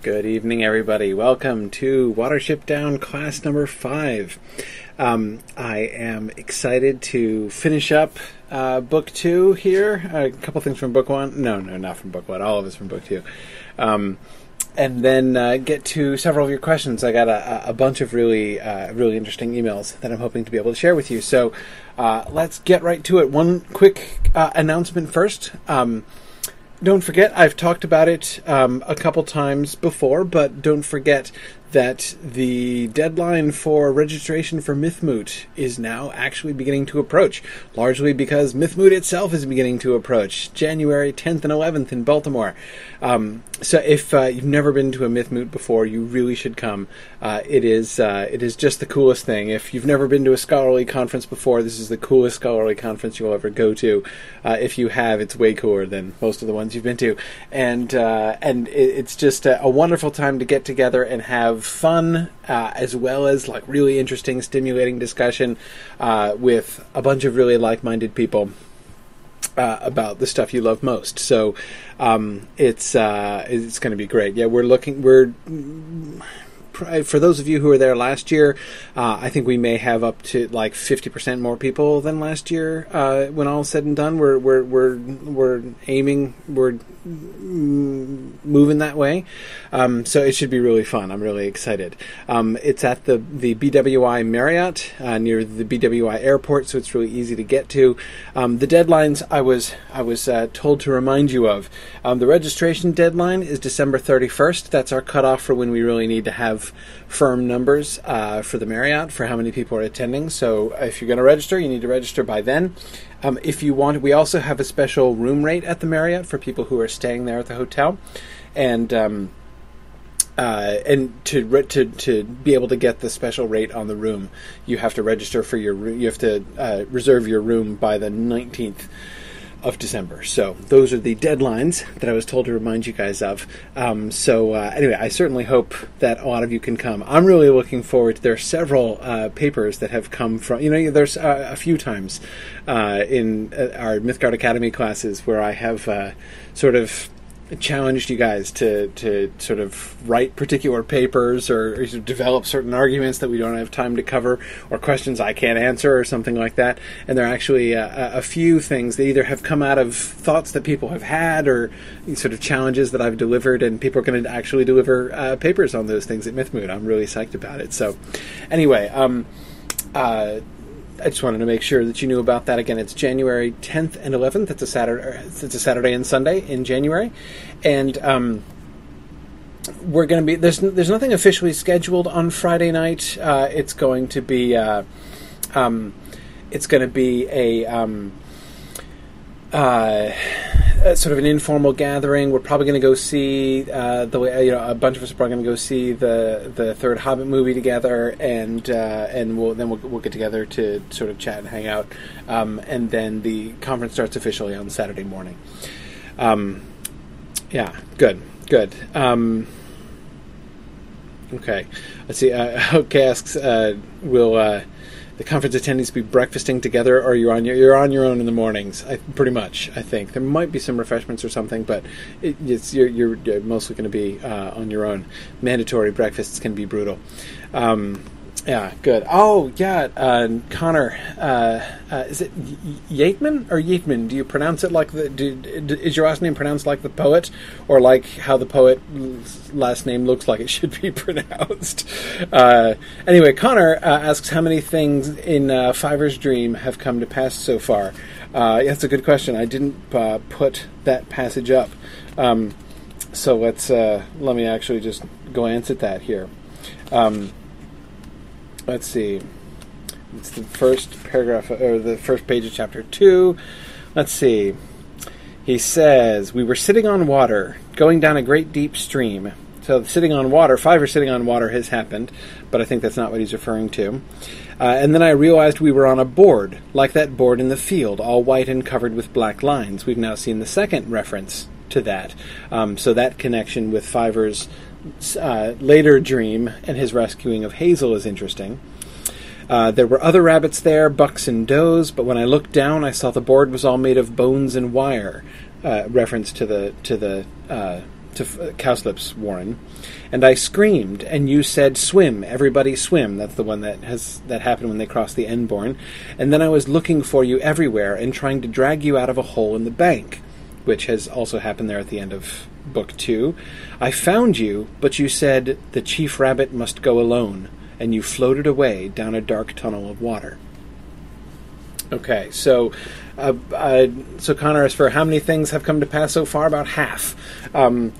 Good evening, everybody. Welcome to Watership Down class number five. Um, I am excited to finish up uh, book two here. A couple things from book one. No, no, not from book one. All of it's from book two. Um, and then uh, get to several of your questions. I got a, a bunch of really, uh, really interesting emails that I'm hoping to be able to share with you. So uh, let's get right to it. One quick uh, announcement first. Um, don't forget, I've talked about it um, a couple times before, but don't forget that the deadline for registration for Mythmoot is now actually beginning to approach, largely because Mythmoot itself is beginning to approach, January 10th and 11th in Baltimore. Um, so if uh, you've never been to a Mythmoot before, you really should come. Uh, it is uh, it is just the coolest thing. If you've never been to a scholarly conference before, this is the coolest scholarly conference you'll ever go to. Uh, if you have, it's way cooler than most of the ones you've been to, and uh, and it, it's just a, a wonderful time to get together and have fun uh, as well as like really interesting, stimulating discussion with a bunch of really like-minded people. Uh, about the stuff you love most, so um, it's uh, it's going to be great. Yeah, we're looking. We're for those of you who were there last year, uh, I think we may have up to like fifty percent more people than last year. Uh, when all said and done, we're we're we're we're aiming, we're moving that way. Um, so it should be really fun. I'm really excited. Um, it's at the the BWI Marriott uh, near the BWI airport, so it's really easy to get to. Um, the deadlines I was I was uh, told to remind you of. Um, the registration deadline is December 31st. That's our cutoff for when we really need to have firm numbers uh, for the Marriott for how many people are attending. So if you're going to register, you need to register by then. Um, if you want, we also have a special room rate at the Marriott for people who are staying there at the hotel, and um, uh, and to to to be able to get the special rate on the room, you have to register for your. You have to uh, reserve your room by the nineteenth of December. So those are the deadlines that I was told to remind you guys of. Um, so uh, anyway, I certainly hope that a lot of you can come. I'm really looking forward. To, there are several uh, papers that have come from. You know, there's uh, a few times uh, in uh, our Mythgard Academy classes where I have sort of challenged you guys to to sort of write particular papers or, or develop certain arguments that we don't have time to cover or questions I can't answer or something like that. And there are actually a, a few things that either have come out of thoughts that people have had or sort of challenges that I've delivered, and people are going to actually deliver uh, papers on those things at Mythmoot. I'm really psyched about it. So, anyway. Um, uh, I just wanted to make sure that you knew about that. Again, it's January 10th and 11th. It's a Saturday. It's a Saturday and Sunday in January, and um, we're going to be there's there's nothing officially scheduled on Friday night. Uh, it's going to be uh, um, it's going to be a um, uh, sort of an informal gathering. We're probably going to go see uh, the way you know a bunch of us are probably going to go see the the third Hobbit movie together, and uh, and we'll then we'll, we'll get together to sort of chat and hang out, um, and then the conference starts officially on Saturday morning. Um, yeah, good, good. Um, okay, let's see. Uh, okay, asks, uh, will uh, the conference attendees be breakfasting together, or you're on your you're on your own in the mornings. I, pretty much, I think there might be some refreshments or something, but it, it's you're, you're mostly going to be uh, on your own. Mandatory breakfasts can be brutal. Um, yeah, good. Oh, yeah, uh, Connor. Uh, uh, is it Yateman or Yateman? Do you pronounce it like the? Do, is your last name pronounced like the poet, or like how the poet's last name looks like it should be pronounced? Uh, anyway, Connor uh, asks how many things in uh, Fiver's dream have come to pass so far. Uh, that's a good question. I didn't put that passage up, um, so let's let me actually just go answer that here. Um, let's see. It's the first paragraph or the first page of chapter two. Let's see. He says, We were sitting on water, going down a great deep stream. So, sitting on water, Fiver sitting on water has happened, but I think that's not what he's referring to. Uh, and then I realized we were on a board, like that board in the field, all white and covered with black lines. We've now seen the second reference to that. Um, so, that connection with Fiver's uh, later dream and his rescuing of Hazel is interesting. Uh, there were other rabbits there, bucks and does, but when I looked down, I saw the board was all made of bones and wire. Uh, reference to the to the uh, to uh, Cowslip's warren, and I screamed, and you said, "Swim, everybody, swim." That's the one that has that happened when they crossed the Enborne. And then I was looking for you everywhere and trying to drag you out of a hole in the bank, which has also happened there at the end of book two. I found you, but you said the chief rabbit must go alone, and you floated away down a dark tunnel of water. Okay, so uh, uh, so Connor, as for how many things have come to pass so far, about half. Um,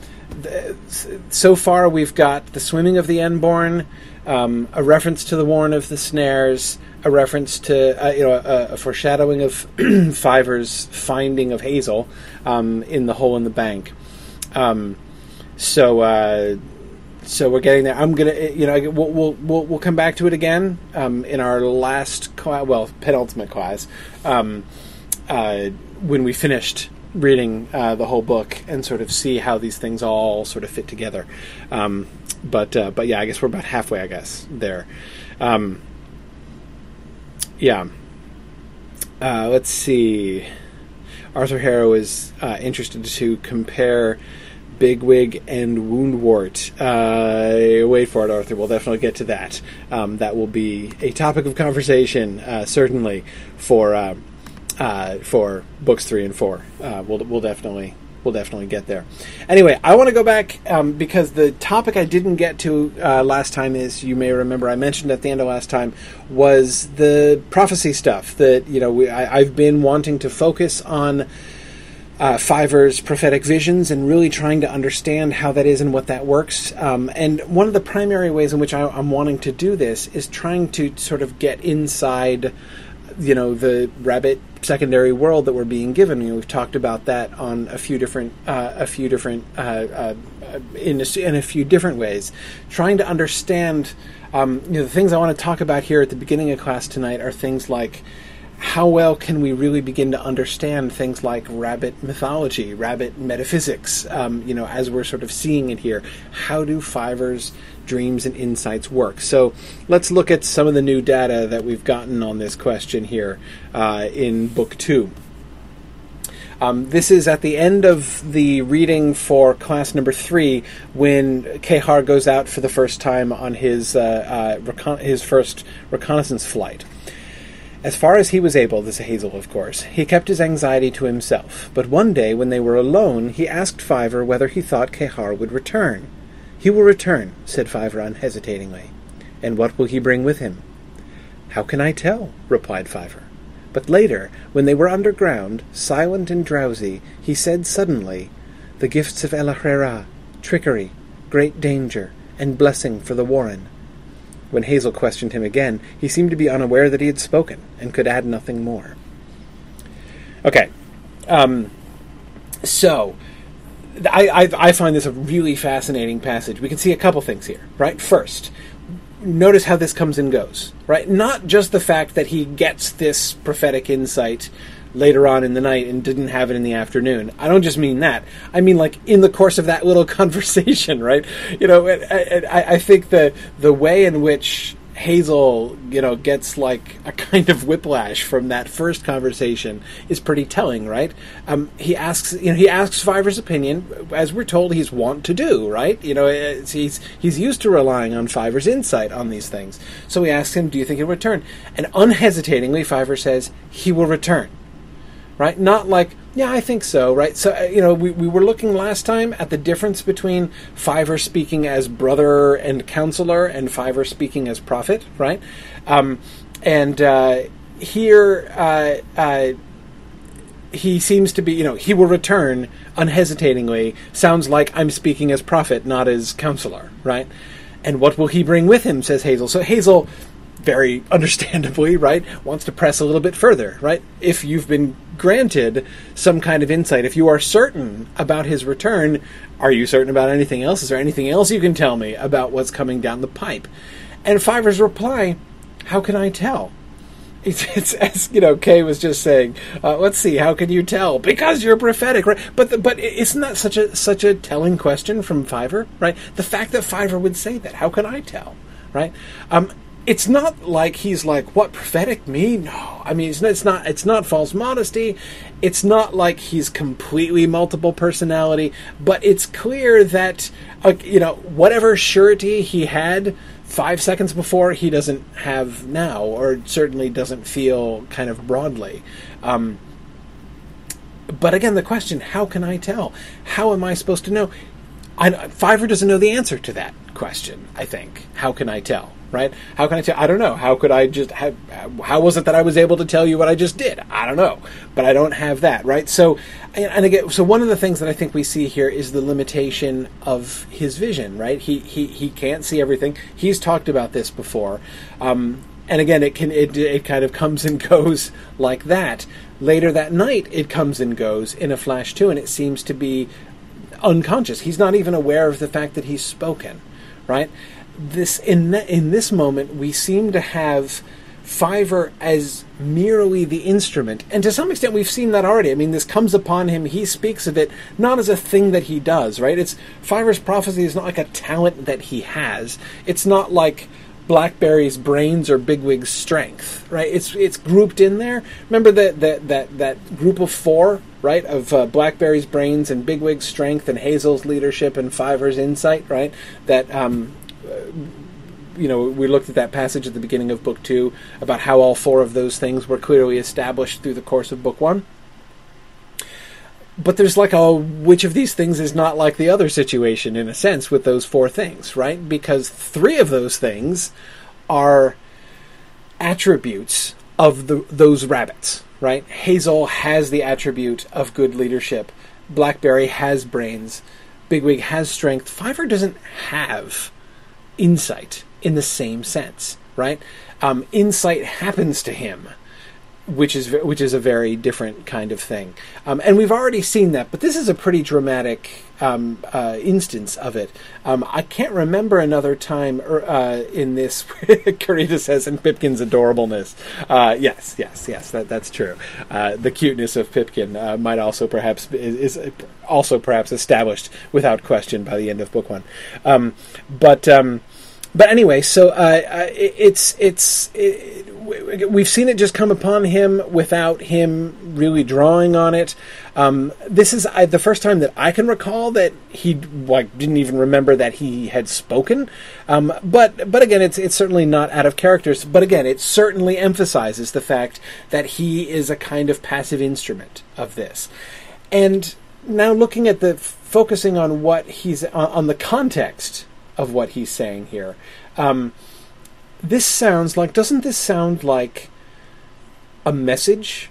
so far, we've got the swimming of the Enborne, um, a reference to the Warren of the Snares, a reference to uh, you know a, a foreshadowing of Fiver's finding of Hazel um, in the hole in the bank. Um, so uh, so we're getting there. I'm gonna, you know, we'll we'll we'll, we'll come back to it again um, in our last, class, well, penultimate class, um, uh, when we finished reading uh, the whole book and sort of see how these things all sort of fit together. Um, but uh, but yeah, I guess we're about halfway. I guess there. Um, yeah. Uh, let's see. Arthur Harrow is uh, interested to compare Bigwig and Woundwort. Uh, wait for it, Arthur. We'll definitely get to that. Um, that will be a topic of conversation, uh, certainly for uh, uh for books three and four. Uh, we'll we'll definitely we'll definitely get there. Anyway, I want to go back um, because the topic I didn't get to uh, last time is you may remember I mentioned at the end of last time was the prophecy stuff that you know we, I, I've been wanting to focus on uh, Fiver's prophetic visions and really trying to understand how that is and what that works. Um, and one of the primary ways in which I, am wanting to do this is trying to sort of get inside, you know, the rabbit secondary world that we're being given. We've talked about that on a few different, uh, a few different, uh, uh in a, in a few different ways, trying to understand. Um, you know, the things I want to talk about here at the beginning of class tonight are things like how well can we really begin to understand things like rabbit mythology, rabbit metaphysics? Um, you know, as we're sort of seeing it here, how do Fiver's dreams and insights work? So let's look at some of the new data that we've gotten on this question here uh, in book two. Um, this is at the end of the reading for class number three when Kehaar goes out for the first time on his uh, uh, recon- his first reconnaissance flight. As far as he was able, this Hazel, of course, he kept his anxiety to himself, but one day when they were alone, he asked Fiver whether he thought Kehaar would return. He will return, said Fiver unhesitatingly. And what will he bring with him? How can I tell? replied Fiver. But later, when they were underground, silent and drowsy, he said suddenly, The gifts of El-ahrairah, trickery, great danger, and blessing for the Warren. When Hazel questioned him again, he seemed to be unaware that he had spoken and could add nothing more. Okay. Um, so, I, I, I, find this a really fascinating passage. We can see a couple things here, right? First, notice how this comes and goes, right? Not just the fact that he gets this prophetic insight later on in the night and didn't have it in the afternoon. I don't just mean that. I mean like in the course of that little conversation, right? You know, I, I, I think the the way in which Hazel, you know, gets like a kind of whiplash from that first conversation is pretty telling, right? Um, he asks, you know, he asks Fiver's opinion, as we're told he's wont to do, right? You know, he's he's used to relying on Fiver's insight on these things. So he asks him, "Do you think he'll return?" And unhesitatingly, Fiver says he will return right? Not like, yeah, I think so, right? So, uh, you know, we, we were looking last time at the difference between Fiver speaking as brother and counselor and Fiver speaking as prophet, right? Um, and uh, here, uh, uh, he seems to be, you know, he will return unhesitatingly. Sounds like I'm speaking as prophet, not as counselor, right? And what will he bring with him, says Hazel. So Hazel very understandably, right, wants to press a little bit further, right? If you've been granted some kind of insight, if you are certain about his return, are you certain about anything else? Is there anything else you can tell me about what's coming down the pipe? And Fiver's reply, how can I tell? It's, it's, as you know. Kay was just saying. Uh, let's see. How can you tell? Because you're prophetic, right? But the, but isn't that such a such a telling question from Fiver, right? The fact that Fiver would say that. How can I tell, right? Um, it's not like he's like what prophetic me no i mean it's not, it's not it's not false modesty it's not like he's completely multiple personality but it's clear that uh, you know whatever surety he had five seconds before he doesn't have now or certainly doesn't feel kind of broadly um, but again the question how can i tell how am i supposed to know I, Fiver doesn't know the answer to that question. I think. How can I tell? Right? How can I tell? I don't know. How could I just? How, how was it that I was able to tell you what I just did? I don't know. But I don't have that. Right? So, and, and again, so one of the things that I think we see here is the limitation of his vision. Right? He he he can't see everything. He's talked about this before. Um, and again, it can it, it kind of comes and goes like that. Later that night, it comes and goes in a flash too, and it seems to be unconscious. He's not even aware of the fact that he's spoken, right? This in in this moment, we seem to have Fiver as merely the instrument, and to some extent, we've seen that already. I mean, this comes upon him. He speaks of it not as a thing that he does, right? It's Fiver's prophecy is not like a talent that he has. It's not like Blackberry's brains or Bigwig's strength, right? It's it's grouped in there. Remember that that that that group of four, right? Of uh, Blackberry's brains and Bigwig's strength and Hazel's leadership and Fiver's insight, right? That um, you know, we looked at that passage at the beginning of book two about how all four of those things were clearly established through the course of book one but there's like a which of these things is not like the other situation in a sense with those four things, right? Because three of those things are attributes of the, those rabbits, right? Hazel has the attribute of good leadership. Blackberry has brains. Bigwig has strength. Fiver doesn't have insight in the same sense, right? Um, insight happens to him which is which is a very different kind of thing. Um, and we've already seen that, but this is a pretty dramatic um, uh, instance of it. Um, I can't remember another time er, uh, in this. Carita says, "And Pipkin's adorableness." Uh, yes, yes, yes. That that's true. Uh, the cuteness of Pipkin uh, might also perhaps is, is, also perhaps established without question by the end of book one. Um, but um, but anyway, so uh, it's it's. It, we've seen it just come upon him without him really drawing on it. Um, this is I, the first time that I can recall that he like didn't even remember that he had spoken. Um, but but again, it's it's certainly not out of characters. But again, it certainly emphasizes the fact that he is a kind of passive instrument of this. And now looking at the focusing on what he's on, on the context of what he's saying here. Um, this sounds like doesn't this sound like a message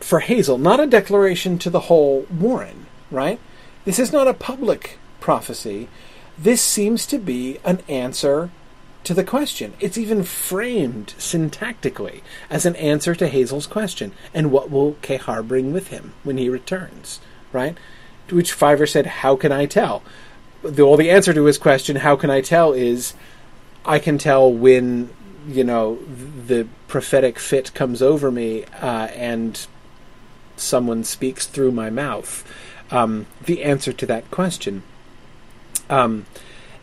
for Hazel, not a declaration to the whole Warren, right? This is not a public prophecy. This seems to be an answer to the question. It's even framed syntactically as an answer to Hazel's question. And what will Kehaar bring with him when he returns, right? To which Fiver said, How can I tell? The, well, the answer to his question, How can I tell, is I can tell when you know the prophetic fit comes over me uh, and someone speaks through my mouth. Um, the answer to that question, um,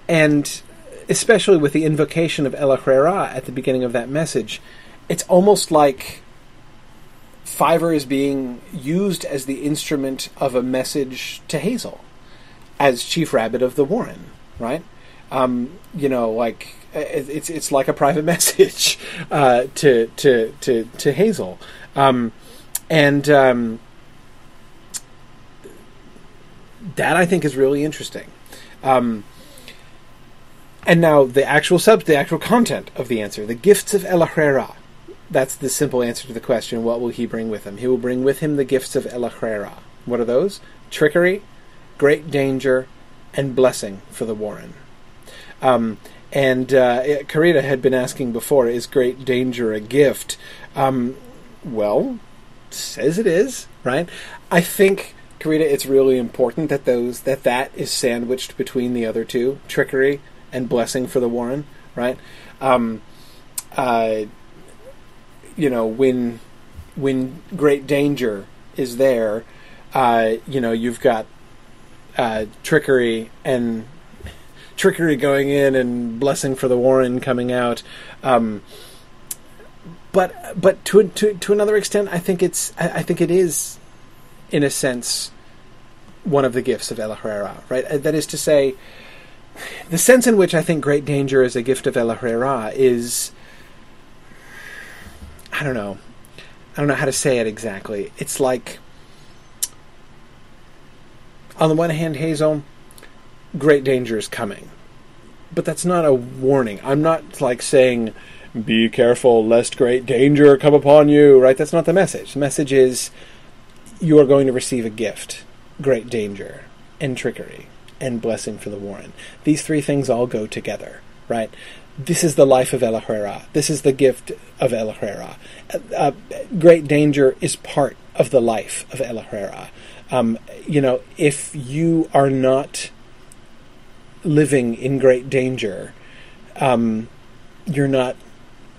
and especially with the invocation of El-ahrairah at the beginning of that message, it's almost like Fiver is being used as the instrument of a message to Hazel as Chief Rabbit of the Warren, right? Um, you know, like it's it's like a private message uh, to to to to Hazel, um, and um, that I think is really interesting. Um, and now the actual sub, the actual content of the answer, the gifts of El-ahrairah. That's the simple answer to the question: What will he bring with him? He will bring with him the gifts of El-ahrairah. What are those? Trickery, great danger, and blessing for the Warren. Um, and uh, had been asking before, is great danger a gift? Um, well, says it is, right? I think Carita, it's really important that those that that is sandwiched between the other two, trickery and blessing for the Warren, right? Um, uh, you know, when when great danger is there, uh, you know, you've got uh, trickery and trickery going in and blessing for the Warren coming out. Um, but but to, to to another extent, I think it's I, I think it is, in a sense, one of the gifts of El-ahrairah, right? Uh, that is to say, the sense in which I think great danger is a gift of El-ahrairah is, I don't know, I don't know how to say it exactly. It's like, on the one hand, Hazel, great danger is coming, but that's not a warning. I'm not like saying, be careful lest great danger come upon you, right? That's not the message. The message is, you are going to receive a gift great danger and trickery and blessing for the Warren. These three things all go together, right? This is the life of El-ahrairah. This is the gift of El-ahrairah. Uh, great danger is part of the life of El-ahrairah. Um, you know, if you are not living in great danger, um, you're not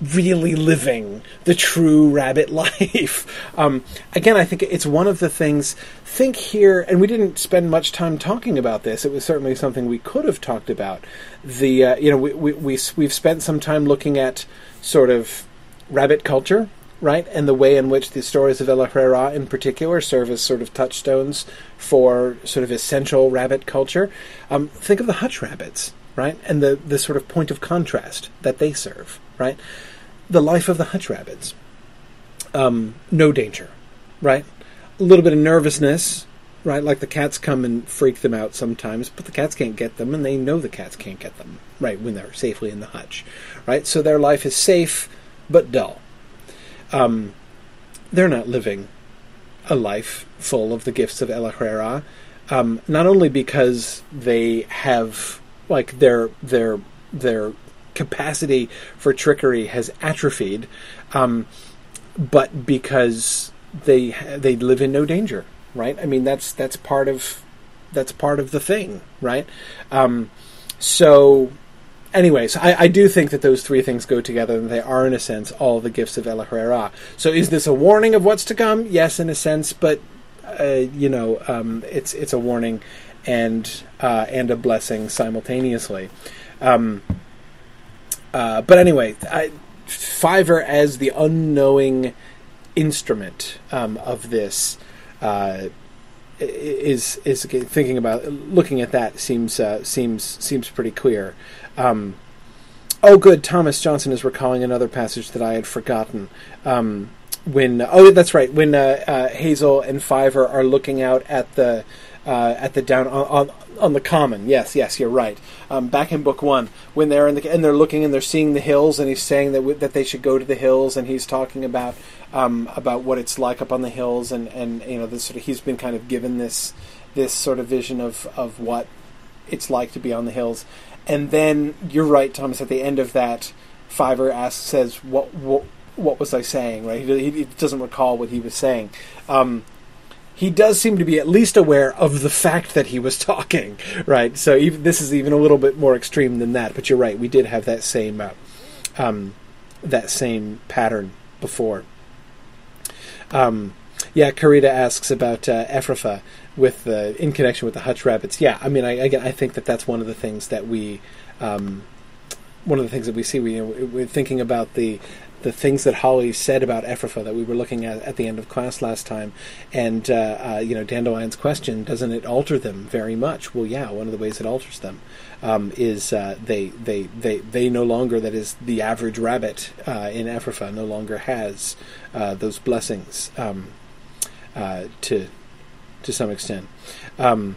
really living the true rabbit life. Um, again, I think it's one of the things. Think here, and we didn't spend much time talking about this. It was certainly something we could have talked about. The uh, you know we, we we we've spent some time looking at sort of rabbit culture, right, and the way in which the stories of El-ahrairah, in particular, serve as sort of touchstones for sort of essential rabbit culture. Um, think of the hutch rabbits, right, and the the sort of point of contrast that they serve right? The life of the hutch rabbits. Um, no danger, right? A little bit of nervousness, right? Like the cats come and freak them out sometimes, but the cats can't get them, and they know the cats can't get them, right, when they're safely in the hutch, right? So their life is safe but dull. Um, they're not living a life full of the gifts of El-ahrairah, um, not only because they have like their their their capacity for trickery has atrophied, um, but because they they live in no danger, right? I mean, that's that's part of that's part of the thing, right? Um, so, anyways, I, I, do think that those three things go together, and they are, in a sense, all the gifts of El-ahrairah. So, is this a warning of what's to come? Yes, in a sense, but uh, you know, um, it's it's a warning and uh, and a blessing simultaneously. Um, uh, but anyway, I, Fiver as the unknowing instrument um, of this uh, is is thinking about looking at that seems uh, seems seems pretty clear. Um, oh, good. Thomas Johnson is recalling another passage that I had forgotten. Um, when oh, that's right. When uh, uh, Hazel and Fiver are looking out at the uh, at the down on, on, on the common. Yes, yes, you're right. Um, back in book one, when they're in the and they're looking and they're seeing the hills, and he's saying that that they should go to the hills, and he's talking about um, about what it's like up on the hills, and and you know, this sort of he's been kind of given this this sort of vision of of what it's like to be on the hills, and then you're right, Thomas. At the end of that, Fiver asks, says, "What what what was I saying?" Right? He, he doesn't recall what he was saying. Um, he does seem to be at least aware of the fact that he was talking, right? So even, this is even a little bit more extreme than that. But you're right, we did have that same uh, um, that same pattern before. Um, yeah, Karita asks about uh, Efrafa with the in connection with the hutch rabbits. Yeah, I mean, I, again, I think that that's one of the things that we. Um, one of the things that we see, we, we're thinking about the the things that Holly said about Efrafa that we were looking at at the end of class last time, and uh, uh, you know Dandelion's question doesn't it alter them very much? Well, yeah, one of the ways it alters them um, is uh, they they they they no longer that is the average rabbit uh, in Efrafa no longer has uh, those blessings um, uh, to to some extent. Um,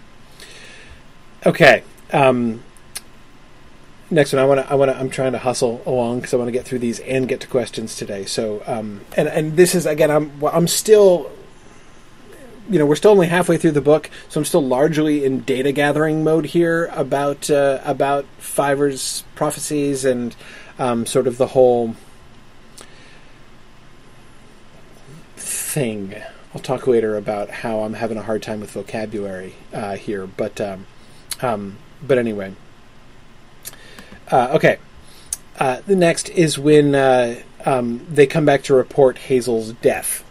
okay. Um, next one, I want to. I want to. I'm trying to hustle along because I want to get through these and get to questions today. So, um, and and this is again, I'm I'm still, you know, we're still only halfway through the book, so I'm still largely in data gathering mode here about uh, about Fiver's prophecies and um, sort of the whole thing. I'll talk later about how I'm having a hard time with vocabulary uh, here, but um, um but anyway. Uh, okay. Uh, the next is when uh, um, they come back to report Hazel's death.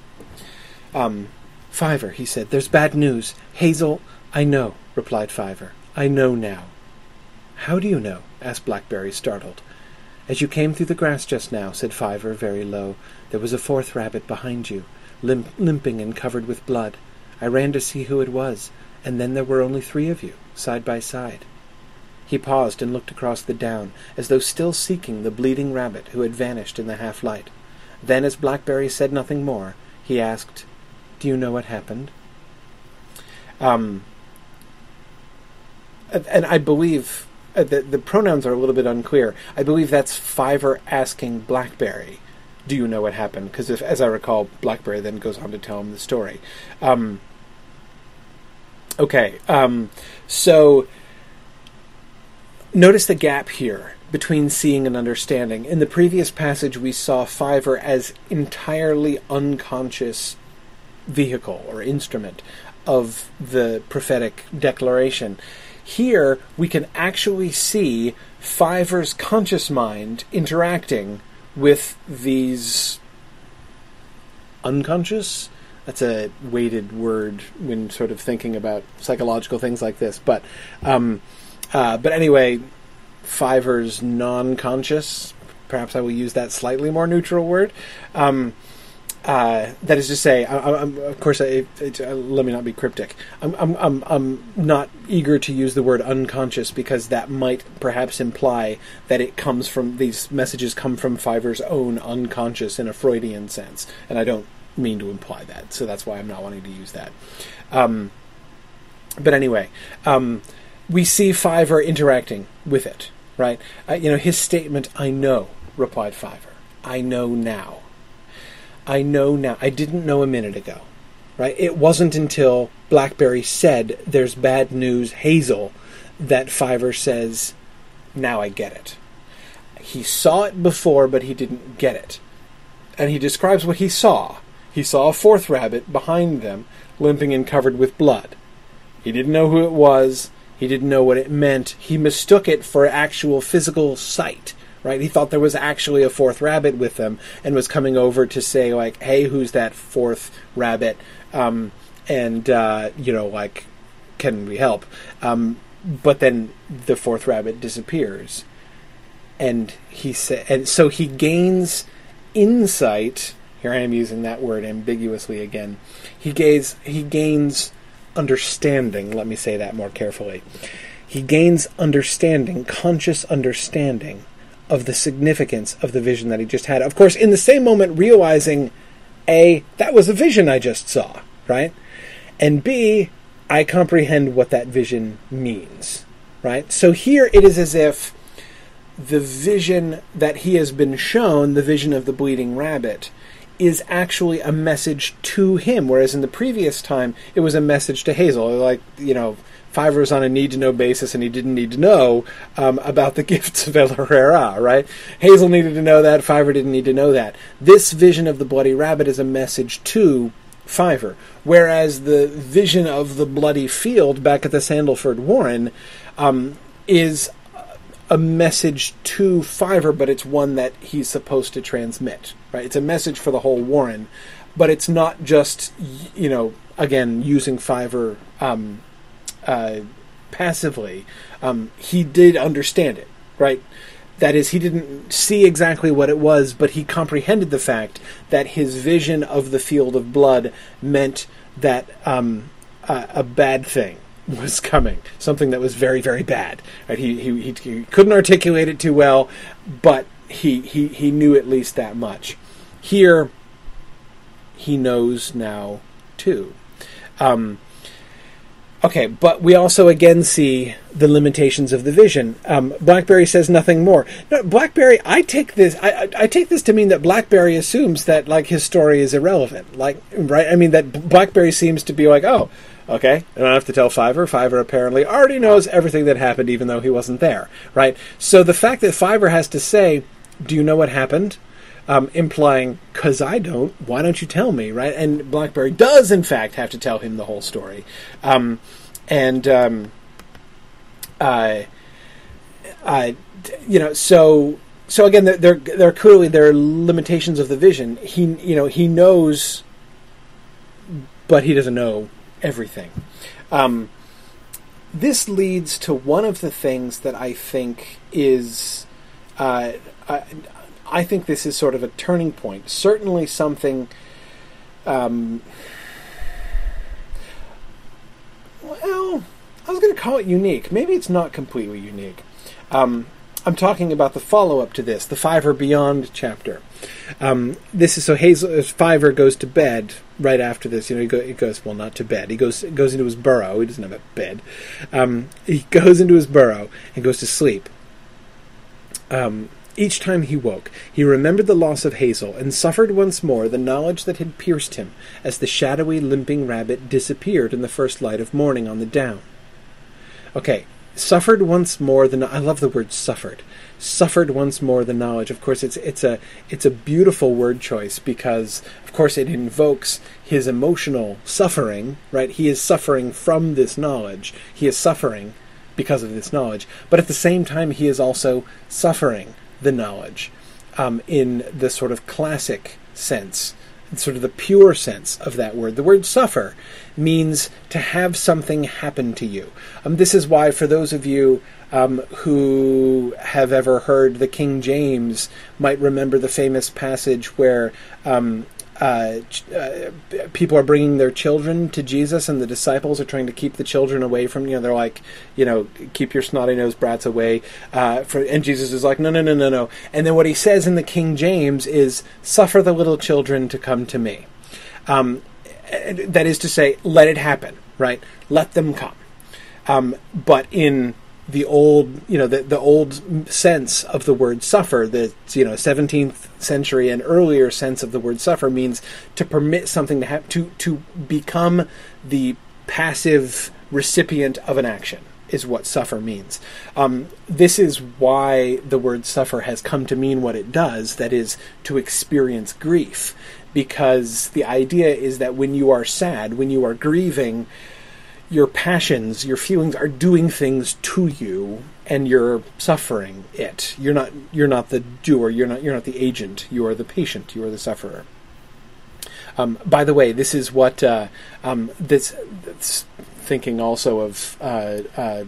Um, Fiver, he said, there's bad news. Hazel, I know, replied Fiver. I know now. How do you know? asked Blackberry, startled. As you came through the grass just now, said Fiver very low, there was a fourth rabbit behind you, limp- limping and covered with blood. I ran to see who it was, and then there were only three of you, side by side. He paused and looked across the down, as though still seeking the bleeding rabbit who had vanished in the half light. Then, as Blackberry said nothing more, he asked, Do you know what happened? Um, and I believe uh, the, the pronouns are a little bit unclear. I believe that's Fiver asking Blackberry, "Do you know what happened?" Because as I recall, Blackberry then goes on to tell him the story. Um, okay, um, so notice the gap here between seeing and understanding. In the previous passage, we saw Fiver as entirely unconscious vehicle or instrument of the prophetic declaration. Here, we can actually see Fiver's conscious mind interacting with these unconscious. That's a weighted word when sort of thinking about psychological things like this. But, um, uh, but anyway, Fiver's non-conscious. Perhaps I will use that slightly more neutral word. Um, uh, that is to say, I, I, of course, I, uh, let me not be cryptic. I'm, I'm, I'm, I'm not eager to use the word unconscious because that might perhaps imply that it comes from these messages come from Fiver's own unconscious in a Freudian sense, and I don't mean to imply that. So that's why I'm not wanting to use that. Um, but anyway, um, we see Fiver interacting with it, right? Uh, you know, his statement, "I know," replied Fiver. "I know now." I know now. I didn't know a minute ago, right? It wasn't until Blackberry said there's bad news, Hazel, that Fiver says, now I get it. He saw it before, but he didn't get it. And he describes what he saw. He saw a fourth rabbit behind them, limping and covered with blood. He didn't know who it was. He didn't know what it meant. He mistook it for actual physical sight right? He thought there was actually a fourth rabbit with them and was coming over to say like, "Hey, who's that fourth rabbit?" Um, and uh, you know, like, can we help? Um, but then the fourth rabbit disappears, and he said, and so he gains insight. Here I am using that word ambiguously again. He gains he gains understanding. Let me say that more carefully. He gains understanding, conscious understanding of the significance of the vision that he just had. Of course, in the same moment, realizing A, that was a vision I just saw, right? And B, I comprehend what that vision means, right? So here it is as if the vision that he has been shown, the vision of the bleeding rabbit, is actually a message to him, whereas in the previous time it was a message to Hazel. Like, you know, Fiver was on a need to know basis and he didn't need to know um, about the gifts of El-ahrairah, right? Hazel needed to know that, Fiver didn't need to know that. This vision of the bloody rabbit is a message to Fiver, whereas the vision of the bloody field back at the Sandleford Warren um, is a message to Fiver, but it's one that he's supposed to transmit, right? It's a message for the whole Warren, but it's not just, you know, again, using Fiver um, uh, passively, um, he did understand it, right? That is, he didn't see exactly what it was, but he comprehended the fact that his vision of the field of blood meant that um, a, a bad thing was coming, something that was very, very bad. Right? He, he, he couldn't articulate it too well, but he, he, he knew at least that much. Here, he knows now too. Um, Okay, but we also again see the limitations of the vision. Um, Blackberry says nothing more. No, Blackberry, I take this, I, I, take this to mean that Blackberry assumes that like his story is irrelevant. Like, right? I mean that Blackberry seems to be like, oh, okay, I don't have to tell Fiver. Fiver apparently already knows everything that happened, even though he wasn't there, right? So the fact that Fiver has to say, "Do you know what happened?" Um, implying, "Cause I don't. Why don't you tell me?" Right? And Blackberry does, in fact, have to tell him the whole story. Um, and um, uh, uh, you know, so so again, there there are clearly there are limitations of the vision. He you know he knows, but he doesn't know everything. Um, this leads to one of the things that I think is, uh, I, I think this is sort of a turning point. Certainly something. Um, well, I was going to call it unique. Maybe it's not completely unique. Um, I'm talking about the follow up to this, the Fiver Beyond chapter. Um, this is so Hazel Fiver goes to bed right after this. You know, he, go, he, goes well, not to bed. He goes goes into his burrow. He doesn't have a bed. Um, he goes into his burrow and goes to sleep. Um, each time he woke, he remembered the loss of Hazel and suffered once more the knowledge that had pierced him as the shadowy, limping rabbit disappeared in the first light of morning on the down. Okay, suffered once more the I love the word suffered. Suffered once more the knowledge. Of course, it's it's a it's a beautiful word choice because of course it invokes his emotional suffering. Right, he is suffering from this knowledge. He is suffering because of this knowledge, but at the same time, he is also suffering the knowledge um, in the sort of classic sense sort of the pure sense of that word. The word suffer means to have something happen to you. Um, this is why, for those of you um, who have ever heard the King James, might remember the famous passage where um, uh, uh, people are bringing their children to Jesus, and the disciples are trying to keep the children away from. You know, they're like, you know, keep your snotty nosed brats away. Uh, for, and Jesus is like, no, no, no, no, no. And then what he says in the King James is, "Suffer the little children to come to me." Um, that is to say, let it happen. Right? Let them come. Um, but in the old, you know, the, the old sense of the word suffer, the you know 17th century and earlier sense of the word suffer means to permit something to have to to become the passive recipient of an action is what suffer means. Um, this is why the word suffer has come to mean what it does, that is, to experience grief. Because the idea is that when you are sad, when you are grieving, your passions, your feelings are doing things to you and you're suffering it. You're not you're not the doer, you're not you're not the agent, you are the patient, you are the sufferer. Um, by the way, this is what uh, um, this, this, thinking also of uh, uh,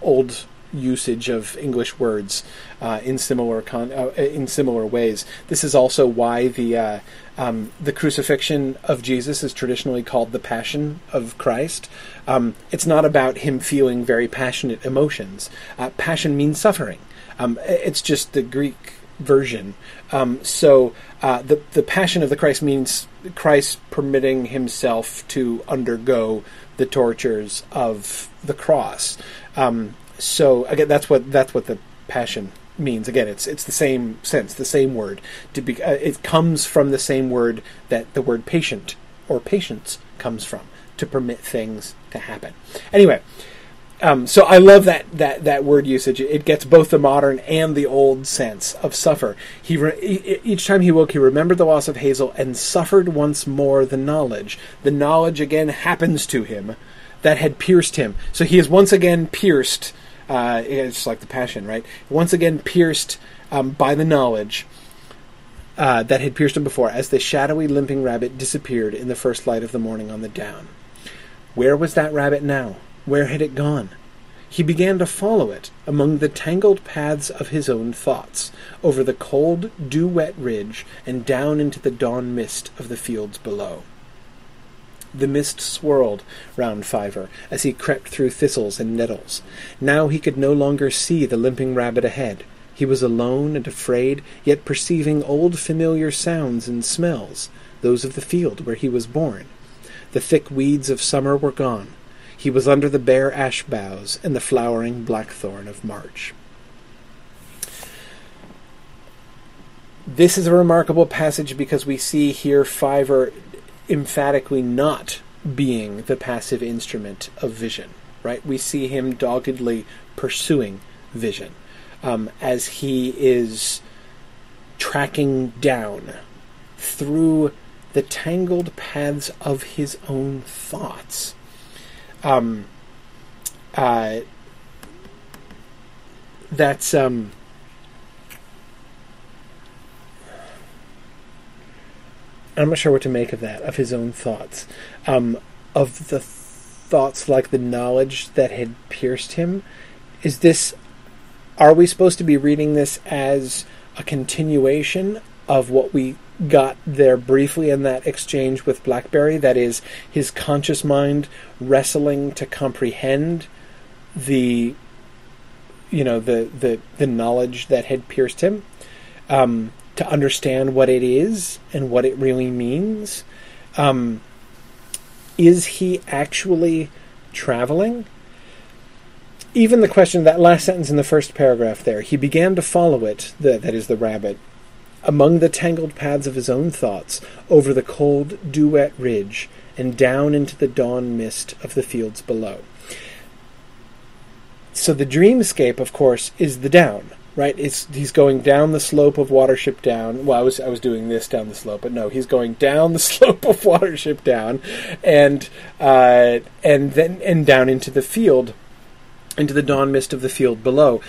old usage of English words uh, in similar con- uh, in similar ways. This is also why the uh, um, the crucifixion of Jesus is traditionally called the Passion of Christ. Um, it's not about him feeling very passionate emotions. Uh, passion means suffering. Um, it's just the Greek version. Um, so uh, the the Passion of the Christ means Christ permitting himself to undergo the tortures of the cross. Um, so again, that's what that's what the Passion means. Again, it's it's the same sense, the same word. To be, uh, it comes from the same word that the word patient or patience comes from to permit things to happen. Anyway, um, so I love that that that word usage. It gets both the modern and the old sense of suffer. He re- each time he woke, he remembered the loss of Hazel and suffered once more the knowledge. The knowledge again happens to him that had pierced him. So he is once again pierced uh, it's like the passion, right? Once again pierced um, by the knowledge uh, that had pierced him before, as the shadowy, limping rabbit disappeared in the first light of the morning on the down. Where was that rabbit now? Where had it gone? He began to follow it among the tangled paths of his own thoughts, over the cold, dew wet ridge, and down into the dawn mist of the fields below. The mist swirled round Fiver as he crept through thistles and nettles. Now he could no longer see the limping rabbit ahead. He was alone and afraid, yet perceiving old familiar sounds and smells, those of the field where he was born. The thick weeds of summer were gone. He was under the bare ash boughs and the flowering blackthorn of March. This is a remarkable passage because we see here Fiver emphatically not being the passive instrument of vision, right? We see him doggedly pursuing vision um, as he is tracking down through the tangled paths of his own thoughts. Um, uh, that's um, I'm not sure what to make of that, of his own thoughts. Um, of the thoughts like the knowledge that had pierced him. Is this are we supposed to be reading this as a continuation of what we got there briefly in that exchange with Blackberry? That is, his conscious mind wrestling to comprehend the, you know, the the the knowledge that had pierced him, um, to understand what it is and what it really means. Um, is he actually traveling? even the question, that last sentence in the first paragraph there, he began to follow it, the, that is the rabbit, among the tangled paths of his own thoughts, over the cold, dew wet ridge, and down into the dawn mist of the fields below. So the dreamscape, of course, is the down, right? It's, he's going down the slope of Watership Down. Well, I was I was doing this down the slope, but no, he's going down the slope of Watership Down, and uh, and then and down into the field into the dawn mist of the field below.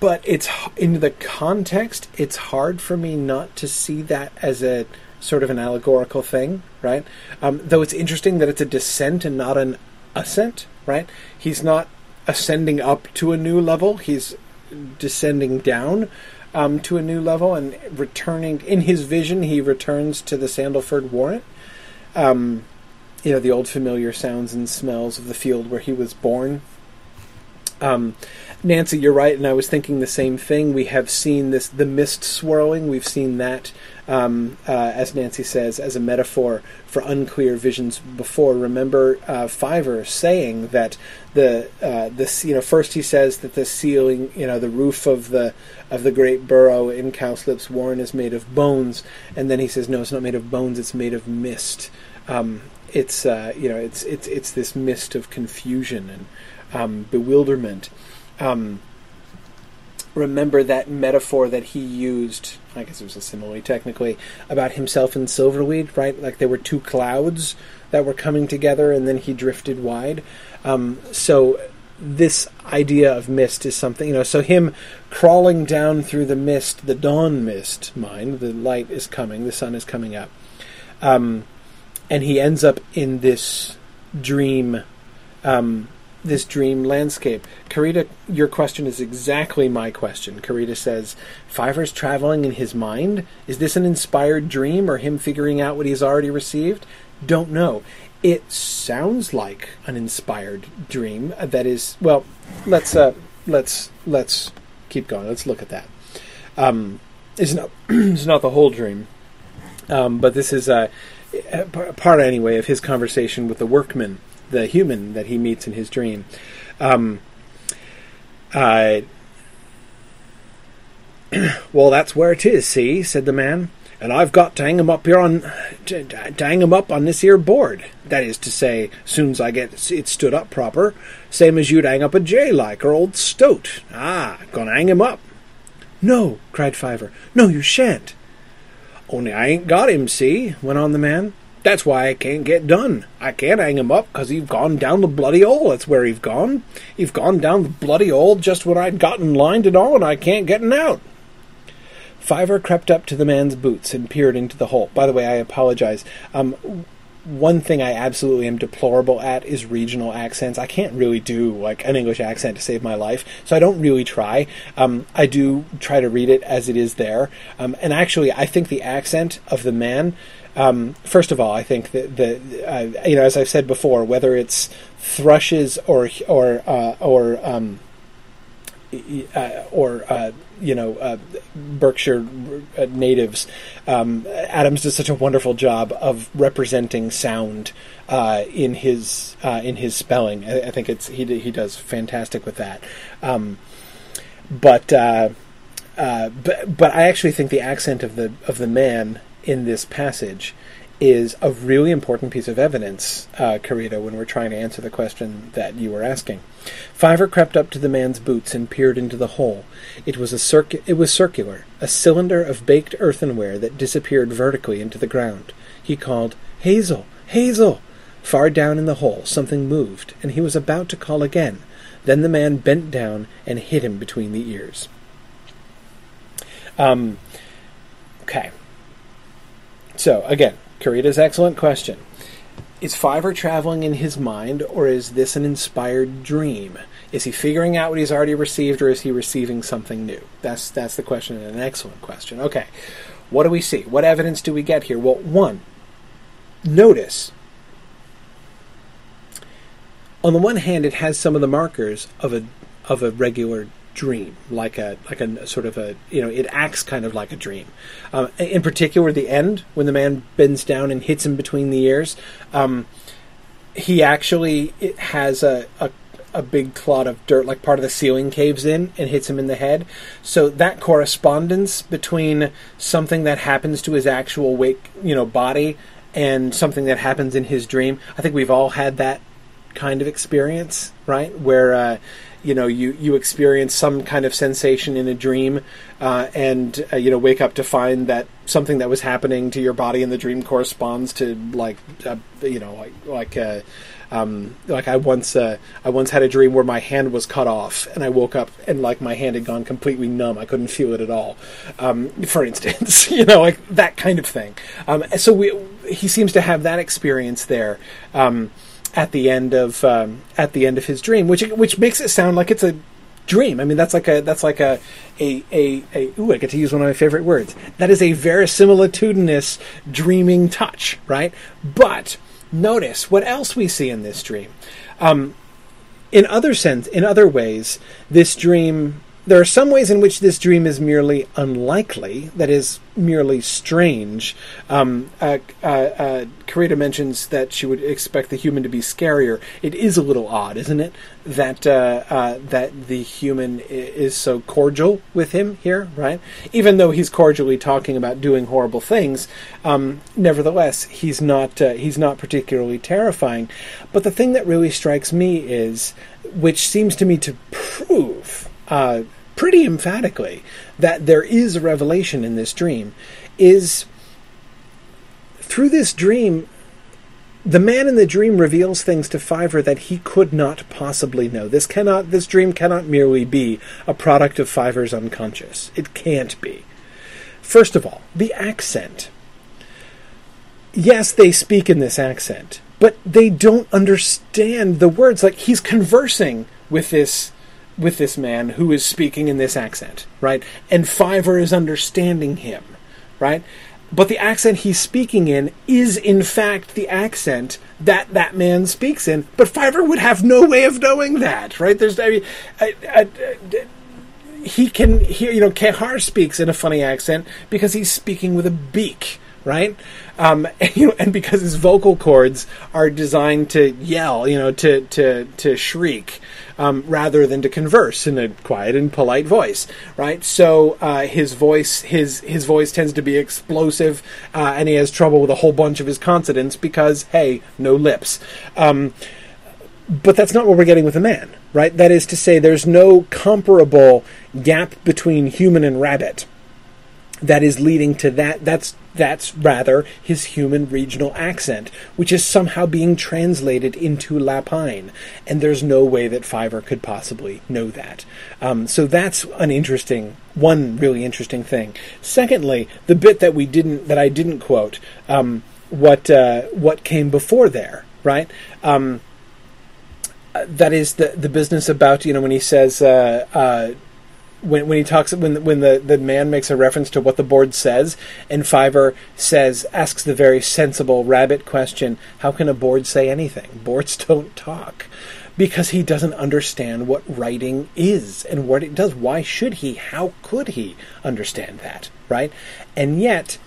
But it's in the context, it's hard for me not to see that as a sort of an allegorical thing, right? Um, though it's interesting that it's a descent and not an ascent, right? He's not ascending up to a new level; he's descending down um, to a new level and returning. In his vision, he returns to the Sandleford Warren. Um, you know, the old familiar sounds and smells of the field where he was born um, Nancy, you're right, and I was thinking the same thing. We have seen this the mist swirling. We've seen that, um, uh, as Nancy says, as a metaphor for unclear visions before. Remember uh, Fiver saying that the uh, the you know first he says that the ceiling, you know, the roof of the of the great burrow in Cowslip's warren is made of bones, and then he says no, it's not made of bones. It's made of mist. Um, it's uh, you know it's it's it's this mist of confusion and um, bewilderment. Um, remember that metaphor that he used, I guess it was a simile technically, about himself and Silverweed, right? Like there were two clouds that were coming together and then he drifted wide. Um, so this idea of mist is something, you know, so him crawling down through the mist, the dawn mist, mind, the light is coming, the sun is coming up. Um, and he ends up in this dream um, this dream landscape. Karita, your question is exactly my question. Karita says, Fiver's traveling in his mind? Is this an inspired dream or him figuring out what he's already received? Don't know. It sounds like an inspired dream. That is, well, let's uh, let's let's keep going. Let's look at that. Um, it's not it's not the whole dream, um, but this is a part anyway of his conversation with the workman the human that he meets in his dream. Um, uh, well, that's where it is. See, said the man, and I've got to hang him up here on to, to hang him up on this here board. That is to say, soon's I get it stood up proper, same as you'd hang up a jay like or old stoat. Ah, gonna hang him up. No, cried Fiver. No, you shan't. Only I ain't got him. See, went on the man. That's why I can't get done. I can't hang him up because he's gone down the bloody hole. That's where he's gone. He's gone down the bloody hole just when I'd gotten lined and all, and I can't get him out. Fiver crept up to the man's boots and peered into the hole. By the way, I apologize. Um, one thing I absolutely am deplorable at is regional accents. I can't really do like an English accent to save my life, so I don't really try. Um, I do try to read it as it is there, um, and actually, I think the accent of the man um, first of all, I think that the uh, you know as I've said before, whether it's thrushes or or uh, or um, uh, or uh, you know uh, Berkshire uh, natives, um, Adams does such a wonderful job of representing sound in his in his spelling. I, I, think it's he he does fantastic with that. Um, but but but I actually think the accent of the of the man in this passage is a really important piece of evidence, uh, Karita, when we're trying to answer the question that you were asking. Fiver crept up to the man's boots and peered into the hole. It was a circu- it was circular, a cylinder of baked earthenware that disappeared vertically into the ground. He called, Hazel, Hazel! Far down in the hole, something moved, and he was about to call again. Then the man bent down and hit him between the ears. Um, okay. So, again, Karita's excellent question. is Fiver traveling in his mind, or is this an inspired dream? Is he figuring out what he's already received, or is he receiving something new? That's that's the question, and an excellent question. Okay, what do we see? What evidence do we get here? Well, one, notice. On the one hand, it has some of the markers of a of a regular dream, like a like a sort of a you know it acts kind of like a dream. Um, in particular, the end when the man bends down and hits him between the ears, um, he actually has a, a a big clod of dirt, like part of the ceiling caves in and hits him in the head. So that correspondence between something that happens to his actual wake, you know, body and something that happens in his dream. I think we've all had that kind of experience, right? Where uh, you know you you experience some kind of sensation in a dream uh, and uh, you know wake up to find that something that was happening to your body in the dream corresponds to like uh, you know like like uh, um, like I once uh, I once had a dream where my hand was cut off and I woke up and like my hand had gone completely numb. I couldn't feel it at all. Um, for instance you know like that kind of thing. Um, so we, he seems to have that experience there. Um, at the end of um, at the end of his dream, which which makes it sound like it's a dream. I mean, that's like a that's like a a a, a ooh, I get to use one of my favorite words. That is a verisimilitudinous dreaming touch, right? But notice what else we see in this dream. Um, in other sense, in other ways, this dream there are some ways in which this dream is merely unlikely, that is, merely strange. Um, uh, uh, uh, Karita mentions that she would expect the human to be scarier. It is a little odd, isn't it, that uh, uh, that the human is so cordial with him here, right? Even though he's cordially talking about doing horrible things, um, nevertheless, he's not uh, he's not particularly terrifying. But the thing that really strikes me is, which seems to me to prove uh, pretty emphatically that there is a revelation in this dream is through this dream the man in the dream reveals things to Fiver that he could not possibly know. This cannot this dream cannot merely be a product of Fiver's unconscious. It can't be. First of all, the accent. Yes, they speak in this accent, but they don't understand the words. Like he's conversing with this with this man who is speaking in this accent, right? And Fiver is understanding him, right? But the accent he's speaking in is, in fact, the accent that that man speaks in. But Fiver would have no way of knowing that, right? There's, I mean, I, I, I, he can hear, you know, Kehaar speaks in a funny accent because he's speaking with a beak, right? Um, and, you know, and because his vocal cords are designed to yell, you know, to to to shriek, um, rather than to converse in a quiet and polite voice, right? So uh, his voice, his his voice tends to be explosive, uh, and he has trouble with a whole bunch of his consonants because, hey, no lips. Um, but that's not what we're getting with a man, right? That is to say, there's no comparable gap between human and rabbit that is leading to that. That's that's rather his human regional accent, which is somehow being translated into Lapine, and there's no way that Fiver could possibly know that. Um, so that's an interesting, one really interesting thing. Secondly, the bit that we didn't, that I didn't quote, um, what uh, what came before there, right? Um, that is the the business about you know when he says. Uh, uh, when, when he talks when when the, the man makes a reference to what the board says and Fiver says asks the very sensible rabbit question how can a board say anything? Boards don't talk. Because he doesn't understand what writing is and what it does. Why should he? How could he understand that right? And yet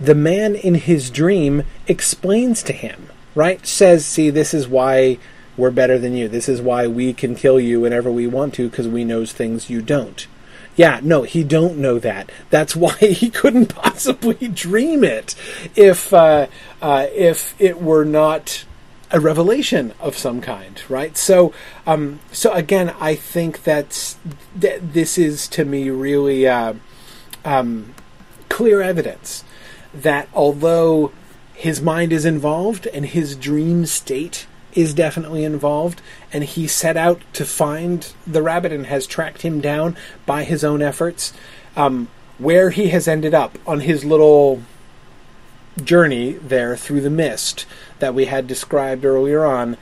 the man in his dream explains to him right? Says see this is why we're better than you. This is why we can kill you whenever we want to because we knows things you don't. Yeah, no, he don't know that. That's why he couldn't possibly dream it if uh, uh, if it were not a revelation of some kind, right? So, um, so again, I think that's that this is to me really uh, um, clear evidence that although his mind is involved and his dream state is definitely involved, and he set out to find the rabbit and has tracked him down by his own efforts. Um, where he has ended up on his little journey there through the mist that we had described earlier on,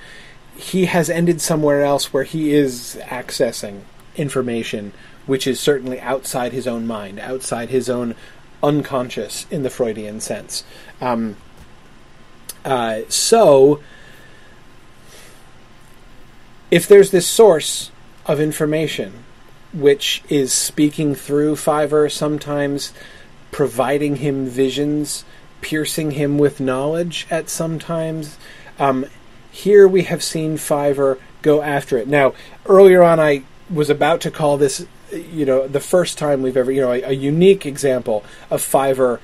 he has ended somewhere else where he is accessing information which is certainly outside his own mind, outside his own unconscious in the Freudian sense. Um, uh, so, if there's this source of information which is speaking through Fiver, sometimes providing him visions, piercing him with knowledge at some times, um, here we have seen Fiver go after it. Now, earlier on, I was about to call this, you know, the first time we've ever, you know, a, a unique example of Fiver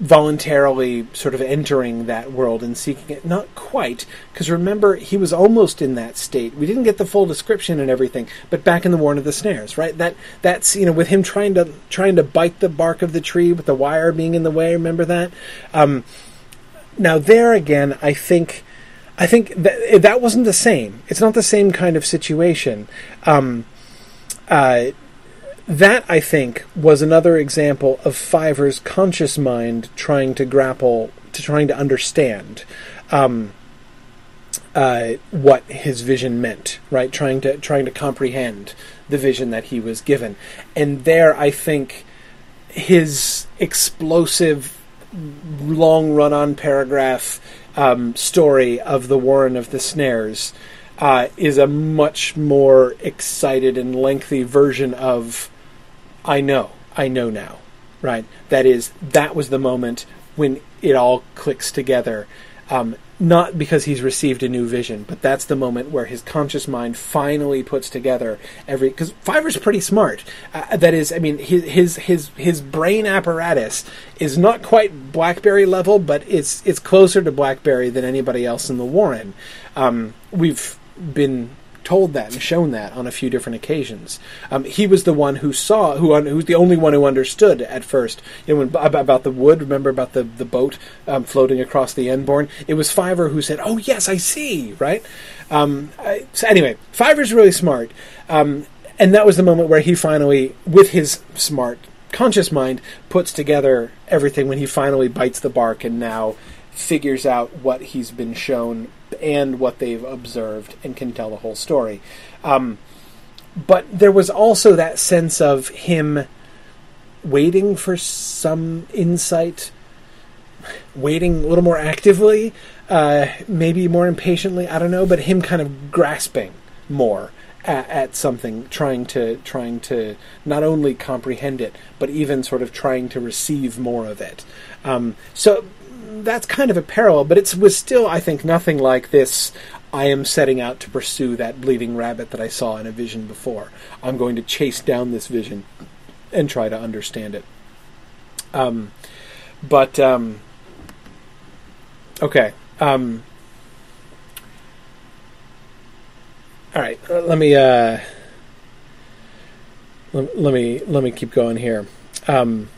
voluntarily sort of entering that world and seeking it. Not quite, because remember, he was almost in that state. We didn't get the full description and everything, but back in the Warren of the Snares, right? That that's you know, with him trying to trying to bite the bark of the tree with the wire being in the way. Remember that? Um, now there again, I think. I think that that wasn't the same. It's not the same kind of situation. Um, uh, that, I think, was another example of Fiver's conscious mind trying to grapple, to trying to understand um, uh, what his vision meant, right? Trying to trying to comprehend the vision that he was given, and there, I think, his explosive, long run-on paragraph um, story of the Warren of the Snares uh, is a much more excited and lengthy version of I know, I know now, right? That is, that was the moment when it all clicks together. Um, not because he's received a new vision, but that's the moment where his conscious mind finally puts together every. Because Fiver's pretty smart. Uh, that is, I mean, his his his his brain apparatus is not quite Blackberry level, but it's it's closer to Blackberry than anybody else in the Warren. Um, we've been told that and shown that on a few different occasions. Um, he was the one who saw, who un, who's the only one who understood at first. You know, when, about the wood. Remember about the the boat um, floating across the Enborne? It was Fiver who said, "Oh yes, I see." Right. Um, I, so anyway, Fiver's really smart, um, and that was the moment where he finally, with his smart conscious mind, puts together everything when he finally bites the bark and now figures out what he's been shown and what they've observed and can tell the whole story. Um, but there was also that sense of him waiting for some insight, waiting a little more actively, uh, maybe more impatiently. I don't know, but him kind of grasping more at, something, trying to trying to not only comprehend it, but even sort of trying to receive more of it. Um, so that's kind of a parallel, but it was still, I think, nothing like this. I am setting out to pursue that bleeding rabbit that I saw in a vision before. I'm going to chase down this vision and try to understand it. Um, but um, okay. Um, all right. Uh, let me uh, let, let, me let me keep going here. Um,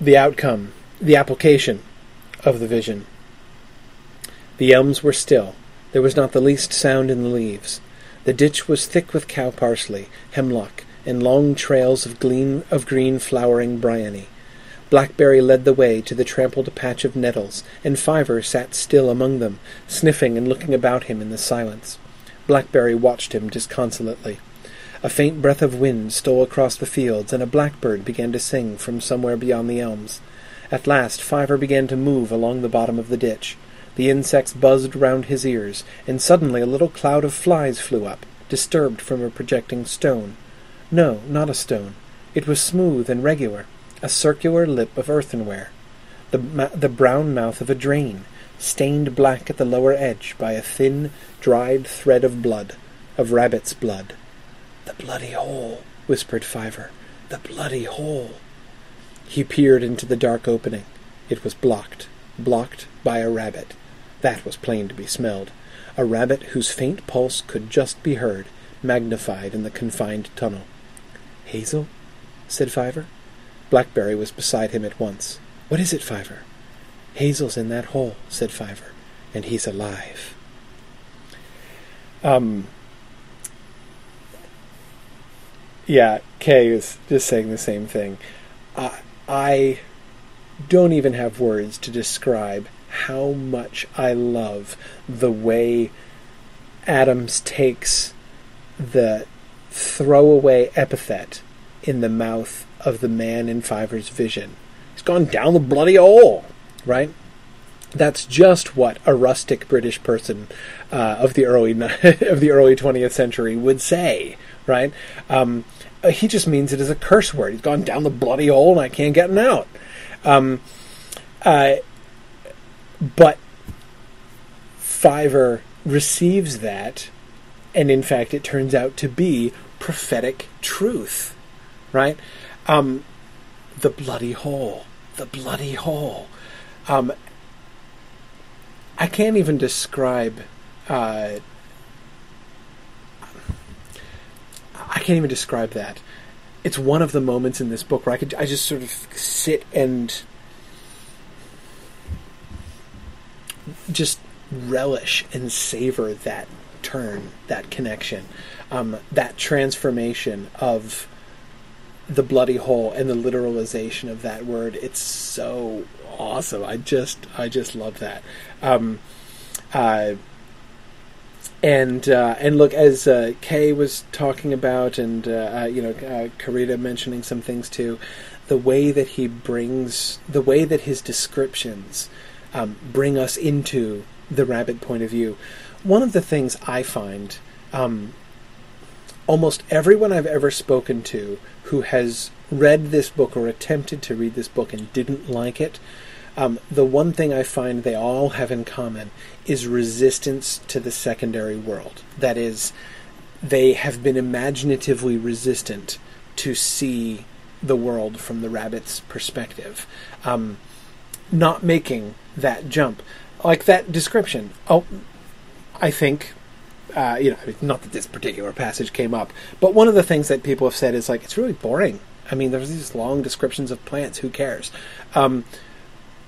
the outcome, the application of the vision. The elms were still. There was not the least sound in the leaves. The ditch was thick with cow parsley, hemlock, and long trails of, gleam, of green flowering bryony. Blackberry led the way to the trampled patch of nettles, and Fiver sat still among them, sniffing and looking about him in the silence. Blackberry watched him disconsolately. A faint breath of wind stole across the fields, and a blackbird began to sing from somewhere beyond the elms. At last Fiver began to move along the bottom of the ditch. The insects buzzed round his ears, and suddenly a little cloud of flies flew up, disturbed from a projecting stone. No, not a stone. It was smooth and regular, a circular lip of earthenware. The, ma- the brown mouth of a drain, stained black at the lower edge by a thin, dried thread of blood, of rabbit's blood. The bloody hole, whispered Fiver. The bloody hole. He peered into the dark opening. It was blocked, blocked by a rabbit. That was plain to be smelled. A rabbit whose faint pulse could just be heard, magnified in the confined tunnel. Hazel? said Fiver. Blackberry was beside him at once. What is it, Fiver? Hazel's in that hole, said Fiver, and he's alive. Um, yeah, Kay is just saying the same thing. Uh, I don't even have words to describe how much I love the way Adams takes the throwaway epithet in the mouth of the man in Fiver's vision. He's gone down the bloody hole, right? That's just what a rustic British person uh, of the early of the early twentieth century would say, right? Um, uh, he just means it as a curse word. He's gone down the bloody hole, and I can't get him out. Um, uh, but Fiver receives that, and in fact, it turns out to be prophetic truth, right? Um, the bloody hole, the bloody hole. Um, I can't even describe. Uh, I can't even describe that. It's one of the moments in this book where I could I just sort of sit and just relish and savor that turn, that connection, um, that transformation of the bloody hole and the literalization of that word. It's so awesome. I just, I just love that. Um, uh, and uh, and look, as uh, Kay was talking about, and uh, uh you know, uh, Karita mentioning some things too, the way that he brings, the way that his descriptions um, bring us into the rabbit point of view. One of the things I find, um, almost everyone I've ever spoken to who has read this book or attempted to read this book and didn't like it, um, the one thing I find they all have in common is resistance to the secondary world. That is, they have been imaginatively resistant to see the world from the rabbit's perspective, um, not making that jump. Like that description. Oh, I think uh, you know, not that this particular passage came up, but one of the things that people have said is like it's really boring. I mean, there's these long descriptions of plants. Who cares? Um,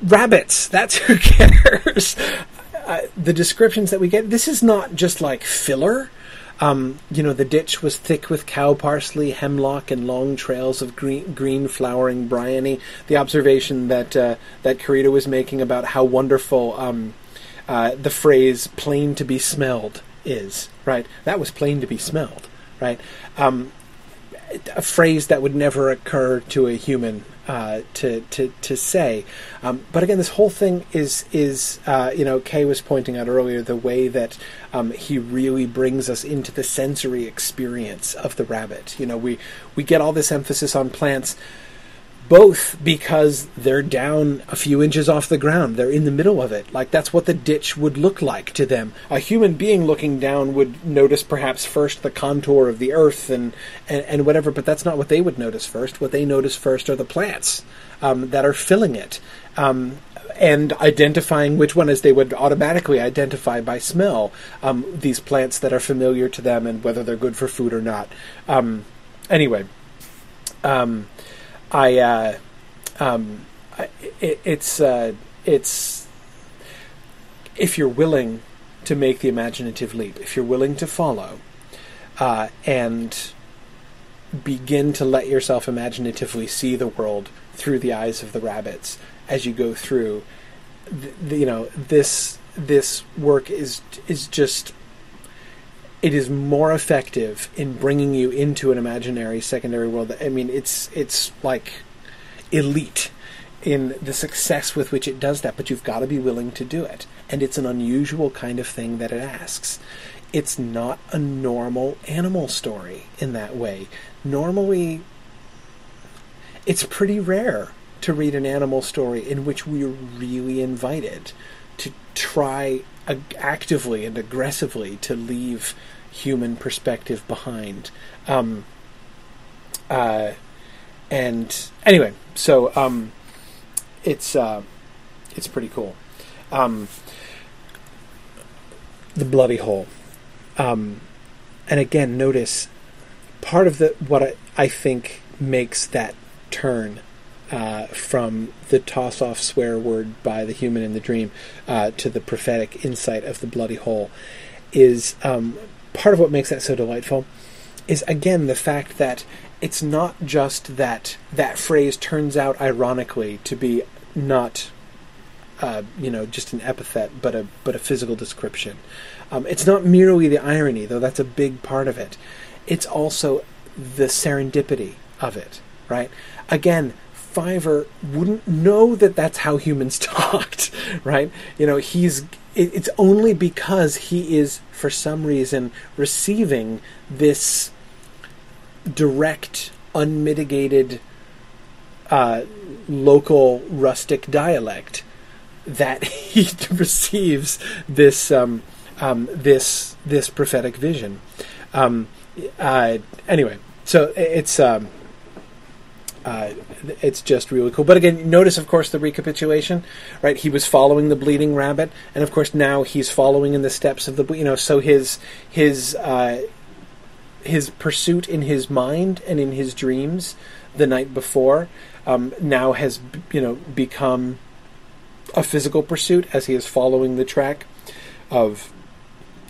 rabbits. That's who cares. The descriptions that we get. This is not just like filler. Um, you know, the ditch was thick with cow parsley, hemlock, and long trails of green, green flowering bryony. The observation that uh, that Karita was making about how wonderful um, uh, the phrase "plain to be smelled" is, right? That was plain to be smelled, right? Um, a phrase that would never occur to a human uh, to to to say. Um, but again, this whole thing is is uh, you know Kay was pointing out earlier the way that um, he really brings us into the sensory experience of the rabbit. You know, we we get all this emphasis on plants both because they're down a few inches off the ground. They're in the middle of it. Like that's what the ditch would look like to them. A human being looking down would notice perhaps first the contour of the earth and, and, and whatever, but that's not what they would notice first. What they notice first are the plants um, that are filling it. Um, and identifying which one, as they would automatically identify by smell, um, these plants that are familiar to them and whether they're good for food or not. Um, anyway, um, I, uh, um, it, it's uh, it's if you're willing to make the imaginative leap, if you're willing to follow, uh, and begin to let yourself imaginatively see the world through the eyes of the rabbits as you go through, th- you know this this work is is just it is more effective in bringing you into an imaginary secondary world. I mean, it's it's like elite in the success with which it does that, but you've got to be willing to do it. And it's an unusual kind of thing that it asks. It's not a normal animal story in that way. Normally, it's pretty rare to read an animal story in which we are really invited to try actively and aggressively to leave human perspective behind. Um, uh, and anyway, so um, it's uh, it's pretty cool. Um, the bloody hole, um, and again, notice part of the what I, I think makes that turn uh, from the toss off swear word by the human in the dream uh, to the prophetic insight of the bloody hole is um, part of what makes that so delightful is again the fact that it's not just that that phrase turns out ironically to be not uh, you know just an epithet, but a but a physical description. Um, it's not merely the irony, though that's a big part of it. It's also the serendipity of it, right? Again, Fiver wouldn't know that that's how humans talked, right? You know, he's it's only because he is for some reason receiving this direct, unmitigated, uh, local rustic dialect that he receives this um, um, this this prophetic vision. Um, uh, anyway, so it's um, uh, it's just really cool. But again, notice, of course, the recapitulation. Right, he was following the bleeding rabbit, and of course now he's following in the steps of the you know. So his his uh, his pursuit in his mind and in his dreams the night before um, now has you know become a physical pursuit as he is following the track of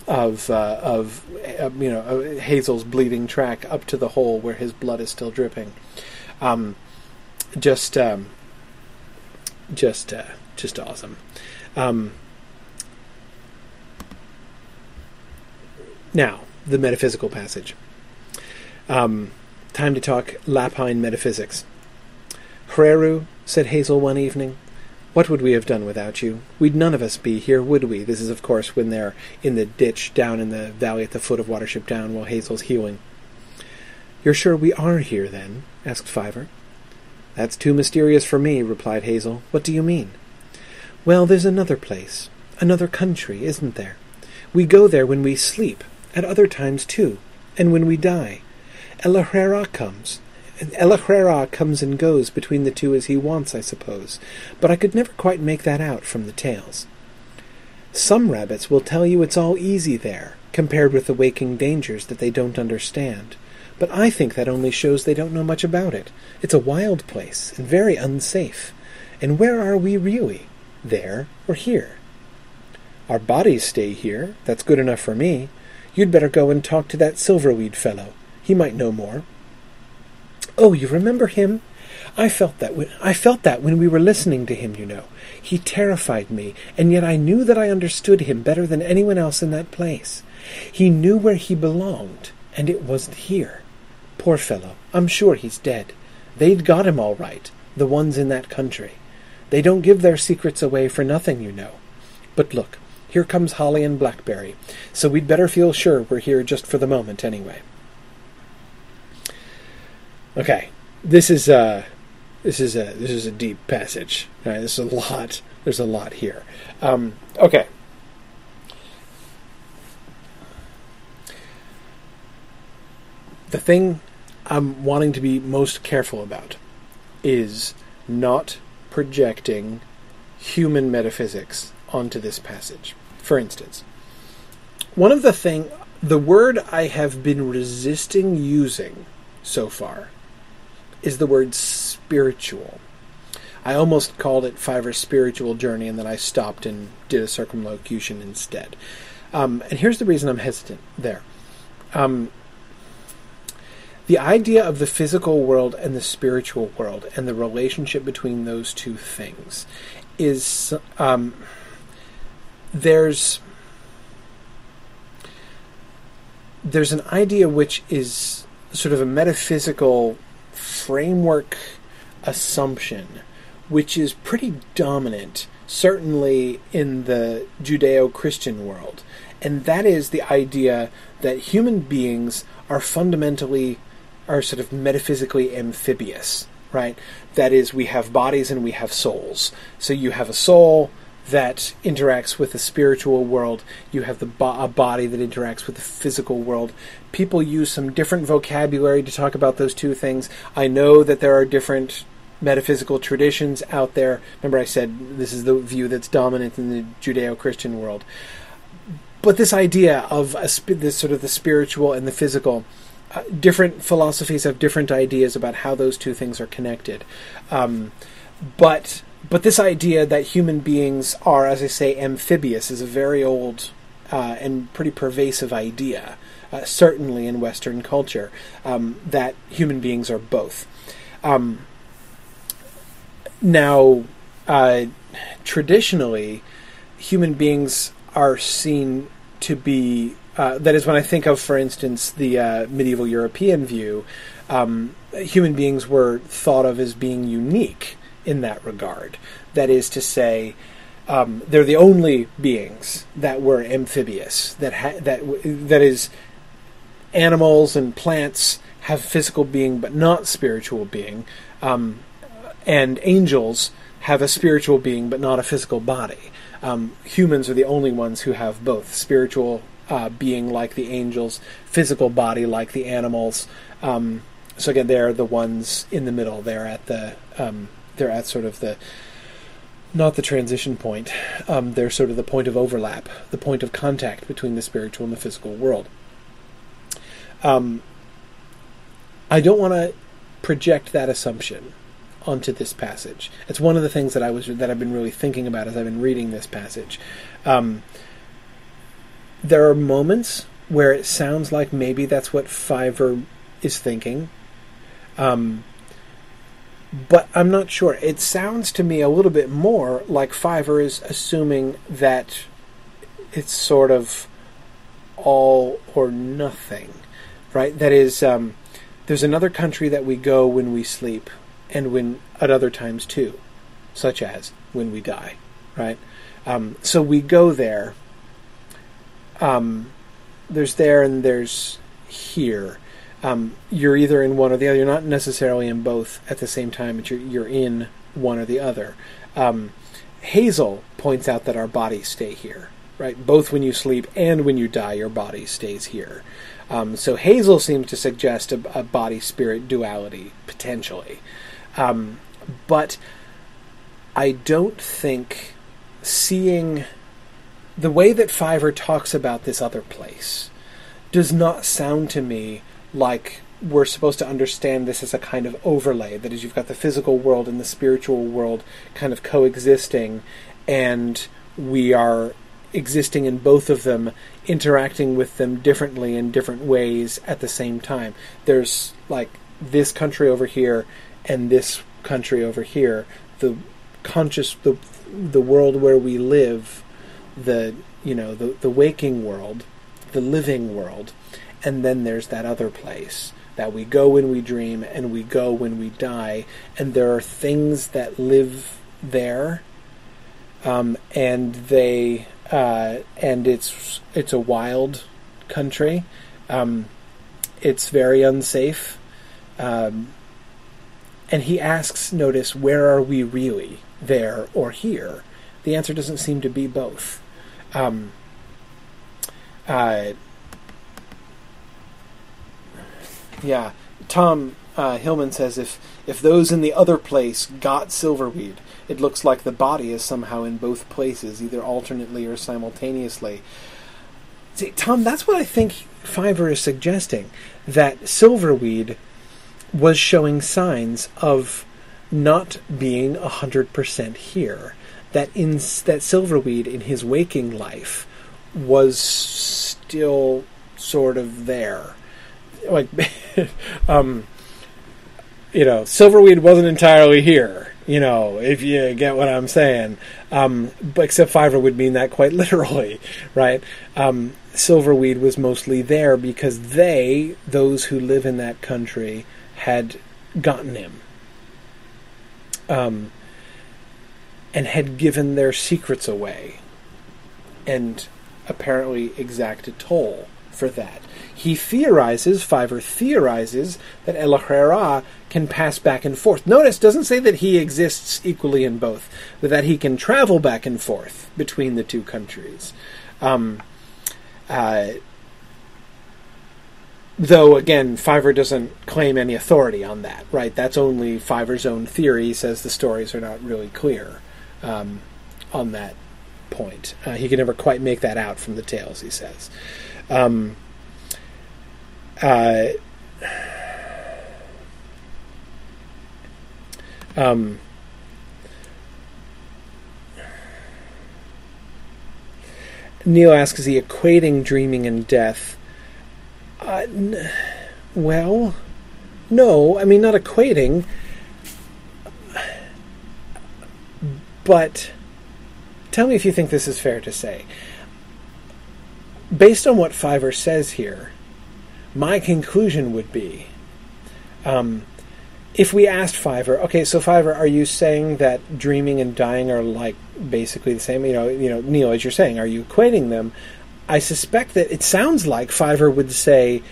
of uh, of uh, you know Hazel's bleeding track up to the hole where his blood is still dripping. Um, just um, just uh, just awesome. Um, now the metaphysical passage. Um, time to talk Lapine metaphysics. Hrairoo, said Hazel one evening, what would we have done without you? We'd none of us be here, would we? This is, of course, when they're in the ditch down in the valley at the foot of Watership Down while Hazel's healing. You're sure we are here, then? asked Fiver. That's too mysterious for me, replied Hazel. What do you mean? Well, there's another place, another country, isn't there? We go there when we sleep, at other times too, and when we die. El comes, El comes and goes between the two as he wants, I suppose, but I could never quite make that out from the tales. Some rabbits will tell you it's all easy there, compared with the waking dangers that they don't understand. But I think that only shows they don't know much about it. It's a wild place, and very unsafe. And where are we really? There or here? Our bodies stay here. That's good enough for me. You'd better go and talk to that Silverweed fellow. He might know more. Oh, you remember him? I felt that when, I felt that when we were listening to him, you know. He terrified me, and yet I knew that I understood him better than anyone else in that place. He knew where he belonged, and it wasn't here. Poor fellow, I'm sure he's dead. They'd got him all right, the ones in that country. They don't give their secrets away for nothing, you know. But look, here comes Holly and Blackberry, so we'd better feel sure we're here just for the moment, anyway. Okay, this is a this is a this is a deep passage. Right, there's a lot. There's a lot here. Um, okay. The thing I'm wanting to be most careful about is not projecting human metaphysics onto this passage. For instance, one of the thing the word I have been resisting using so far is the word spiritual. I almost called it Fiver's spiritual journey, and then I stopped and did a circumlocution instead. Um, and here's the reason I'm hesitant there. Um, the idea of the physical world and the spiritual world and the relationship between those two things is um, there's there's an idea which is sort of a metaphysical framework assumption, which is pretty dominant, certainly in the Judeo Christian world. And that is the idea that human beings are fundamentally, are sort of metaphysically amphibious, right? That is, we have bodies and we have souls. So you have a soul, that interacts with the spiritual world. You have the bo- a body that interacts with the physical world. People use some different vocabulary to talk about those two things. I know that there are different metaphysical traditions out there. Remember, I said this is the view that's dominant in the Judeo-Christian world. But this idea of sp- this sort of the spiritual and the physical, different philosophies have different ideas about how those two things are connected. Um, but but this idea that human beings are, as I say, amphibious is a very old uh, and pretty pervasive idea, uh, certainly in Western culture, um, that human beings are both. Um, now, uh, traditionally, human beings are seen to be. Uh, that is when I think of, for instance, the uh, medieval European view. Um, human beings were thought of as being unique in that regard. That is to say, um, they're the only beings that were amphibious. That ha- that that is, animals and plants have physical being but not spiritual being, um, and angels have a spiritual being but not a physical body. Um, humans are the only ones who have both spiritual uh, being like the angels, physical body like the animals. Um, so again, they're the ones in the middle. They're at the um, they're at sort of the not the transition point. Um, they're sort of the point of overlap, the point of contact between the spiritual and the physical world. Um, I don't want to project that assumption onto this passage. It's one of the things that I was that I've been really thinking about as I've been reading this passage. Um, there are moments where it sounds like maybe that's what Fiver is thinking. Um, but I'm not sure. It sounds to me a little bit more like Fiver is assuming that it's sort of all or nothing, right? That is, um, there's another country that we go when we sleep, and when at other times too, such as when we die, right? Um, so we go there. Um, there's there and there's here um, you're either in one or the other. You're not necessarily in both at the same time, but you're, you're in one or the other. Um, Hazel points out that our bodies stay here, right? Both when you sleep and when you die, your body stays here. Um, so Hazel seems to suggest a, a body spirit duality potentially, um, but I don't think seeing the way that Fiver talks about this other place does not sound to me like we're supposed to understand this as a kind of overlay. That is, you've got the physical world and the spiritual world kind of coexisting, and we are existing in both of them, interacting with them differently in different ways at the same time. There's like this country over here and this country over here. The conscious, the the world where we live, the you know the the waking world, the living world and then there's that other place that we go when we dream and we go when we die, and there are things that live there, um, and they uh, and it's it's a wild country. Um, it's very unsafe. Um, and he asks, notice, where are we really, there or here? The answer doesn't seem to be both. Um, uh, Yeah, Tom uh, Hillman says if if those in the other place got Silverweed, it looks like the body is somehow in both places, either alternately or simultaneously. See, Tom, that's what I think Fiver is suggesting that Silverweed was showing signs of not being a hundred percent here. That in that Silverweed in his waking life was still sort of there like um, you know, Silverweed wasn't entirely here. You know, if you get what I'm saying, um, except Fiver would mean that quite literally, right? Um, Silverweed was mostly there because they, those who live in that country, had gotten him, um, and had given their secrets away, and apparently exacted toll for that. He theorizes, Fiver theorizes, that El-ahrairah can pass back and forth. Notice, doesn't say that he exists equally in both, but that he can travel back and forth between the two countries. Um, uh, though, again, Fiver doesn't claim any authority on that, right? That's only Fiver's own theory. He says the stories are not really clear um, on that point. Uh, he could never quite make that out from the tales, he says. Um, uh, um, Neil asks, is he equating dreaming and death? Uh, n- well, no. I mean, not equating. But tell me if you think this is fair to say. Based on what Fiver says here, my conclusion would be um, if we asked Fiver, okay, so Fiver, are you saying that dreaming and dying are like basically the same? You know, you know, Neil, as you're saying, are you equating them? I suspect that it sounds like Fiver would say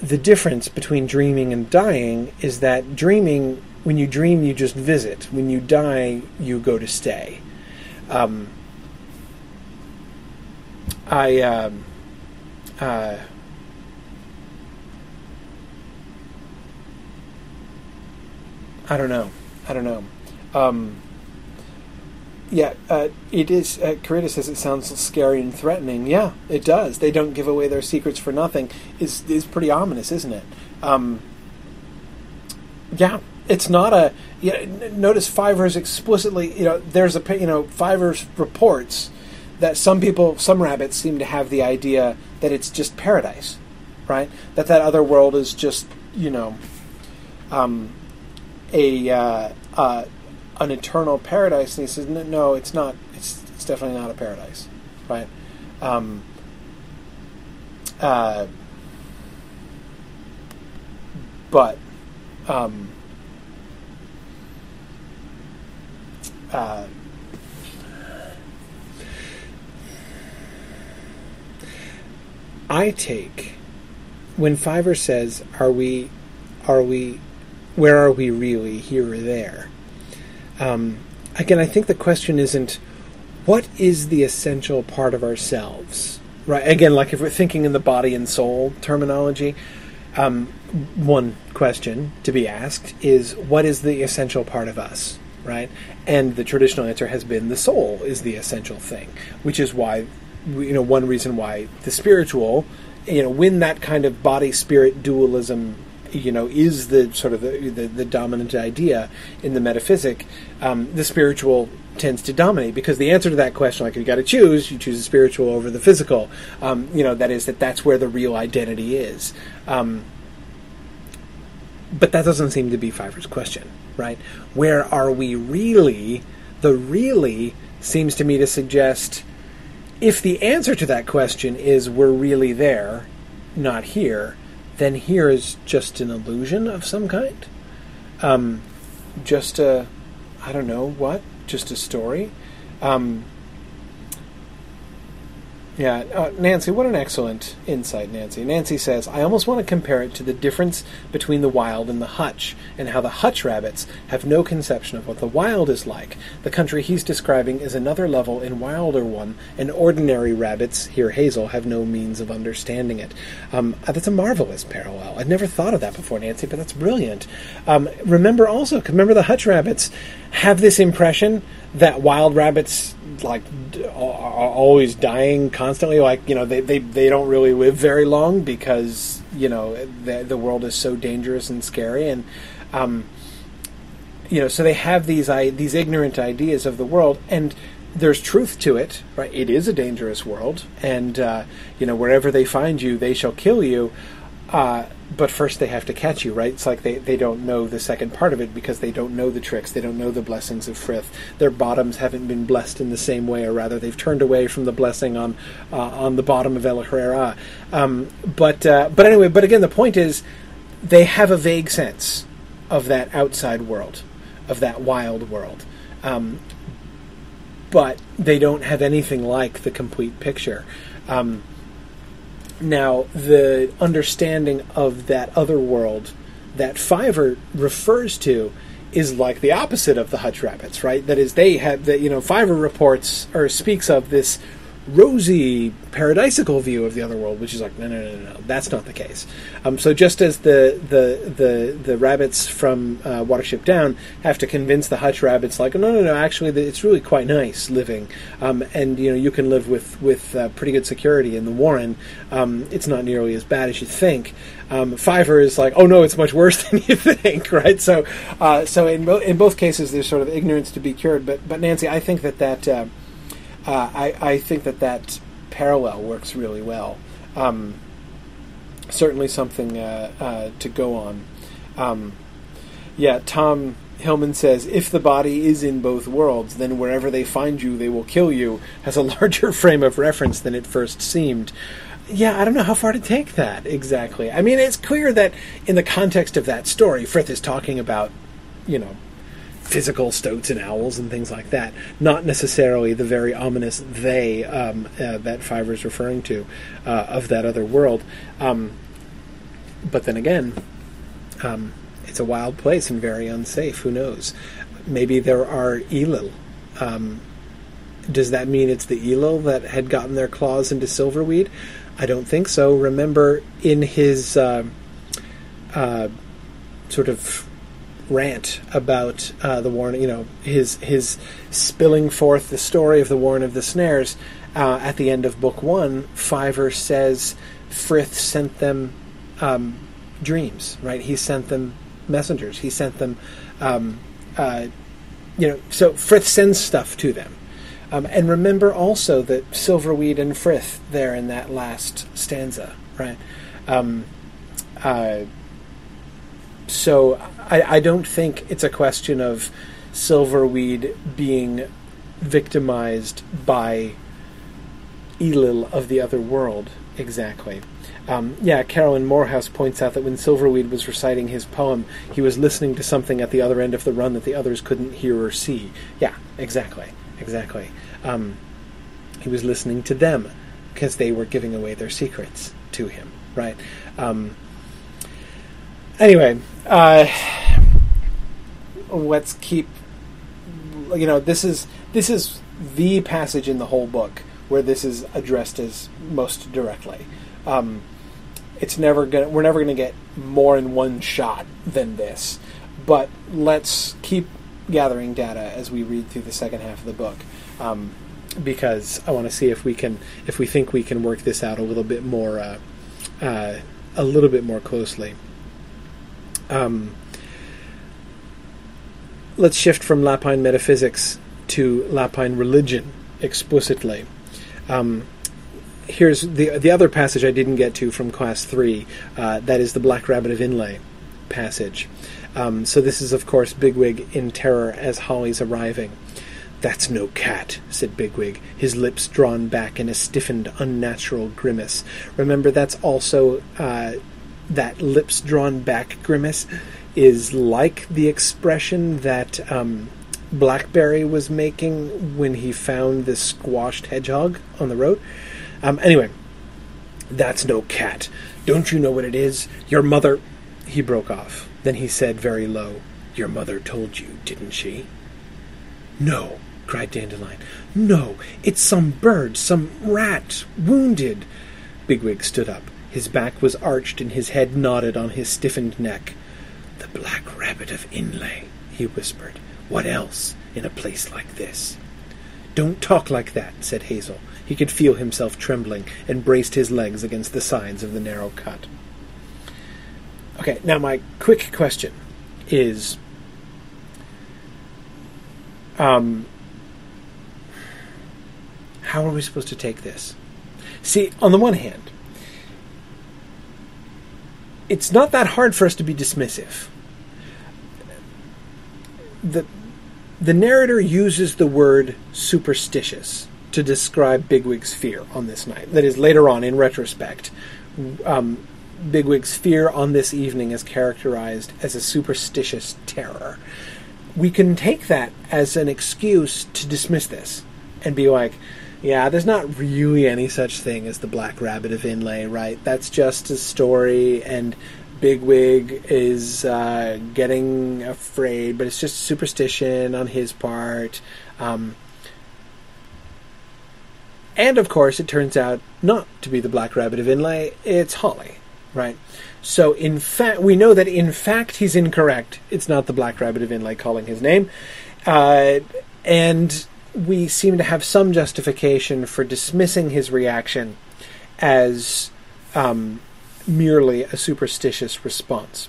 the difference between dreaming and dying is that dreaming, when you dream, you just visit. When you die, you go to stay. Um, I. Um, uh, I don't know. I don't know. Um, yeah, uh, it is. Uh, says it sounds scary and threatening. Yeah, it does. They don't give away their secrets for nothing. is is pretty ominous, isn't it? Um, yeah, it's not a. You know, notice Fiver's explicitly. You know, there's a. You know, Fiver's reports that some people, some rabbits, seem to have the idea that it's just paradise, right? That that other world is just you know, um, a uh, uh, an eternal paradise, and he says, no, it's not. It's, it's definitely not a paradise, right? Um, uh, but um, uh, I take when Fiver says, "Are we? Are we? Where are we really? Here or there?" Um, again, I think the question isn't what is the essential part of ourselves, right? Again, like if we're thinking in the body and soul terminology, um, one question to be asked is what is the essential part of us, right? And the traditional answer has been the soul is the essential thing, which is why, you know, one reason why the spiritual, you know, when that kind of body spirit dualism you know is the sort of the, the, the dominant idea in the metaphysic, um, the spiritual tends to dominate because the answer to that question, like you got to choose, you choose the spiritual over the physical. Um, you know that is that that's where the real identity is. Um, but that doesn't seem to be Fiver's question, right? Where are we really? The really seems to me to suggest if the answer to that question is we're really there, not here, then here is just an illusion of some kind. Um, just a, I don't know what, just a story. Um, yeah, uh, Nancy, what an excellent insight, Nancy. Nancy says, I almost want to compare it to the difference between the wild and the hutch, and how the hutch rabbits have no conception of what the wild is like. The country he's describing is another level and wilder one, and ordinary rabbits, here Hazel, have no means of understanding it. Um, uh, that's a marvelous parallel. I'd never thought of that before, Nancy, but that's brilliant. Um, remember also, remember the hutch rabbits have this impression that wild rabbits like are always dying constantly like you know they, they, they don't really live very long because you know the, the world is so dangerous and scary. And um, you know so they have these I, these ignorant ideas of the world and there's truth to it right? It is a dangerous world and uh, you know wherever they find you they shall kill you uh, but first they have to catch you, right? It's like they, they don't know the second part of it because they don't know the tricks. They don't know the blessings of Frith. Their bottoms haven't been blessed in the same way, or rather, they've turned away from the blessing on uh, on the bottom of El-ahrairah. Um, but uh, but anyway, but again, the point is they have a vague sense of that outside world, of that wild world. Um, but they don't have anything like the complete picture. Um, now, the understanding of that other world that Fiver refers to is like the opposite of the Hutch Rabbits, right? That is, they have that you know Fiver reports or speaks of this rosy, paradisical view of the other world, which is like, no, no, no, no, that's not the case. Um, so just as the the the, the rabbits from uh, Watership Down have to convince the Hutch rabbits, like, no, no, no, actually, it's really quite nice living, um, and you know, you can live with with uh, pretty good security in the Warren. Um, it's not nearly as bad as you think. Um, Fiver is like, oh no, it's much worse than you think, right? So, uh, so in bo- in both cases, there's sort of ignorance to be cured. But but Nancy, I think that that uh, I, I think that that parallel works really well. Um, certainly something uh, uh, to go on. Um, yeah, Tom Hillman says, if the body is in both worlds, then wherever they find you, they will kill you, has a larger frame of reference than it first seemed. Yeah, I don't know how far to take that exactly. I mean, it's clear that in the context of that story, Frith is talking about, you know, physical stoats and owls and things like that, not necessarily the very ominous they um, uh, that Fiver's referring to uh, of that other world. Um, but then again, um, it's a wild place and very unsafe. Who knows? Maybe there are Elil. Um, does that mean it's the Elil that had gotten their claws into Silverweed? I don't think so. Remember, in his uh, uh, sort of rant about uh, the Warren, you know, his his spilling forth the story of the Warren of the Snares uh, at the end of book one, Fiver says Frith sent them um, dreams, right? He sent them messengers. He sent them, um, uh, you know, so Frith sends stuff to them. Um, and remember also that Silverweed and Frith there in that last stanza, right? So I, I, don't think it's a question of Silverweed being victimized by Elil of the other world exactly. Um, yeah, Carolyn Morehouse points out that when Silverweed was reciting his poem, he was listening to something at the other end of the run that the others couldn't hear or see. Yeah, exactly, exactly. Um, he was listening to them because they were giving away their secrets to him, right? Um, anyway, uh, let's keep. You know, this is this is the passage in the whole book where this is addressed as most directly. Um, it's never gonna we're never gonna get more in one shot than this. But let's keep gathering data as we read through the second half of the book. Um, because I want to see if we can, if we think we can work this out a little bit more, uh, uh, a little bit more closely. Um, let's shift from Lapine metaphysics to Lapine religion explicitly. Um, here's the the other passage I didn't get to from class three. Uh, that is the Black Rabbit of Inlé passage. Um, so this is, of course, Bigwig in terror as Holly's arriving. That's no cat, said Bigwig, his lips drawn back in a stiffened, unnatural grimace. Remember, that's also uh, that lips drawn back grimace is like the expression that um, Blackberry was making when he found the squashed hedgehog on the road. Um, anyway, that's no cat. Don't you know what it is? Your mother. He broke off. Then he said very low, Your mother told you, didn't she? No, cried Dandelion. No, it's some bird, some rat, wounded. Bigwig stood up. His back was arched and his head nodded on his stiffened neck. The black rabbit of Inlé, he whispered. What else in a place like this? Don't talk like that, said Hazel. He could feel himself trembling and braced his legs against the sides of the narrow cut. Okay, now my quick question is um, how are we supposed to take this? See, on the one hand, it's not that hard for us to be dismissive. The, the narrator uses the word superstitious to describe Bigwig's fear on this night. That is, later on, in retrospect, um, Bigwig's fear on this evening is characterized as a superstitious terror. We can take that as an excuse to dismiss this and be like, yeah, there's not really any such thing as the Black Rabbit of Inlé, right? That's just a story, and Bigwig is uh, getting afraid, but it's just superstition on his part. Um, and of course, it turns out not to be the Black Rabbit of Inlé, it's Holly, right? So, in fact, we know that in fact he's incorrect. It's not the Black Rabbit of Inlé calling his name. Uh, and we seem to have some justification for dismissing his reaction as um, merely a superstitious response.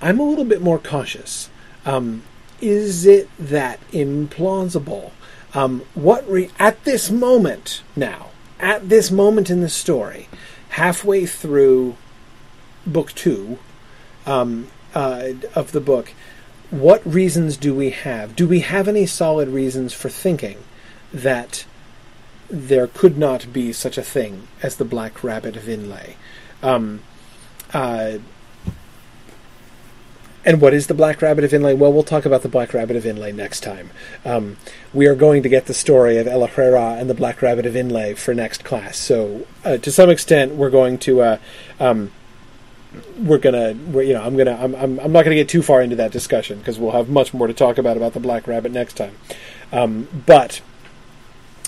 I'm a little bit more cautious. Um, is it that implausible um, what re- at this moment now, at this moment in the story, halfway through book two, um, uh, of the book, what reasons do we have? Do we have any solid reasons for thinking that there could not be such a thing as the Black Rabbit of Inlé? Um, uh, and what is the Black Rabbit of Inlé? Well, we'll talk about the Black Rabbit of Inlé next time. Um, we are going to get the story of El-ahrairah and the Black Rabbit of Inlay for next class. So, uh, to some extent, we're going to. Uh, um, we're gonna, we're, you know, I'm gonna, I'm, I'm, I'm not gonna get too far into that discussion because we'll have much more to talk about about the Black Rabbit next time. Um, but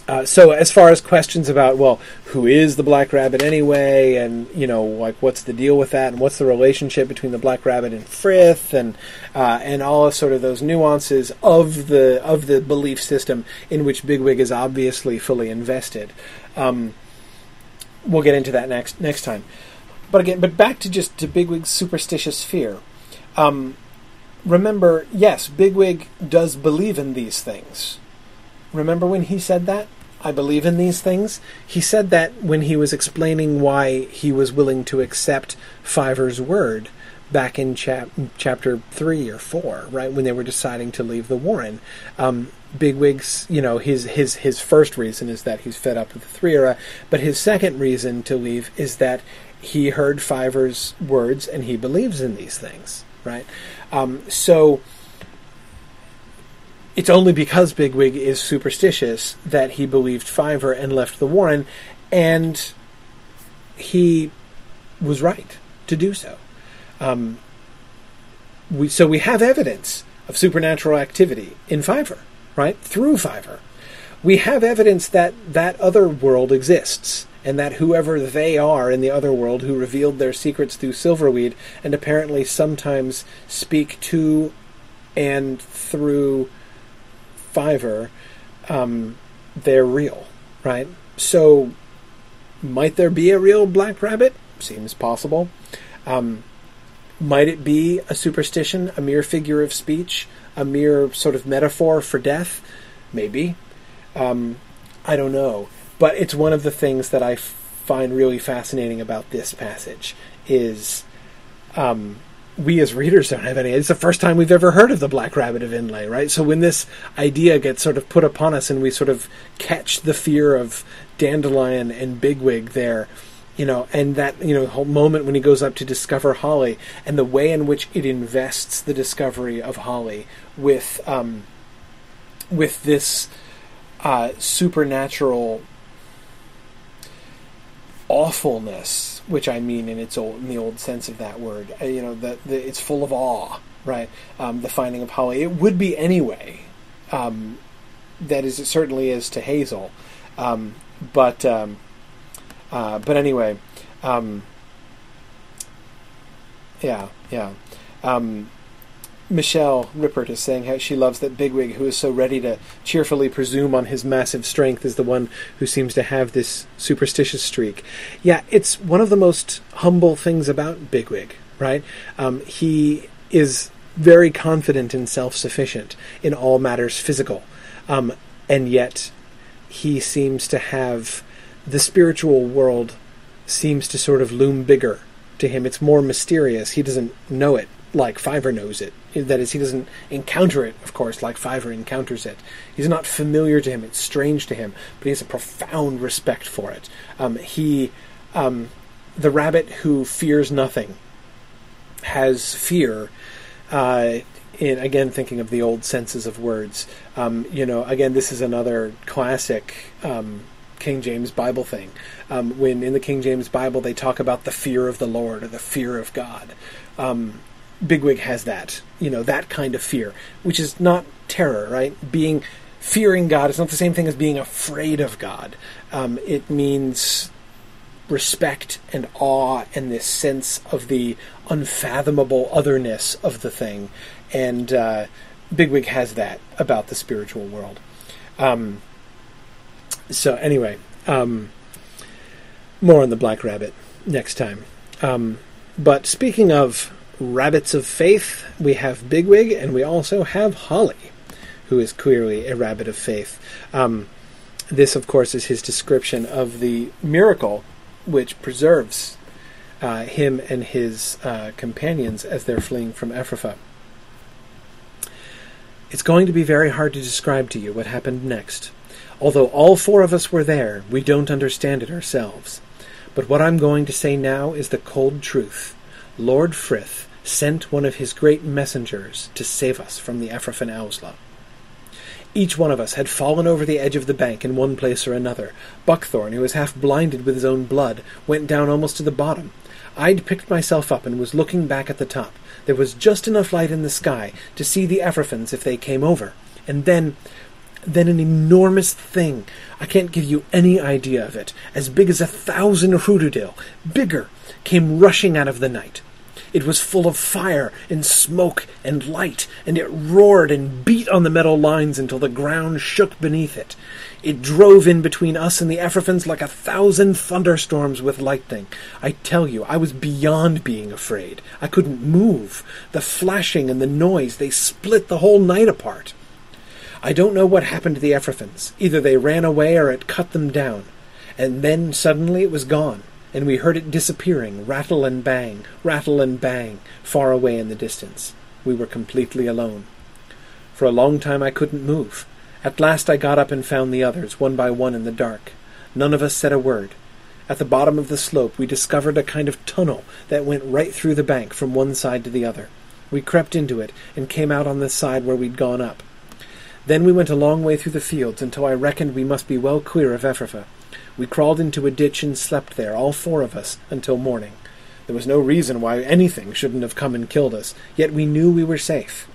uh, so as far as questions about well who is the black rabbit anyway and you know like what's the deal with that and what's the relationship between the black rabbit and frith and uh, and all of sort of those nuances of the of the belief system in which bigwig is obviously fully invested um, we'll get into that next next time but again but back to just to bigwig's superstitious fear um, remember yes bigwig does believe in these things remember when he said that I believe in these things. He said that when he was explaining why he was willing to accept Fiver's word back in chap- chapter three or four, right when they were deciding to leave the Warren. Um, Bigwig's, you know, his his his first reason is that he's fed up with the Threarah, but his second reason to leave is that he heard Fiver's words and he believes in these things, right? Um, so it's only because Bigwig is superstitious that he believed Fiver and left the Warren, and he was right to do so. Um, we, so we have evidence of supernatural activity in Fiver, right? Through Fiver. We have evidence that that other world exists, and that whoever they are in the other world who revealed their secrets through Silverweed and apparently sometimes speak to and through Fiver, um, they're real, right? So, might there be a real black rabbit? Seems possible. Um, might it be a superstition, a mere figure of speech, a mere sort of metaphor for death? Maybe. Um, I don't know. But it's one of the things that I find really fascinating about this passage is um, we as readers don't have any. It's the first time we've ever heard of the Black Rabbit of Inlé, right? So when this idea gets sort of put upon us and we sort of catch the fear of Dandelion and Bigwig there, you know, and that, you know, whole moment when he goes up to discover Holly and the way in which it invests the discovery of Holly with, um, with this uh, supernatural awfulness, which I mean in its old in the old sense of that word. Uh, you know, that it's full of awe, right? Um, the finding of Holly. It would be anyway. Um, that is, it certainly is to Hazel, um, but um, uh, but anyway, um, yeah, yeah. Michelle Rippert is saying how she loves that Bigwig, who is so ready to cheerfully presume on his massive strength, is the one who seems to have this superstitious streak. Yeah, it's one of the most humble things about Bigwig, right? Um, he is very confident and self sufficient in all matters physical, um, and yet he seems to have the spiritual world seems to sort of loom bigger to him. It's more mysterious. He doesn't know it like Fiver knows it. That is, he doesn't encounter it, of course, like Fiver encounters it. He's not familiar to him; it's strange to him, but he has a profound respect for it. Um, he, um, the rabbit who fears nothing, has fear. Uh, in again, thinking of the old senses of words, um, you know, again, this is another classic um, King James Bible thing. Um, when in the King James Bible they talk about the fear of the Lord or the fear of God. Um, Bigwig has that, you know, that kind of fear, which is not terror, right? Being fearing God is not the same thing as being afraid of God. Um, it means respect and awe and this sense of the unfathomable otherness of the thing. And uh, Bigwig has that about the spiritual world. Um, so, anyway, um, more on the Black Rabbit next time. Um, but speaking of rabbits of faith, we have Bigwig, and we also have Holly, who is clearly a rabbit of faith. Um, this, of course, is his description of the miracle which preserves uh, him and his uh, companions as they're fleeing from Efrafa. It's going to be very hard to describe to you what happened next. Although all four of us were there, we don't understand it ourselves. But what I'm going to say now is the cold truth. Lord Frith sent one of his great messengers to save us from the Efrafan Owsla. Each one of us had fallen over the edge of the bank in one place or another. Buckthorn, who was half blinded with his own blood, went down almost to the bottom. I'd picked myself up and was looking back at the top. There was just enough light in the sky to see the Efrafans if they came over. And then, then an enormous thing. I can't give you any idea of it. As big as a thousand hrududil, bigger, came rushing out of the night. It was full of fire and smoke and light, and it roared and beat on the metal lines until the ground shook beneath it. It drove in between us and the Efrafans like a thousand thunderstorms with lightning. I tell you, I was beyond being afraid. I couldn't move. The flashing and the noise, they split the whole night apart. I don't know what happened to the Efrafans. Either they ran away or it cut them down. And then suddenly it was gone and we heard it disappearing, rattle and bang, rattle and bang, far away in the distance. We were completely alone. For a long time I couldn't move. At last I got up and found the others, one by one in the dark. None of us said a word. At the bottom of the slope we discovered a kind of tunnel that went right through the bank from one side to the other. We crept into it and came out on the side where we'd gone up. Then we went a long way through the fields until I reckoned we must be well clear of Efrafa. We crawled into a ditch and slept there, all four of us, until morning. There was no reason why anything shouldn't have come and killed us, yet we knew we were safe.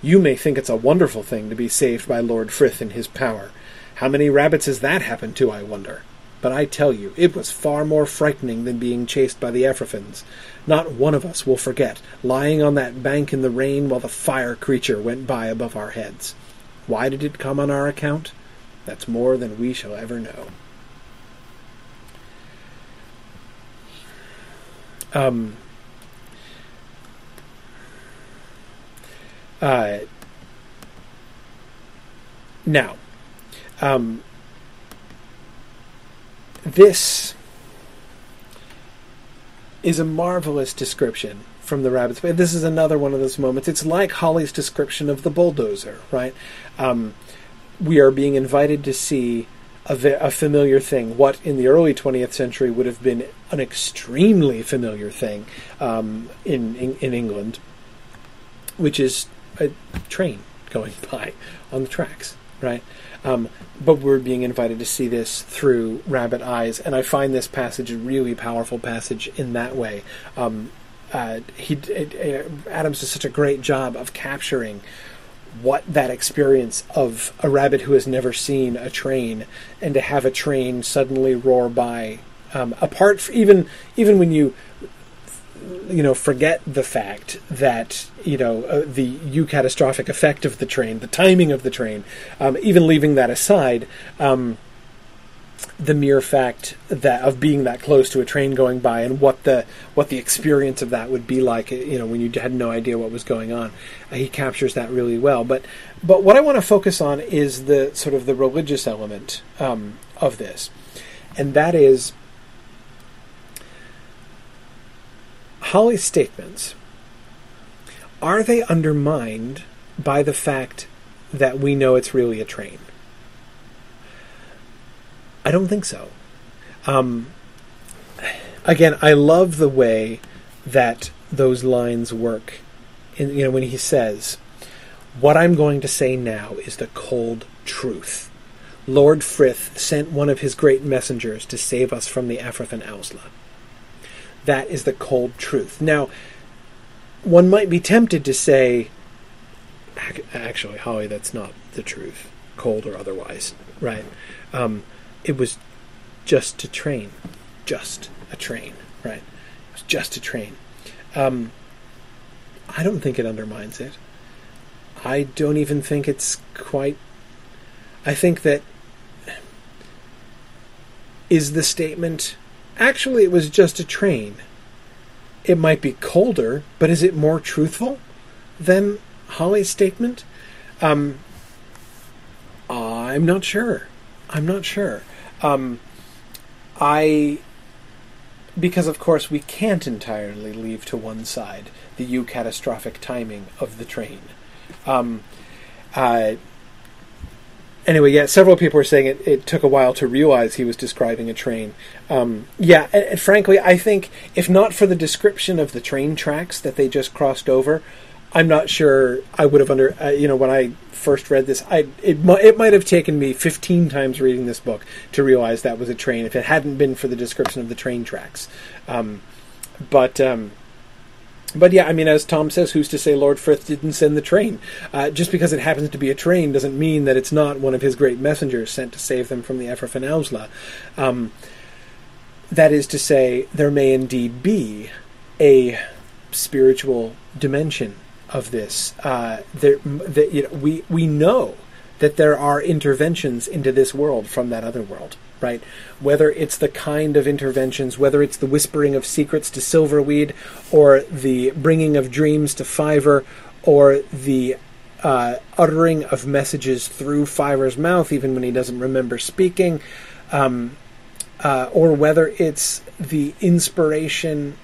You may think it's a wonderful thing to be saved by Lord Frith and his power. How many rabbits has that happened to, I wonder? But I tell you, it was far more frightening than being chased by the Efrafans. Not one of us will forget lying on that bank in the rain while the fire creature went by above our heads. Why did it come on our account? That's more than we shall ever know. Um, uh, now, um, this is a marvelous description from the rabbit's way. This is another one of those moments. It's like Holly's description of the bulldozer, right? Um, we are being invited to see a, a, familiar thing. What in the early 20th century would have been an extremely familiar thing um, in, in, in England, which is a train going by on the tracks, right? Um, but we're being invited to see this through rabbit eyes, and I find this passage a really powerful passage in that way. Um, uh, he it, it, Adams does such a great job of capturing what that experience of a rabbit who has never seen a train and to have a train suddenly roar by um, apart even even when you you know forget the fact that you know uh, the eucatastrophic effect of the train the timing of the train um, even leaving that aside um, the mere fact that of being that close to a train going by and what the what the experience of that would be like you know when you had no idea what was going on. Uh, he captures that really well. But but what I want to focus on is the sort of the religious element um, of this. And that is Holly's statements. Are they undermined by the fact that we know it's really a train I don't think so. Um, again, I love the way that those lines work. You know, when he says, "What I'm going to say now is the cold truth." Lord Frith sent one of his great messengers to save us from the Efrafan Owsla. That is the cold truth. Now, one might be tempted to say, actually, Holly, that's not the truth, cold or otherwise, right? Um, it was just a train, just a train, right? It was just a train. Um, I don't think it undermines it. I don't even think it's quite. I think that is the statement. Actually, it was just a train. It might be colder, but is it more truthful than Holly's statement? Um, I'm not sure. I'm not sure. Um, I because of course we can't entirely leave to one side the eucatastrophic timing of the train. Um, uh, anyway, yeah, several people were saying it, it took a while to realize he was describing a train. Um, yeah, and, and frankly, I think if not for the description of the train tracks that they just crossed over, I'm not sure I would have under. Uh, you know, when I first read this, I it it might have taken me 15 times reading this book to realize that was a train if it hadn't been for the description of the train tracks. Um, but um, but yeah, I mean, as Tom says, who's to say Lord Frith didn't send the train? Uh, just because it happens to be a train doesn't mean that it's not one of his great messengers sent to save them from the Owsla. Um, that is to say, there may indeed be a spiritual dimension of this. Uh, there, you know, we we know that there are interventions into this world from that other world, right? Whether it's the kind of interventions, whether it's the whispering of secrets to Silverweed, or the bringing of dreams to Fiver, or the uh, uttering of messages through Fiver's mouth, even when he doesn't remember speaking, um, uh, or whether it's the inspiration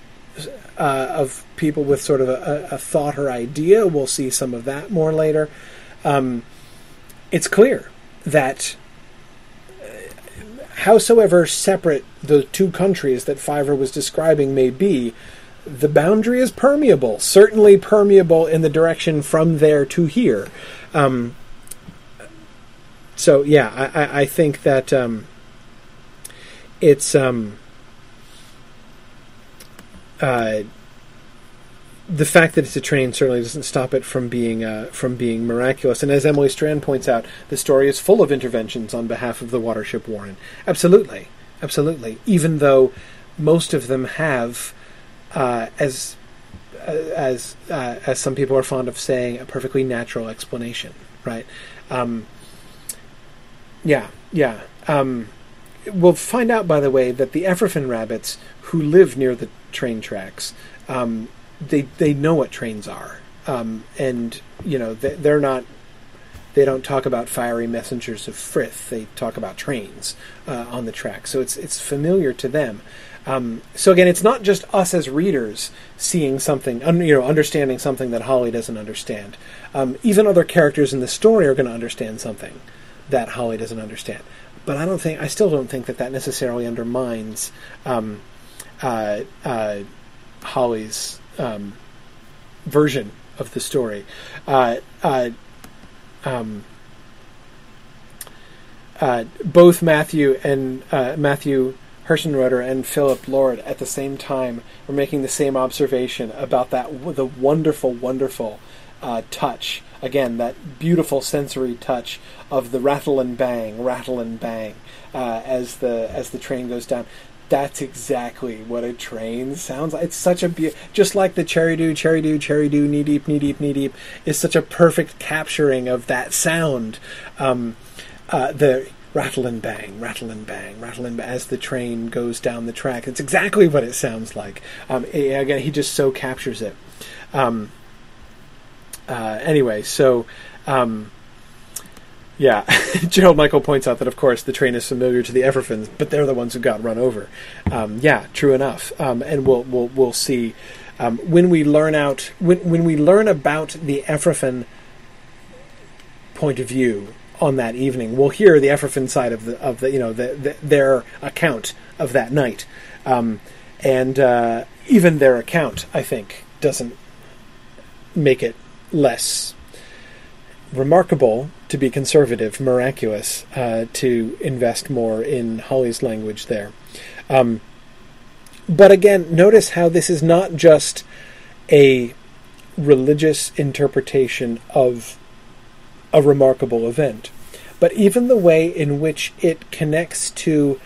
uh, of people with sort of a, a, thought or idea. We'll see some of that more later. Um, it's clear that, uh, howsoever separate the two countries that Fiver was describing may be, the boundary is permeable, certainly permeable in the direction from there to here. Um, so, yeah, I, I think that um, it's. Um, uh, the fact that it's a train certainly doesn't stop it from being uh, from being miraculous. And as Emily Strand points out, the story is full of interventions on behalf of the Watership Warren. Absolutely, absolutely. Even though most of them have, uh, as uh, as uh, as some people are fond of saying, a perfectly natural explanation. Right? Um, yeah, yeah. Um, we'll find out, by the way, that the Efrafan rabbits who live near the train tracks. Um, they they know what trains are, um, and you know they, they're not. They don't talk about fiery messengers of Frith. They talk about trains uh, on the track. So it's it's familiar to them. Um, so again, it's not just us as readers seeing something, un, you know, understanding something that Holly doesn't understand. Um, even other characters in the story are going to understand something that Holly doesn't understand. But I don't think, I still don't think that that necessarily undermines um, uh, uh, Holly's um, version of the story. Uh, uh, um, uh, both Matthew and uh, Matthew Herschenroeder and Philip Lord at the same time were making the same observation about that the wonderful, wonderful touch. Again, that beautiful sensory touch of the rattle and bang, rattle and bang uh, as the as the train goes down that's exactly what a train sounds like. It's such a be- just like the cherry do, cherry do, cherry do, knee deep, knee deep, knee deep is such a perfect capturing of that sound. Um, uh, the rattle and bang, rattle and bang, rattle and bang as the train goes down the track. It's exactly what it sounds like. Um, again, he just so captures it. Um, uh, anyway, so. Um, yeah, Gerald Michael points out that, of course, the train is familiar to the Efrafans, but they're the ones who got run over. Um, yeah, true enough. Um, and we'll we'll we'll see um, when we learn out when when we learn about the Efrafan point of view on that evening. We'll hear the Efrafan side of the of the you know the, the, their account of that night, um, and uh, even their account, I think, doesn't make it less remarkable to be conservative, miraculous uh, to invest more in Holly's language there. Um, but again, notice how this is not just a religious interpretation of a remarkable event, but even the way in which it connects to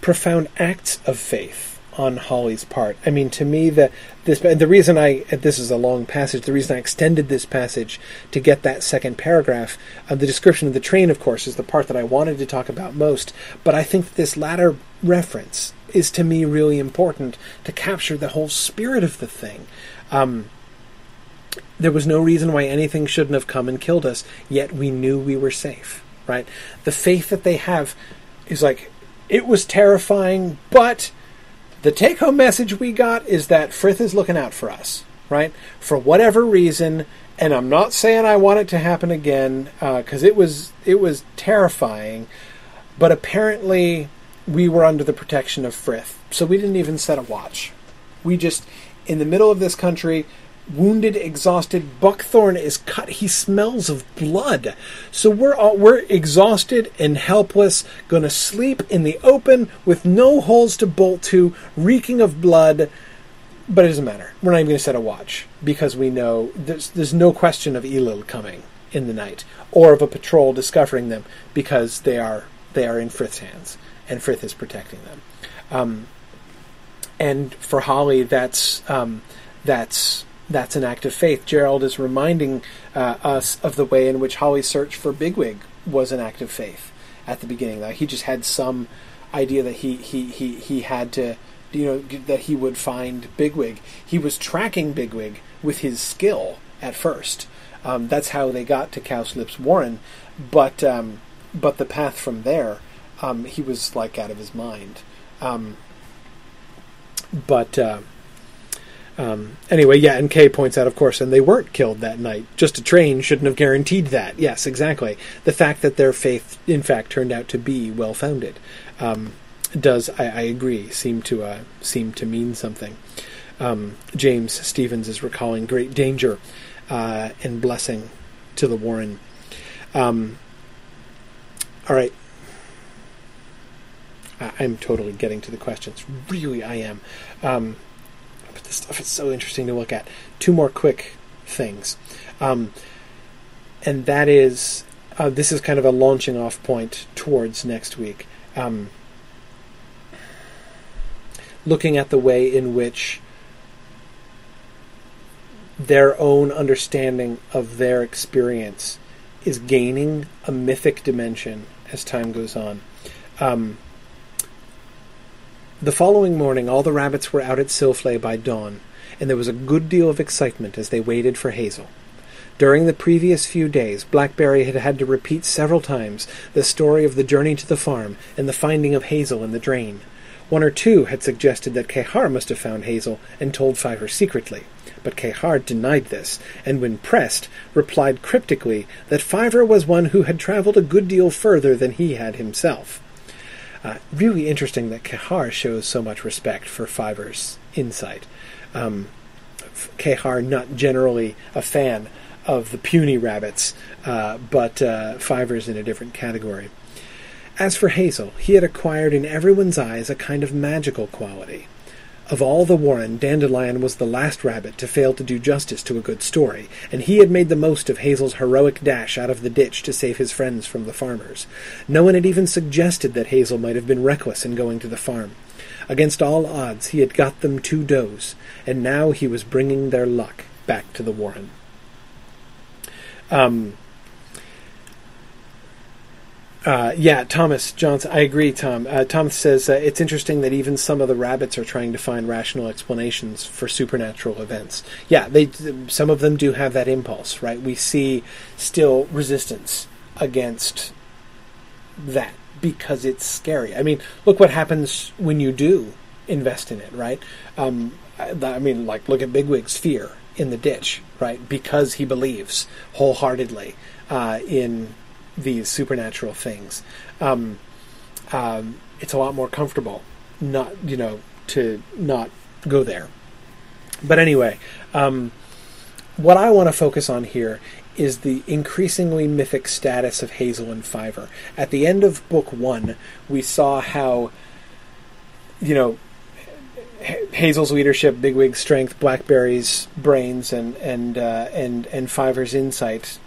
profound acts of faith on Holly's part. I mean, to me, the this the reason I this is a long passage. The reason I extended this passage to get that second paragraph, uh, the description of the train, of course, is the part that I wanted to talk about most. But I think this latter reference is to me really important to capture the whole spirit of the thing. Um, there was no reason why anything shouldn't have come and killed us, yet we knew we were safe. Right? The faith that they have is like it was terrifying, but the take home message we got is that Frith is looking out for us, right? For whatever reason, and I'm not saying I want it to happen again uh, because it was it was terrifying, but apparently we were under the protection of Frith, so we didn't even set a watch. We just in the middle of this country. Wounded, exhausted, Buckthorn is cut. He smells of blood. So we're all, we're exhausted and helpless, going to sleep in the open with no holes to bolt to, reeking of blood. But it doesn't matter. We're not even going to set a watch because we know there's there's no question of Elil coming in the night or of a patrol discovering them because they are they are in Frith's hands and Frith is protecting them. Um, and for Holly, that's um, that's that's an act of faith. Gerald is reminding uh, us of the way in which Holly's search for Bigwig was an act of faith at the beginning. Like he just had some idea that he he he he had to you know that he would find Bigwig. He was tracking Bigwig with his skill at first. Um, that's how they got to Cowslip's Warren, but um, but the path from there, um, he was like out of his mind. Um, but uh, um, anyway, yeah, and Kay points out, of course, and they weren't killed that night. Just a train shouldn't have guaranteed that. Yes, exactly. The fact that their faith, in fact, turned out to be well founded, um, does, I, I, agree, seem to uh, seem to mean something. Um, James Stevens is recalling great danger uh, and blessing to the Warren. Um, all right. I, I'm totally getting to the questions. Really, I am. This stuff is so interesting to look at. Two more quick things. Um, and that is, uh, this is kind of a launching off point towards next week. Um, looking at the way in which their own understanding of their experience is gaining a mythic dimension as time goes on. Um, the following morning, all the rabbits were out at Silflay by dawn, and there was a good deal of excitement as they waited for Hazel. During the previous few days, Blackberry had had to repeat several times the story of the journey to the farm and the finding of Hazel in the drain. One or two had suggested that Kehaar must have found Hazel and told Fiver secretly, but Kehaar denied this, and when pressed, replied cryptically that Fiver was one who had travelled a good deal further than he had himself. Uh, really interesting that Kehaar shows so much respect for Fiver's insight. Um, Kehaar not generally a fan of the puny rabbits, uh, but uh, Fiver's in a different category. As for Hazel, he had acquired in everyone's eyes a kind of magical quality. Of all the Warren, Dandelion was the last rabbit to fail to do justice to a good story, and he had made the most of Hazel's heroic dash out of the ditch to save his friends from the farmers. No one had even suggested that Hazel might have been reckless in going to the farm. Against all odds, he had got them two does, and now he was bringing their luck back to the Warren. Um, uh, yeah, Thomas Johnson. I agree, Tom. Uh, Thomas says uh, it's interesting that even some of the rabbits are trying to find rational explanations for supernatural events. Yeah, they some of them do have that impulse, right? We see still resistance against that because it's scary. I mean, look what happens when you do invest in it, right? Um, I mean, like look at Bigwig's fear in the ditch, right? Because he believes wholeheartedly uh, in these supernatural things. Um, um, it's a lot more comfortable not, you know, to not go there. But anyway, um, what I want to focus on here is the increasingly mythic status of Hazel and Fiver. At the end of book one, we saw how, you know, Hazel's leadership, Bigwig's strength, Blackberry's brains, and and uh, and and Fiver's insight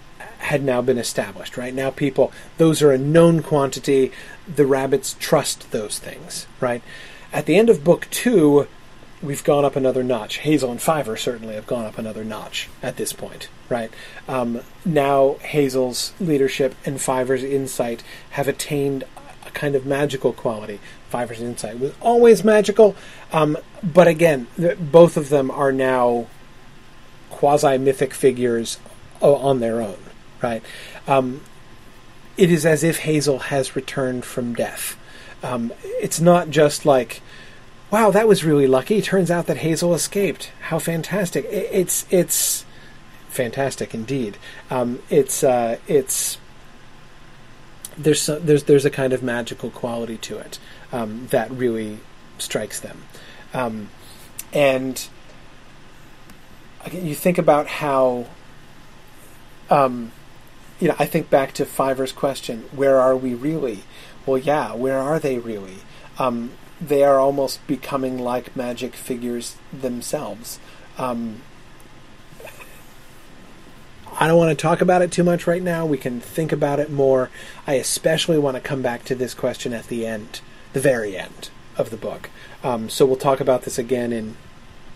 had now been established, right? Now people, those are a known quantity. The rabbits trust those things, right? At the end of book two, we've gone up another notch. Hazel and Fiver certainly have gone up another notch at this point, right? Um, now Hazel's leadership and Fiver's insight have attained a kind of magical quality. Fiver's insight was always magical, um, but again, th- both of them are now quasi mythic figures on their own, right? Um, it is as if Hazel has returned from death. Um, it's not just like wow, that was really lucky. Turns out that Hazel escaped. How fantastic! It, it's it's fantastic indeed. Um, it's uh, it's there's there's there's a kind of magical quality to it um, that really strikes them, um, and you think about how. Um, you know, I think back to Fiver's question: Where are we really? Well, yeah, where are they really? Um, they are almost becoming like magic figures themselves. Um, I don't want to talk about it too much right now. We can think about it more. I especially want to come back to this question at the end, the very end of the book. Um, so we'll talk about this again in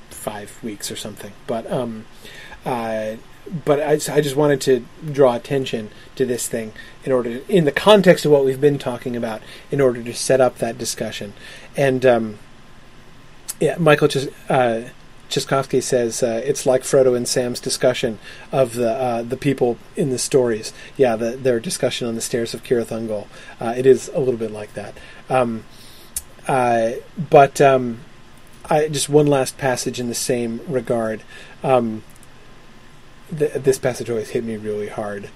five weeks or something. But um, uh, but I, I, just wanted to draw attention to this thing in order, to, in the context of what we've been talking about, in order to set up that discussion. And um, yeah, Michael just. Uh, Chiskovsky says uh, it's like Frodo and Sam's discussion of the uh, the people in the stories. Yeah, the, their discussion on the stairs of Cirith Ungol. Uh, it is a little bit like that. Um, uh, but um, I, just one last passage in the same regard. Um, this passage always hit me really hard.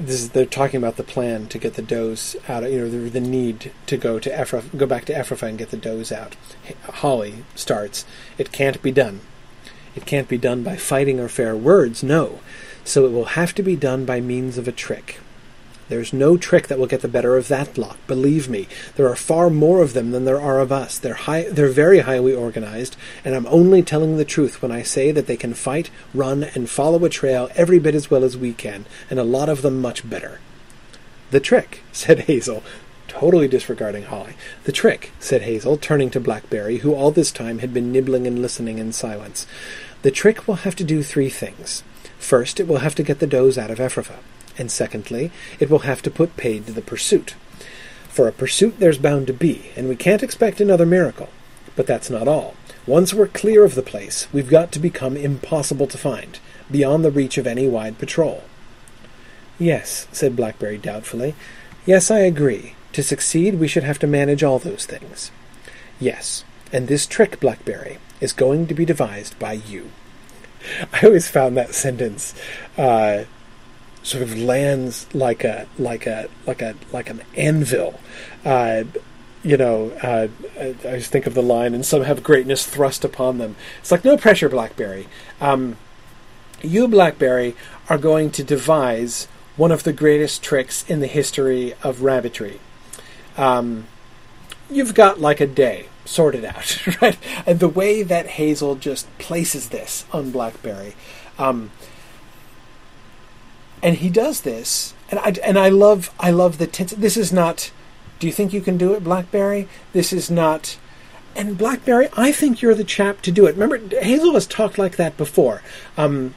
This is, they're talking about the plan to get the does out. Of, you know, the, the need to go to Ephra, go back to Efrafa and get the does out. Holly starts. It can't be done. It can't be done by fighting or fair words. No. So it will have to be done by means of a trick. There's no trick that will get the better of that lot. Believe me, there are far more of them than there are of us. They're high, they're very highly organized, and I'm only telling the truth when I say that they can fight, run, and follow a trail every bit as well as we can, and a lot of them much better. The trick, said Hazel, totally disregarding Holly. The trick, said Hazel, turning to Blackberry, who all this time had been nibbling and listening in silence. The trick will have to do three things. First, it will have to get the does out of Efrafa and secondly, it will have to put paid to the pursuit. For a pursuit there's bound to be, and we can't expect another miracle. But that's not all. Once we're clear of the place, we've got to become impossible to find, beyond the reach of any wide patrol. Yes, said Blackberry doubtfully. Yes, I agree. To succeed, we should have to manage all those things. Yes, and this trick, Blackberry, is going to be devised by you. I always found that sentence uh, sort of lands like a like a like a like an anvil. Uh, you know, uh, I just think of the line, and some have greatness thrust upon them. It's like no pressure, Blackberry. Um, you, Blackberry, are going to devise one of the greatest tricks in the history of rabbitry. Um, you've got like a day sorted out, right? And the way that Hazel just places this on Blackberry. Um, and he does this, and I and I love I love the tense. This is not. Do you think you can do it, Blackberry? This is not. And Blackberry, I think you're the chap to do it. Remember, Hazel has talked like that before. Um,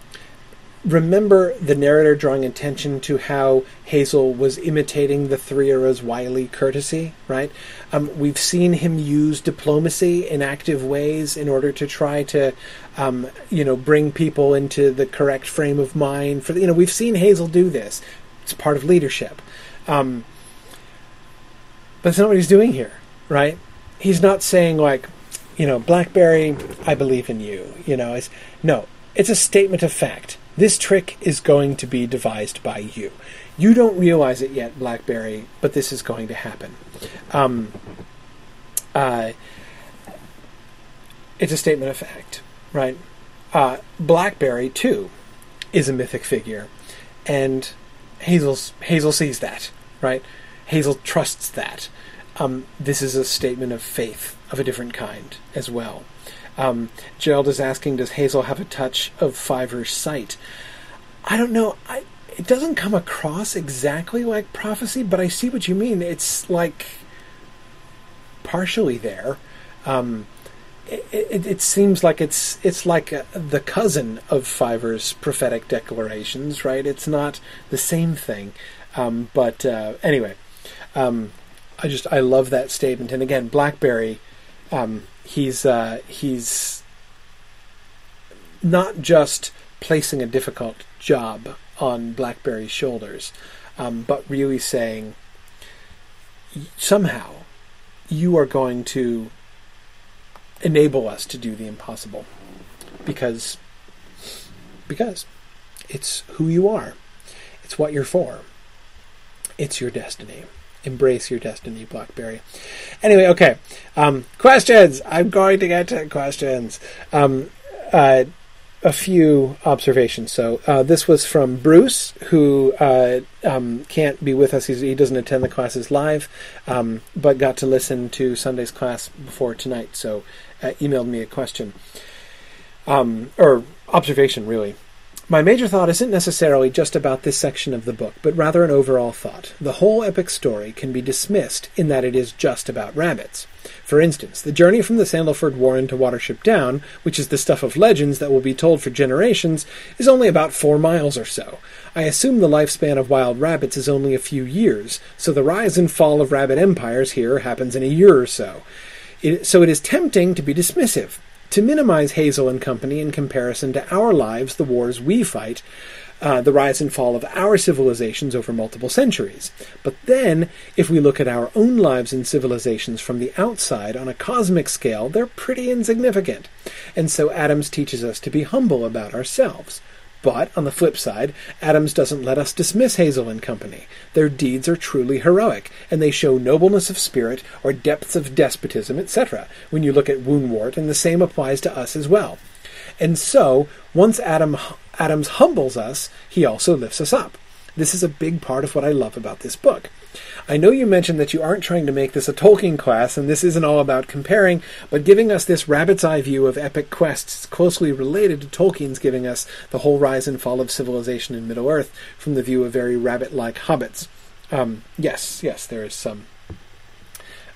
remember the narrator drawing attention to how Hazel was imitating the Threarah's wily courtesy, right? Um, we've seen him use diplomacy in active ways in order to try to, um, you know, bring people into the correct frame of mind. For you know, we've seen Hazel do this. It's part of leadership. Um, but that's not what he's doing here, right? He's not saying like, you know, Blackberry, I believe in you. You know, it's no. It's a statement of fact this trick is going to be devised by you. You don't realize it yet, Blackberry, but this is going to happen. Um, uh, it's a statement of fact, right? Uh, Blackberry too is a mythic figure, and Hazel's Hazel sees that, right? Hazel trusts that. Um, this is a statement of faith of a different kind as well. Um, Gerald is asking, does Hazel have a touch of Fiver's sight? I don't know. I, it doesn't come across exactly like prophecy, but I see what you mean. It's like partially there. Um, it, it, it, seems like it's it's like a, the cousin of Fiver's prophetic declarations, right? It's not the same thing, um, but uh, anyway, um, I just I love that statement. And again, Blackberry um, he's uh, he's not just placing a difficult job on Blackberry's shoulders, um, but really saying somehow you are going to enable us to do the impossible because because it's who you are. It's what you're for. It's your destiny. Embrace your destiny, Blackberry. Anyway, okay. Um, questions. I'm going to get to questions. Um, uh, a few observations. So uh, this was from Bruce, who uh, um, can't be with us. He's, he doesn't attend the classes live, um, but got to listen to Sunday's class before tonight. So uh, emailed me a question um, or observation, really. My major thought isn't necessarily just about this section of the book, but rather an overall thought. The whole epic story can be dismissed in that it is just about rabbits. For instance, the journey from the Sandleford Warren to Watership Down, which is the stuff of legends that will be told for generations, is only about four miles or so. I assume the lifespan of wild rabbits is only a few years, so the rise and fall of rabbit empires here happens in a year or so. It, so it is tempting to be dismissive to minimize Hazel and company in comparison to our lives, the wars we fight, uh, the rise and fall of our civilizations over multiple centuries. But then, if we look at our own lives and civilizations from the outside on a cosmic scale, they're pretty insignificant. And so Adams teaches us to be humble about ourselves. But, on the flip side, Adams doesn't let us dismiss Hazel and company. Their deeds are truly heroic, and they show nobleness of spirit or depths of despotism, etc., when you look at Woundwort, and the same applies to us as well. And so, once Adam, Adams humbles us, he also lifts us up. This is a big part of what I love about this book. I know you mentioned that you aren't trying to make this a Tolkien class, and this isn't all about comparing, but giving us this rabbit's eye view of epic quests closely related to Tolkien's giving us the whole rise and fall of civilization in Middle Earth from the view of very rabbit like hobbits. Um, yes, yes, there is some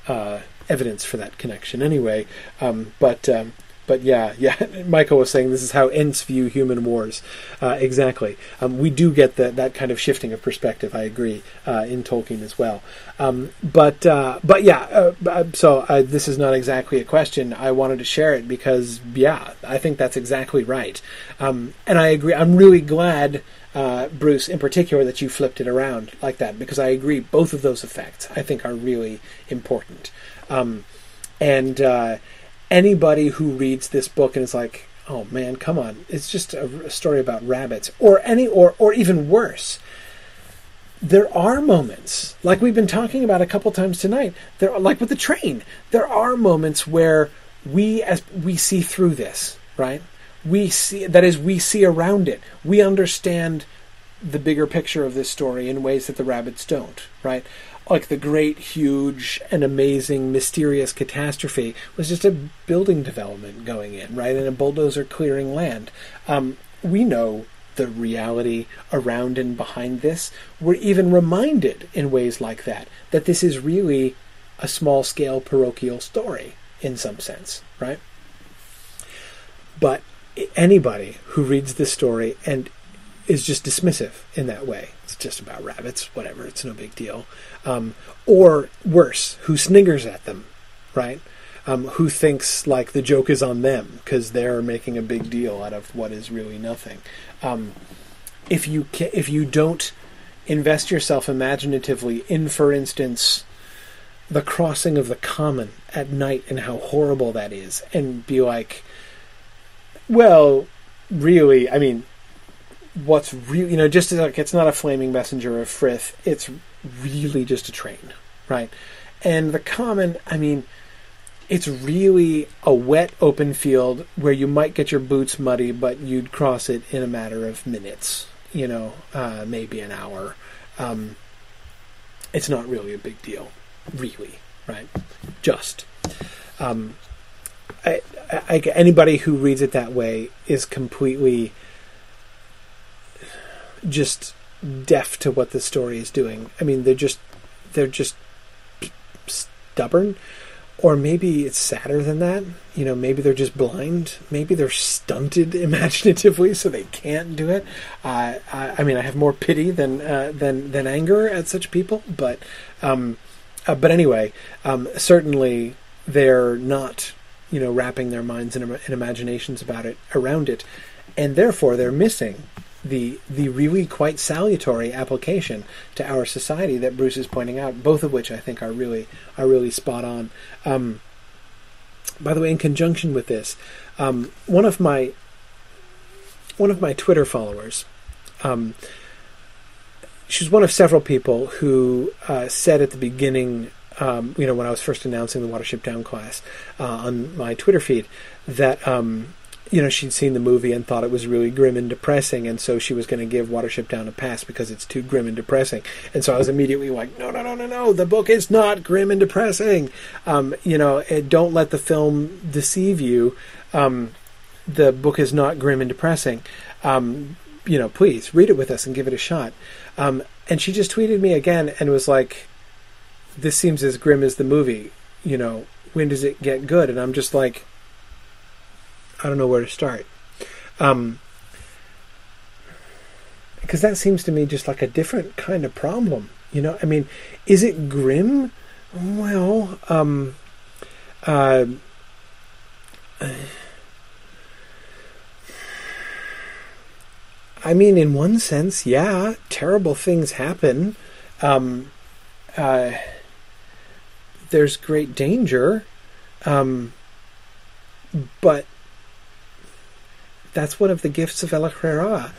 uh, evidence for that connection anyway, um, but. Um, but yeah, yeah, Michael was saying this is how Ents view human wars. Uh, exactly. Um, we do get that that kind of shifting of perspective. I agree uh, in Tolkien as well. Um, but uh, but yeah, uh, uh, so uh, this is not exactly a question. I wanted to share it because yeah, I think that's exactly right. Um, and I agree. I'm really glad. Bruce, in particular, that you flipped it around like that because I agree. Both of those effects, I think, are really important. Um, and anybody who reads this book and is like, "Oh man, come on! It's just a, a story about rabbits," or any, or or even worse. There are moments, like we've been talking about a couple times tonight. There, like with the train, there are moments where we, as we see through this, right? We see that is, we see around it. We understand the bigger picture of this story in ways that the rabbits don't, right? Like the great, huge, and amazing, mysterious catastrophe was just a building development going in, right? And a bulldozer clearing land. Um, we know the reality around and behind this. We're even reminded in ways like that that this is really a small scale parochial story in some sense, right? But anybody who reads this story and is just dismissive in that way, it's just about rabbits, whatever, it's no big deal um, or worse, who sniggers at them, right? Um, who thinks like the joke is on them because they're making a big deal out of what is really nothing. Um, if you ca- if you don't invest yourself imaginatively in, for instance, the crossing of the common at night and how horrible that is, and be like, well, really, I mean, what's real, you know, just like it's not a flaming messenger of Frith, it's really just a train, right? And the common, I mean, it's really a wet open field where you might get your boots muddy, but you'd cross it in a matter of minutes, you know, uh, maybe an hour. Um, it's not really a big deal, really, right? Just. Um, I, I, anybody who reads it that way is completely just deaf to what the story is doing. I mean, they're just they're just stubborn, or maybe it's sadder than that. You know, maybe they're just blind. Maybe they're stunted imaginatively, so they can't do it. Uh, I, I, mean, I have more pity than uh, than than anger at such people, but um, uh, but anyway, um, certainly they're not you know wrapping their minds and, and imaginations about it around it, and therefore they're missing the the really quite salutary application to our society that Bruce is pointing out, both of which I think are really are really spot on. Um, by the way, in conjunction with this, um, one of my one of my Twitter followers, um, she's one of several people who uh, said at the beginning, um, you know, when I was first announcing the Watership Down class uh, on my Twitter feed, that um, you know she'd seen the movie and thought it was really grim and depressing, and so she was going to give Watership Down a pass because it's too grim and depressing. And so I was immediately like, no, no, no, no, no, the book is not grim and depressing. Um, you know, eh, don't let the film deceive you. Um, the book is not grim and depressing. Um, you know, please read it with us and give it a shot. Um, and she just tweeted me again and was like, "This seems as grim as the movie. You know, when does it get good?" And I'm just like, I don't know where to start. Um, because that seems to me just like a different kind of problem. You know, I mean, is it grim? Well, um, uh, I mean, in one sense, yeah, terrible things happen. Um, uh, there's great danger, um, but that's one of the gifts of El-ahrairah.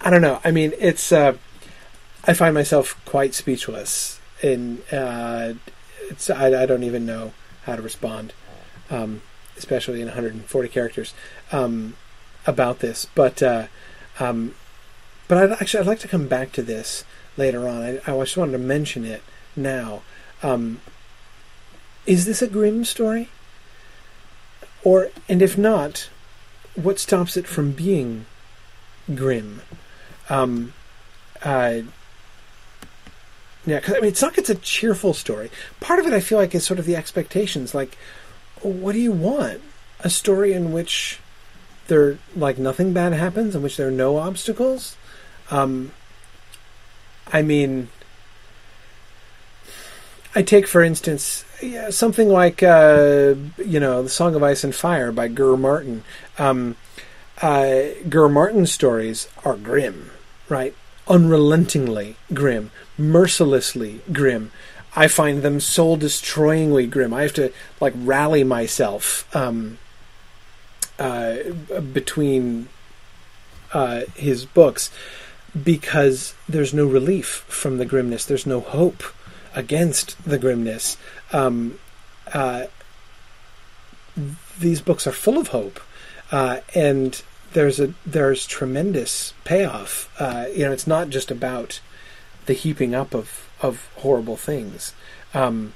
I don't know. I mean, it's. Uh, I find myself quite speechless, and uh, it's. I, I, don't even know how to respond, um, especially in 140 characters, um, about this. But uh, um, but I'd actually I'd like to come back to this later on. I, I just wanted to mention it now. Um, is this a grim story? Or and if not, what stops it from being grim? Um, uh, yeah, because I mean, it's not. It's a cheerful story. Part of it, I feel like, is sort of the expectations. Like, what do you want? A story in which there like nothing bad happens in which there are no obstacles. Um, I mean, I take for instance yeah, something like uh, you know the Song of Ice and Fire by GRR Martin. Um, uh, Martin's stories are grim, right? Unrelentingly grim, mercilessly grim. I find them soul destroyingly grim. I have to like rally myself um, uh, between uh, his books because there's no relief from the grimness. There's no hope against the grimness. Um, uh, these books are full of hope, uh, and there's a there's tremendous payoff. Uh, you know, it's not just about the heaping up of of horrible things, um,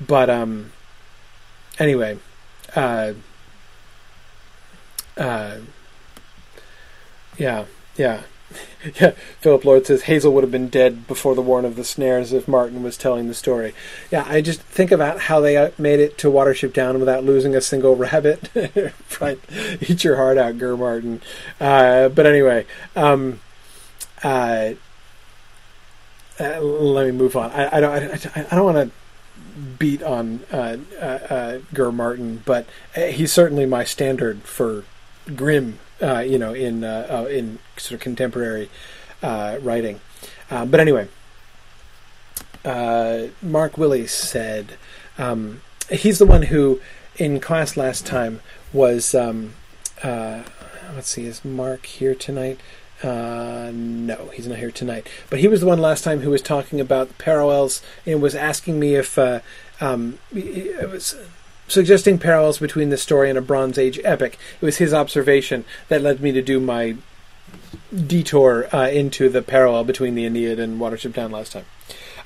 but um, anyway. Uh, uh, yeah, yeah. yeah, Philip Lord says Hazel would have been dead before the Warren of the Snares if Martin was telling the story. Yeah, I just think about how they uh, made it to Watership Down without losing a single rabbit. right, eat your heart out, GRR Martin. Uh, but anyway, um, uh, uh, let me move on. I, I don't. I, I don't want to beat on uh, uh, GRR Martin, but he's certainly my standard for grim, uh, you know, in uh, uh, in sort of contemporary uh, writing. Uh, but anyway, Mark Willis said um, he's the one who, in class last time, was. Um, let's see, is Mark here tonight? Uh, no, he's not here tonight. But he was the one last time who was talking about parallels and was asking me if uh, um, it was suggesting parallels between the story and a Bronze Age epic. It was his observation that led me to do my detour uh, into the parallel between the Aeneid and Watership Down last time.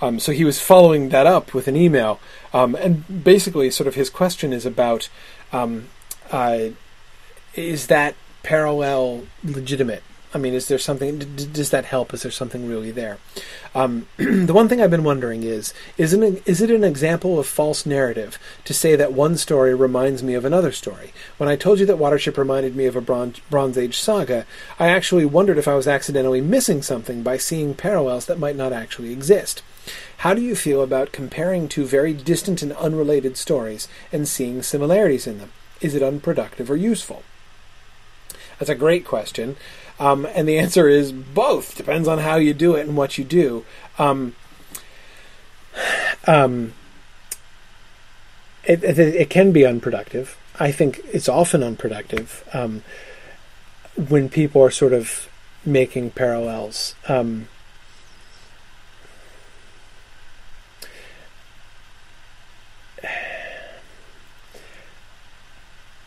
Um, so he was following that up with an email, um, and basically, sort of his question is about: um, uh, Is that parallel legitimate? I mean, is there something? D- does that help? Is there something really there? Um, the one thing I've been wondering is: is it, is it an example of false narrative to say that one story reminds me of another story? When I told you that Watership reminded me of a Bronze Age saga, I actually wondered if I was accidentally missing something by seeing parallels that might not actually exist. How do you feel about comparing two very distant and unrelated stories and seeing similarities in them? Is it unproductive or useful? That's a great question. Um, and the answer is both. Depends on how you do it and what you do. Um, um, it, it, it can be unproductive. I think it's often unproductive um, when people are sort of making parallels. Um,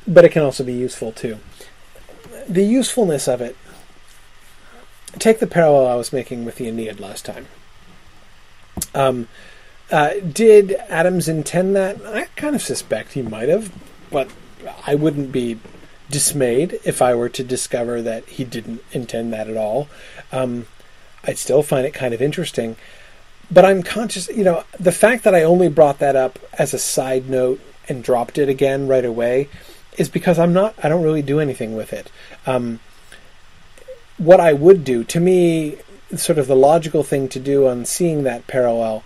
but it can also be useful too. The usefulness of it. Take the parallel I was making with the Aeneid last time. Um, uh, did Adams intend that? I kind of suspect he might have, but I wouldn't be dismayed if I were to discover that he didn't intend that at all. Um, I'd still find it kind of interesting. But I'm conscious, you know, the fact that I only brought that up as a side note and dropped it again right away is because I'm not, I don't really do anything with it. Um, what I would do, to me, sort of the logical thing to do on seeing that parallel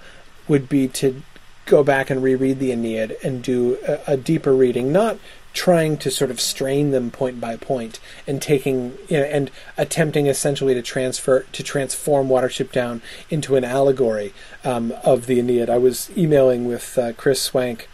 would be to go back and reread the Aeneid and do a, a deeper reading, not trying to sort of strain them point by point and taking you know, and attempting essentially to transfer to transform Watership Down into an allegory um, of the Aeneid. I was emailing with uh, Chris Swank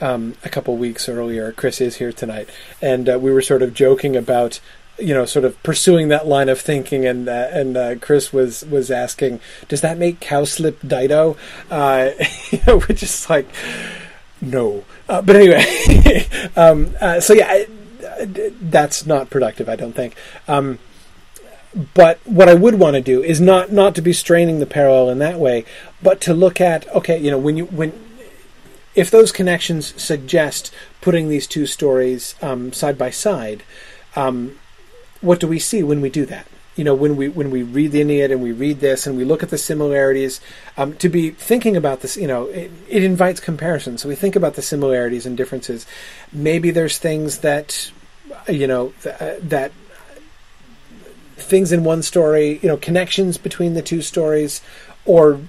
um, a couple weeks earlier. Chris is here tonight, and uh, we were sort of joking about you know, sort of pursuing that line of thinking, and uh, and uh, Chris was was asking, does that make Cowslip Dido? Uh, which is like, no. Uh, but anyway, um, uh, so yeah, that's not productive, I don't think. Um, but what I would want to do is not not to be straining the parallel in that way, but to look at okay, you know, when you when if those connections suggest putting these two stories um, side by side. Um, what do we see when we do that? You know, when we when we read the Aeneid and we read this and we look at the similarities, um, to be thinking about this, you know, it, it invites comparison. So we think about the similarities and differences. Maybe there's things that, you know, th- uh, that things in one story, you know, connections between the two stories, or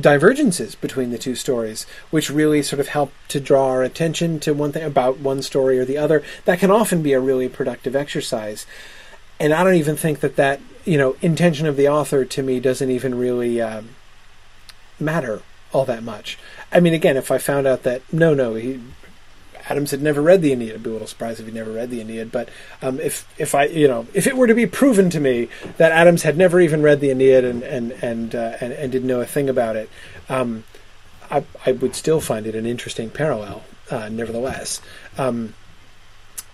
divergences between the two stories, which really sort of help to draw our attention to one thing about one story or the other. That can often be a really productive exercise and I don't even think that that you know intention of the author to me doesn't even really um, matter all that much. I mean, again, if I found out that no, no, he Adams had never read the Aeneid, I'd be a little surprised if he never read the Aeneid. But um, if if I you know if it were to be proven to me that Adams had never even read the Aeneid and and and uh, and, and, didn't know a thing about it, um, I, I would still find it an interesting parallel. Uh, nevertheless. Um,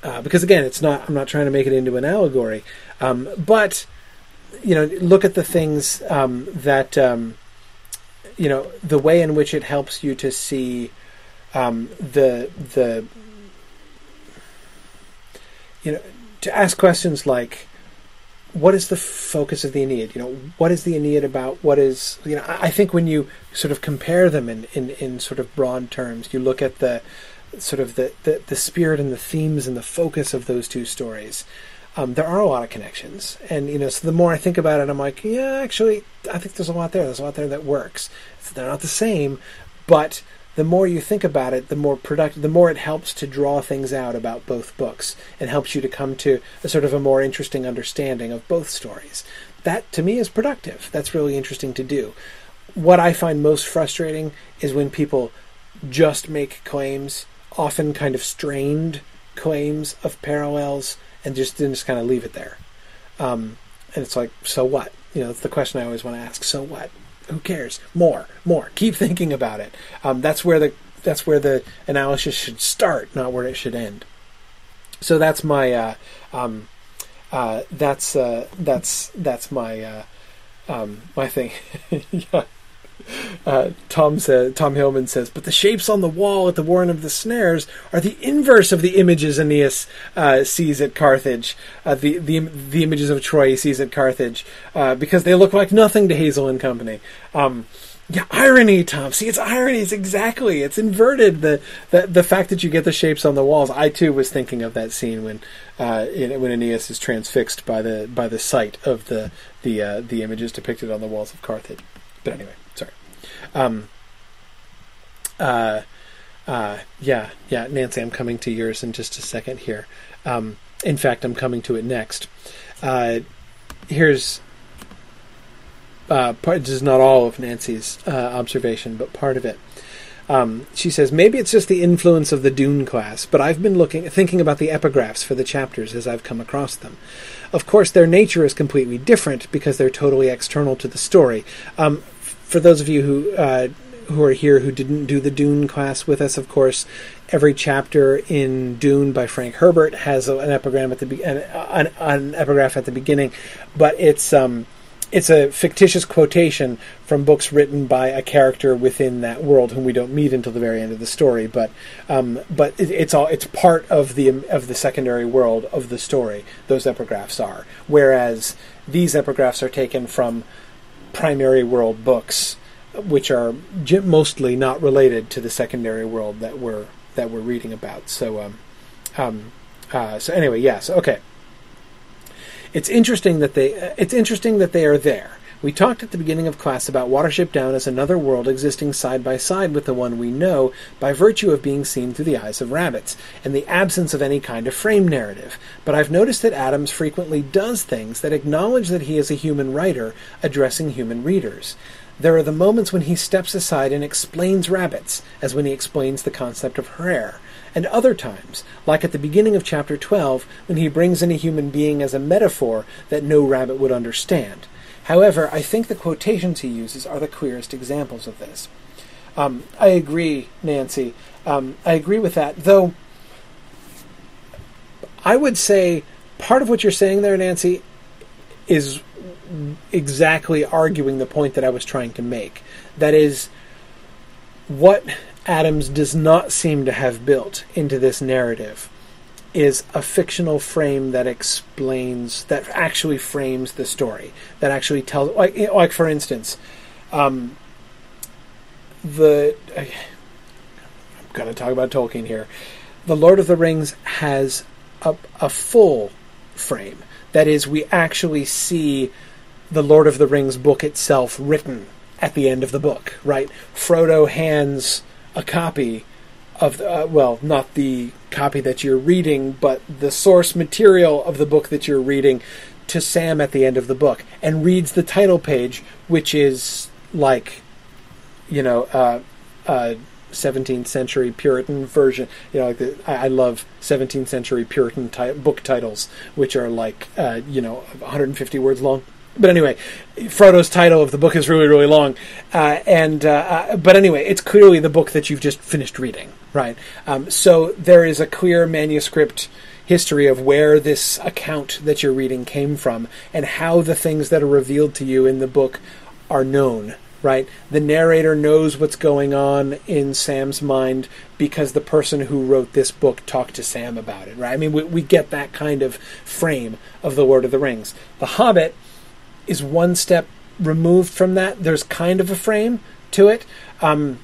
uh, because again, it's not. I'm not trying to make it into an allegory, um, but you know, look at the things um, that um, you know, the way in which it helps you to see um, the the you know, to ask questions like, what is the focus of the Aeneid? You know, what is the Aeneid about? What is you know? I think when you sort of compare them in in, in sort of broad terms, you look at the sort of the, the, the spirit and the themes and the focus of those two stories, um, there are a lot of connections. And, you know, so the more I think about it, I'm like, yeah, actually, I think there's a lot there. There's a lot there that works. They're not the same, but the more you think about it, the more productive, the more it helps to draw things out about both books and helps you to come to a sort of a more interesting understanding of both stories. That to me is productive. That's really interesting to do. What I find most frustrating is when people just make claims often kind of strained claims of parallels and just then just kind of leave it there. Um, and it's like, so what? You know, it's the question I always want to ask. So what? Who cares? More, more. Keep thinking about it. Um, that's where the that's where the analysis should start, not where it should end. So that's my uh, um, uh, that's uh, that's that's my uh, um, my thing. yeah. Uh, Tom says, Tom Hillman says, but the shapes on the wall at the Warren of the Snares are the inverse of the images Aeneas uh, sees at Carthage, uh, the, the the images of Troy he sees at Carthage, uh, because they look like nothing to Hazel and company. Um, yeah, irony, Tom. See, it's irony. It's exactly. It's inverted. The, the the fact that you get the shapes on the walls. I too was thinking of that scene when uh, in, when Aeneas is transfixed by the by the sight of the the uh, the images depicted on the walls of Carthage. But anyway. Um, uh, uh, yeah, yeah, Nancy, I'm coming to yours in just a second here. Um, in fact, I'm coming to it next. Uh, here's uh, part. This is not all of Nancy's uh, observation, but part of it. Um, she says maybe it's just the influence of the Dune class, but I've been looking, thinking about the epigraphs for the chapters as I've come across them. Of course, their nature is completely different because they're totally external to the story. Um, for those of you who uh, who are here who didn't do the Dune class with us, of course, every chapter in Dune by Frank Herbert has an epigram at the be- an, an, an epigraph at the beginning, but it's um, it's a fictitious quotation from books written by a character within that world whom we don't meet until the very end of the story. But um, but it, it's all it's part of the of the secondary world of the story. Those epigraphs are, whereas these epigraphs are taken from primary world books, which are mostly not related to the secondary world that we're that we're reading about. So um, um, uh, so anyway, yes, okay it's interesting that they it's interesting that they are there. We talked at the beginning of class about Watership Down as another world existing side by side with the one we know by virtue of being seen through the eyes of rabbits, and the absence of any kind of frame narrative. But I've noticed that Adams frequently does things that acknowledge that he is a human writer addressing human readers. There are the moments when he steps aside and explains rabbits, as when he explains the concept of hrair and other times, like at the beginning of chapter 12, when he brings in a human being as a metaphor that no rabbit would understand. However, I think the quotations he uses are the clearest examples of this. Um, I agree, Nancy. Um, I agree with that, though I would say part of what you're saying there, Nancy, is exactly arguing the point that I was trying to make. That is, what Adams does not seem to have built into this narrative is a fictional frame that explains that actually frames the story that actually tells like like for instance um, the I'm going to talk about Tolkien here. The Lord of the Rings has a, a full frame. That is we actually see the Lord of the Rings book itself written at the end of the book right? Frodo hands a copy of uh, well, not the copy that you're reading, but the source material of the book that you're reading to Sam at the end of the book and reads the title page, which is like, you know, uh, uh, 17th century Puritan version. You know, like the, I, love 17th century Puritan book titles, which are like, uh, you know, 150 words long. But anyway, Frodo's title of the book is really, really long, uh, and uh, uh, but anyway, it's clearly the book that you've just finished reading, right? Um, so there is a clear manuscript history of where this account that you're reading came from, and how the things that are revealed to you in the book are known. Right, the narrator knows what's going on in Sam's mind because the person who wrote this book talked to Sam about it. Right, I mean, we, we get that kind of frame of the Lord of the Rings. The Hobbit is one step removed from that. There's kind of a frame to it. Um,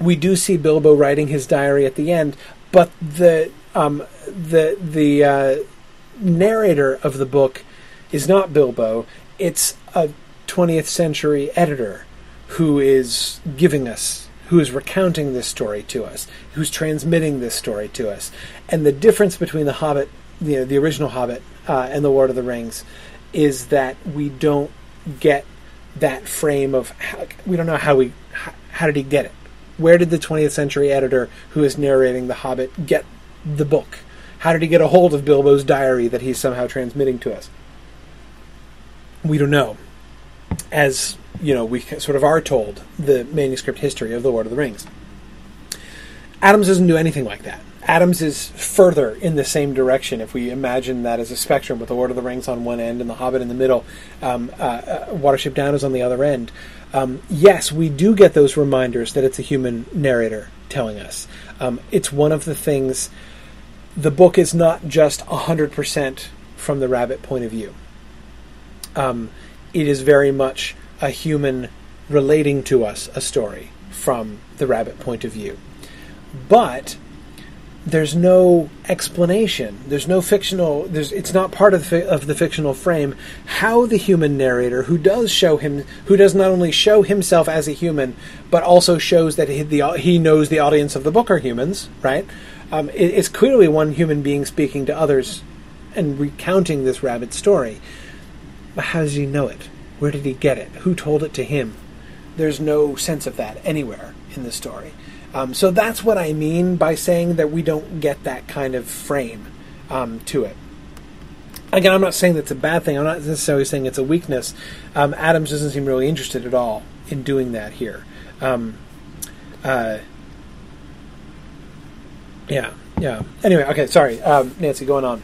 we do see Bilbo writing his diary at the end, but the um, the the uh, narrator of the book is not Bilbo. It's a 20th century editor who is giving us, who is recounting this story to us, who's transmitting this story to us. And the difference between the Hobbit, the, the original Hobbit, uh, and the Lord of the Rings is that we don't get that frame of how, we don't know how we how, how did he get it where did the 20th century editor who is narrating the hobbit get the book how did he get a hold of bilbo's diary that he's somehow transmitting to us we don't know as you know we sort of are told the manuscript history of the lord of the rings adams doesn't do anything like that Adams is further in the same direction. If we imagine that as a spectrum, with the Lord of the Rings on one end and the Hobbit in the middle, um, uh, uh, Watership Down is on the other end. Um, yes, we do get those reminders that it's a human narrator telling us. Um, it's one of the things. The book is not just hundred percent from the rabbit point of view. Um, it is very much a human relating to us a story from the rabbit point of view, but there's no explanation. There's no fictional. There's it's not part of the, of the fictional frame how the human narrator, who does show him, who does not only show himself as a human, but also shows that he, the, he knows the audience of the book are humans. Right? Um, it, it's clearly one human being speaking to others and recounting this rabbit story. But how does he know it? Where did he get it? Who told it to him? There's no sense of that anywhere in the story. Um, so that's what I mean by saying that we don't get that kind of frame um, to it. Again, I'm not saying that's a bad thing. I'm not necessarily saying it's a weakness. Um, Adams doesn't seem really interested at all in doing that here. Um, uh, yeah, yeah. Anyway, okay, sorry, um, Nancy, going on.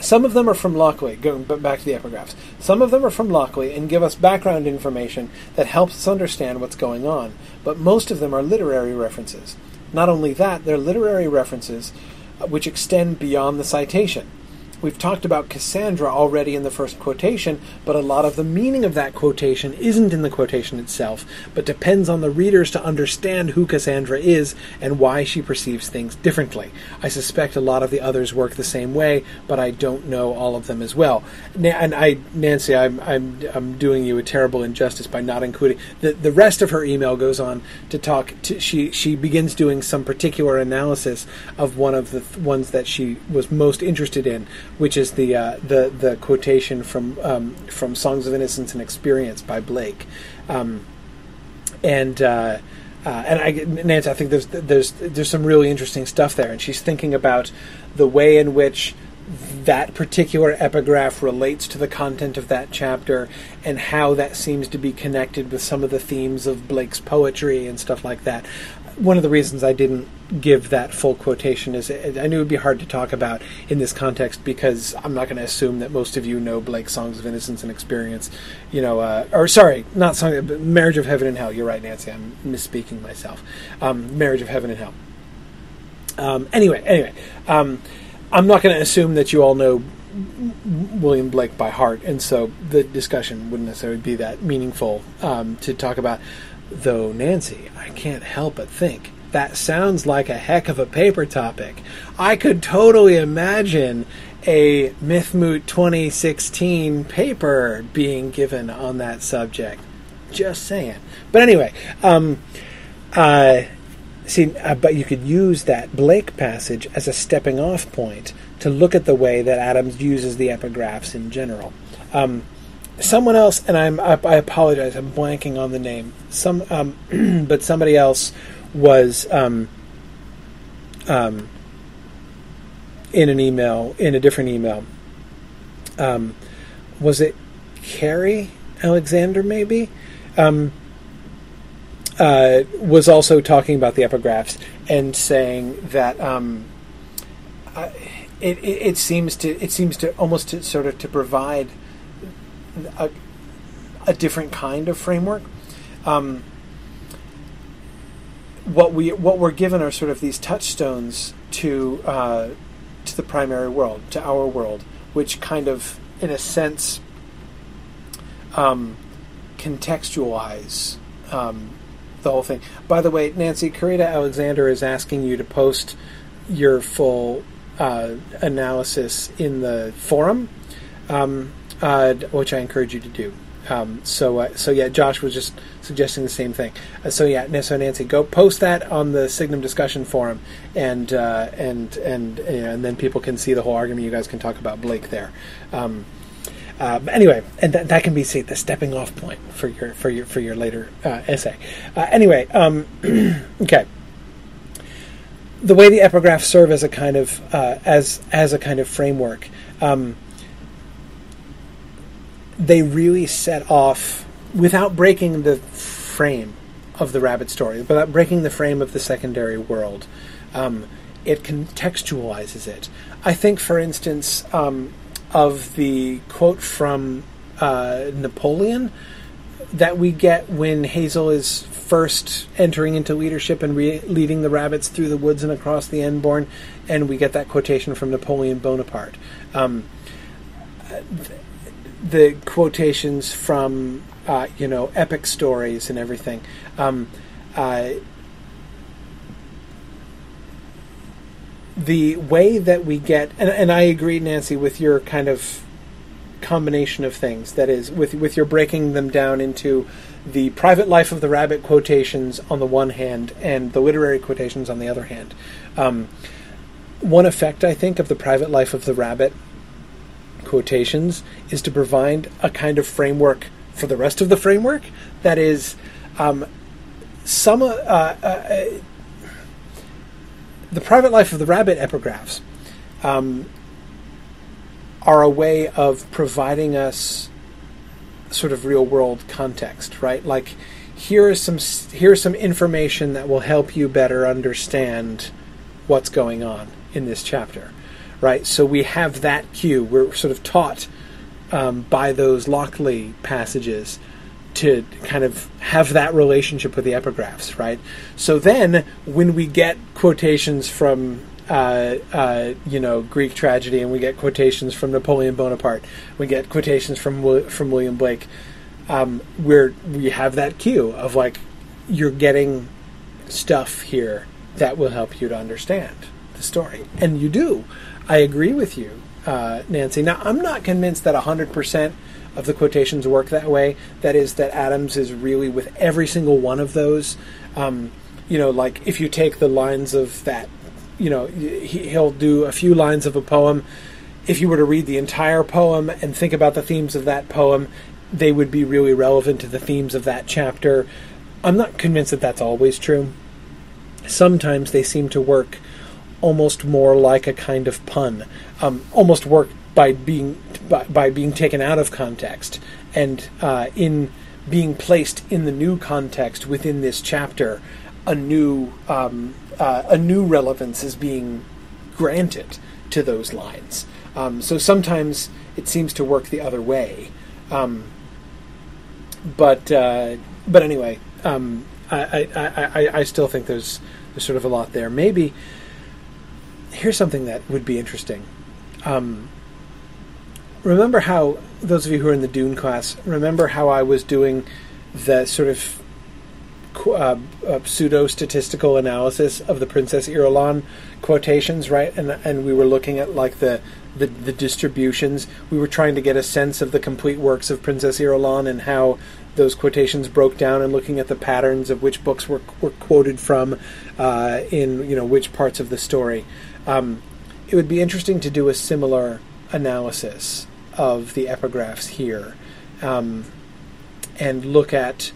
Some of them are from Lockley, going back to the epigraphs. Some of them are from Lockley and give us background information that helps us understand what's going on, but most of them are literary references. Not only that, they're literary references uh, which extend beyond the citation. We've talked about Cassandra already in the first quotation, but a lot of the meaning of that quotation isn't in the quotation itself, but depends on the readers to understand who Cassandra is and why she perceives things differently. I suspect a lot of the others work the same way, but I don't know all of them as well. And I, Nancy, I'm, I'm, I'm doing you a terrible injustice by not including the the rest of her email goes on to talk. To, she she begins doing some particular analysis of one of the th- ones that she was most interested in which is the uh, the the quotation from um, from Songs of Innocence and Experience by Blake, um, and. Uh, uh, and I, Nancy, I think there's there's there's some really interesting stuff there, and she's thinking about the way in which that particular epigraph relates to the content of that chapter and how that seems to be connected with some of the themes of Blake's poetry and stuff like that one of the reasons I didn't give that full quotation is I knew it would be hard to talk about in this context because I'm not going to assume that most of you know Blake's Songs of Innocence and Experience, you know, uh, or sorry, not Song, but Marriage of Heaven and Hell. You're right, Nancy. I'm misspeaking myself. Um, Marriage of Heaven and Hell. Um, anyway, anyway, um, I'm not going to assume that you all know William Blake by heart, and so the discussion wouldn't necessarily be that meaningful um, to talk about. Though, Nancy, I can't help but think that sounds like a heck of a paper topic. I could totally imagine a Mythmoot 2016 paper being given on that subject. Just saying. But anyway, um, uh, see, uh, but you could use that Blake passage as a stepping off point to look at the way that Adams uses the epigraphs in general. Um, someone else, and I'm I, I, apologize, I'm blanking on the name. Some, um, but somebody else was um, um, in an email, in a different email. Um, was it Carrie Alexander? Maybe um, uh, was also talking about the epigraphs and saying that. Um, uh, it, it, it seems to it seems to almost to sort of to provide a, a different kind of framework. Um, what we what we're given are sort of these touchstones to uh, to the primary world, to our world, which kind of, in a sense, um, contextualize um, the whole thing. By the way, Nancy Karita Alexander is asking you to post your full uh, analysis in the forum. Um, uh, which I encourage you to do. Um, so, uh, so yeah, Josh was just suggesting the same thing. Uh, so yeah, so Nancy, go post that on the Signum discussion forum, and uh, and and and then people can see the whole argument. You guys can talk about Blake there. Um, uh, anyway, and that, that can be see, the stepping off point for your for your for your later uh, essay. Uh, anyway, um, okay. The way the epigraphs serve as a kind of as as a kind of framework. Um, they really set off without breaking the frame of the rabbit story, without breaking the frame of the secondary world. Um, it contextualizes it. I think, for instance, um, of the quote from uh, Napoleon that we get when Hazel is first entering into leadership and re- leading the rabbits through the woods and across the Enborne, and we get that quotation from Napoleon Bonaparte. Um, the quotations from uh, you know epic stories and everything. Um, uh, the way that we get, and, and, I agree, Nancy, with your kind of combination of things. That is, with with your breaking them down into the private life of the rabbit quotations on the one hand and the literary quotations on the other hand. Um, one effect, I think, of the private life of the rabbit quotations is to provide a kind of framework for the rest of the framework. That is, um, some uh, uh, the private life of the rabbit epigraphs um, are a way of providing us sort of real world context, right? Like here is some here is some information that will help you better understand what's going on in this chapter, right? So we have that cue. We're sort of taught um, by those Lockley passages to kind of have that relationship with the epigraphs, right? So then, when we get quotations from uh, uh, you know Greek tragedy, and we get quotations from Napoleon Bonaparte, we get quotations from from William Blake. Um, where we have that cue of like you're getting stuff here that will help you to understand the story, and you do. I agree with you, uh, Nancy. Now I'm not convinced that hundred percent of the quotations work that way. That is, that Adams is really with every single one of those. Um, you know, like if you take the lines of that, you know, he, he'll do a few lines of a poem. If you were to read the entire poem and think about the themes of that poem, they would be really relevant to the themes of that chapter. I'm not convinced that that's always true. Sometimes they seem to work almost more like a kind of pun, um, almost work by being by, by being taken out of context and uh, in being placed in the new context within this chapter, a new um, uh, a new relevance is being granted to those lines. Um, so sometimes it seems to work the other way, um, but uh, but anyway, um, I, I, I, I still think there's there's sort of a lot there. Maybe here's something that would be interesting. Um, remember how those of you who are in the Dune class remember how I was doing the sort of uh, uh, pseudo statistical analysis of the Princess Irulan quotations, right? And and we were looking at like the, the the distributions. We were trying to get a sense of the complete works of Princess Irulan and how those quotations broke down, and looking at the patterns of which books were were quoted from uh, in you know which parts of the story. Um, it would be interesting to do a similar analysis of the epigraphs here um, and look at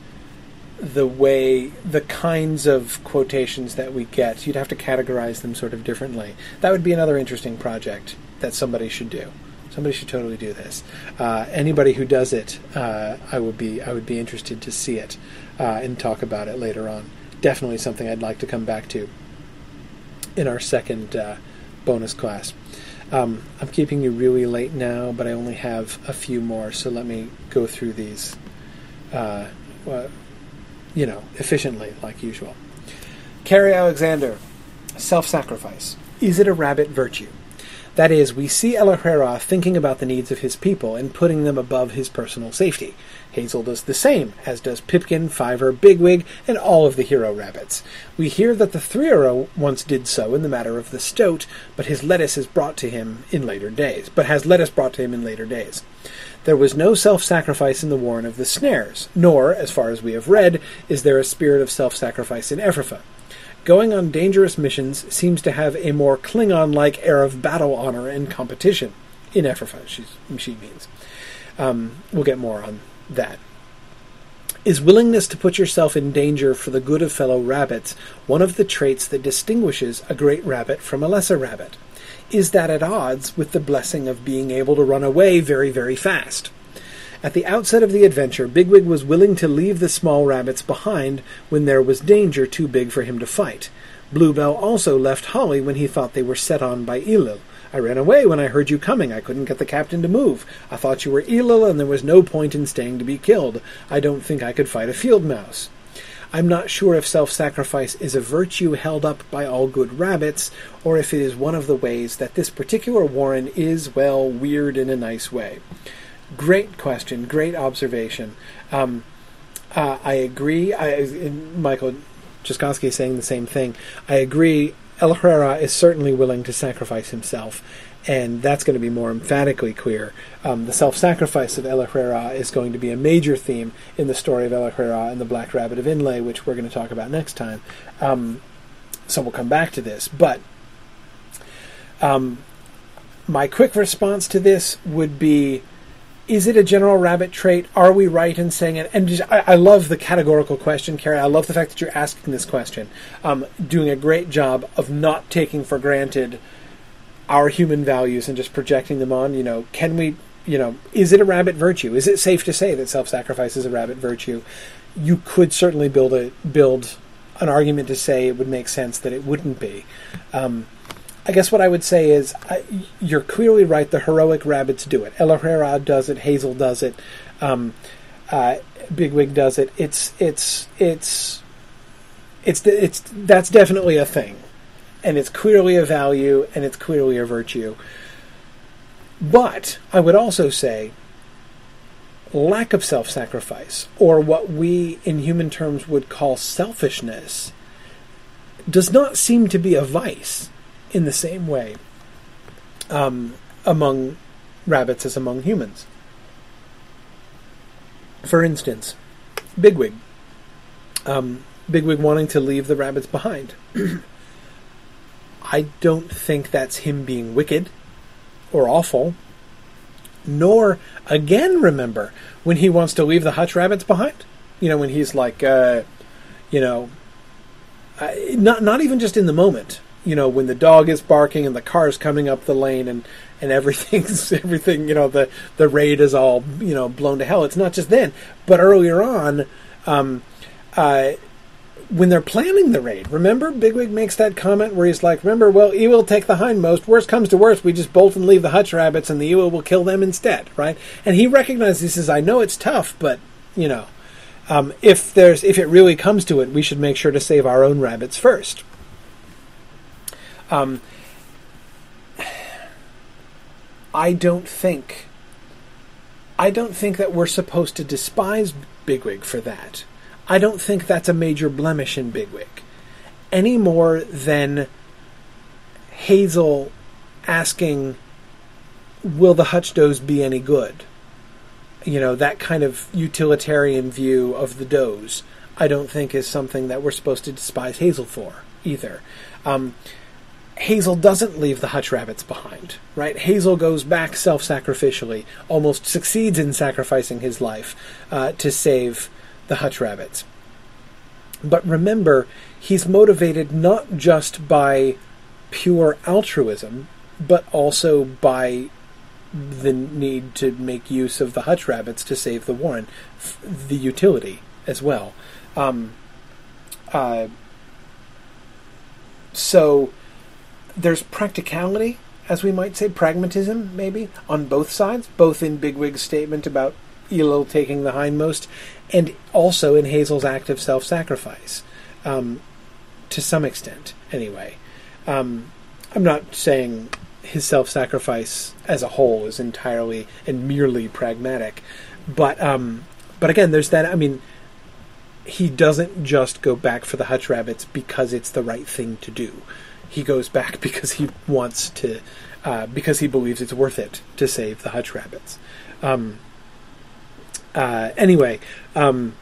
the way the kinds of quotations that we get. You'd have to categorize them sort of differently. That would be another interesting project that somebody should do. Somebody should totally do this. Uh, anybody who does it uh, i would be i would be interested to see it uh, and talk about it later on. Definitely something i'd like to come back to in our second uh, bonus class um, I'm keeping you really late now, but I only have a few more, so let me go through these, uh, uh, you know, efficiently, like usual. Carrie Alexander, self sacrifice. Is it a rabbit virtue? That is, we see El-ahrairah thinking about the needs of his people and putting them above his personal safety. Hazel does the same, as does Pipkin, Fiver, Bigwig, and all of the hero rabbits. We hear that the Threarah once did so in the matter of the stoat, but his lettuce is brought to him in later days. But has lettuce brought to him in later days. There was no self-sacrifice in the warren of the snares, nor, as far as we have read, is there a spirit of self-sacrifice in Efrafa. Going on dangerous missions seems to have a more Klingon-like air of battle honor and competition. In Efrafa, she means. Um, we'll get more on that. Is willingness to put yourself in danger for the good of fellow rabbits one of the traits that distinguishes a great rabbit from a lesser rabbit? Is that at odds with the blessing of being able to run away very, very fast? At the outset of the adventure, Bigwig was willing to leave the small rabbits behind when there was danger too big for him to fight. Bluebell also left Holly when he thought they were set on by Elil. I ran away when I heard you coming. I couldn't get the captain to move. I thought you were Elil, and there was no point in staying to be killed. I don't think I could fight a field mouse. I'm not sure if self sacrifice is a virtue held up by all good rabbits, or if it is one of the ways that this particular Warren is, well, weird in a nice way. Great question, great observation. Um, uh, I agree. I, Michael Jaskowski is saying the same thing. I agree El-ahrairah is certainly willing to sacrifice himself, and that's going to be more emphatically clear. Um, the self-sacrifice of El-ahrairah is going to be a major theme in the story of El-ahrairah and the Black Rabbit of Inlé, which we're going to talk about next time. Um, so we'll come back to this, but um, my quick response to this would be is it a general rabbit trait? Are we right in saying it? And just, I, I, love the categorical question, Carrie. I love the fact that you're asking this question. Um, doing a great job of not taking for granted our human values and just projecting them on. You know, can we? You know, is it a rabbit virtue? Is it safe to say that self-sacrifice is a rabbit virtue? You could certainly build a build an argument to say it would make sense that it wouldn't be. Um, I guess what I would say is you're clearly right. The heroic rabbits do it. El does it. Hazel does it. Um, uh, Bigwig does it. It's it's it's it's it's that's definitely a thing, and it's clearly a value and it's clearly a virtue. But I would also say lack of self-sacrifice, or what we in human terms would call selfishness, does not seem to be a vice in the same way um, among rabbits as among humans. For instance, Bigwig. Um, Bigwig wanting to leave the rabbits behind. I don't think that's him being wicked or awful. Nor, again, remember when he wants to leave the hutch rabbits behind. You know, when he's like, uh, you know, not not even just in the moment you know when the dog is barking and the car's coming up the lane and and everything's everything you know the the raid is all you know blown to hell it's not just then but earlier on um, uh, when they're planning the raid remember bigwig makes that comment where he's like remember well ewell take the hindmost worst comes to worst we just bolt and leave the hutch rabbits and the ewell will kill them instead right? And he recognizes he says i know it's tough but you know um, if there's if it really comes to it we should make sure to save our own rabbits first um, I don't think. I don't think that we're supposed to despise Bigwig for that. I don't think that's a major blemish in Bigwig, any more than Hazel asking, "Will the Hutch does be any good?" You know that kind of utilitarian view of the does. I don't think is something that we're supposed to despise Hazel for either. Um, Hazel doesn't leave the hutch rabbits behind, right? Hazel goes back self sacrificially, almost succeeds in sacrificing his life uh, to save the hutch rabbits. But remember, he's motivated not just by pure altruism, but also by the need to make use of the hutch rabbits to save the Warren, the utility as well. Um, uh, so there's practicality, as we might say, pragmatism maybe on both sides, both in Bigwig's statement about Elo taking the hindmost, and also in Hazel's act of self-sacrifice, um, to some extent, anyway. Um, I'm not saying his self-sacrifice as a whole is entirely and merely pragmatic, but um, but again, there's that. I mean, he doesn't just go back for the hutch rabbits because it's the right thing to do he goes back because he wants to, uh, because he believes it's worth it to save the hutch rabbits. Um, uh, anyway, um,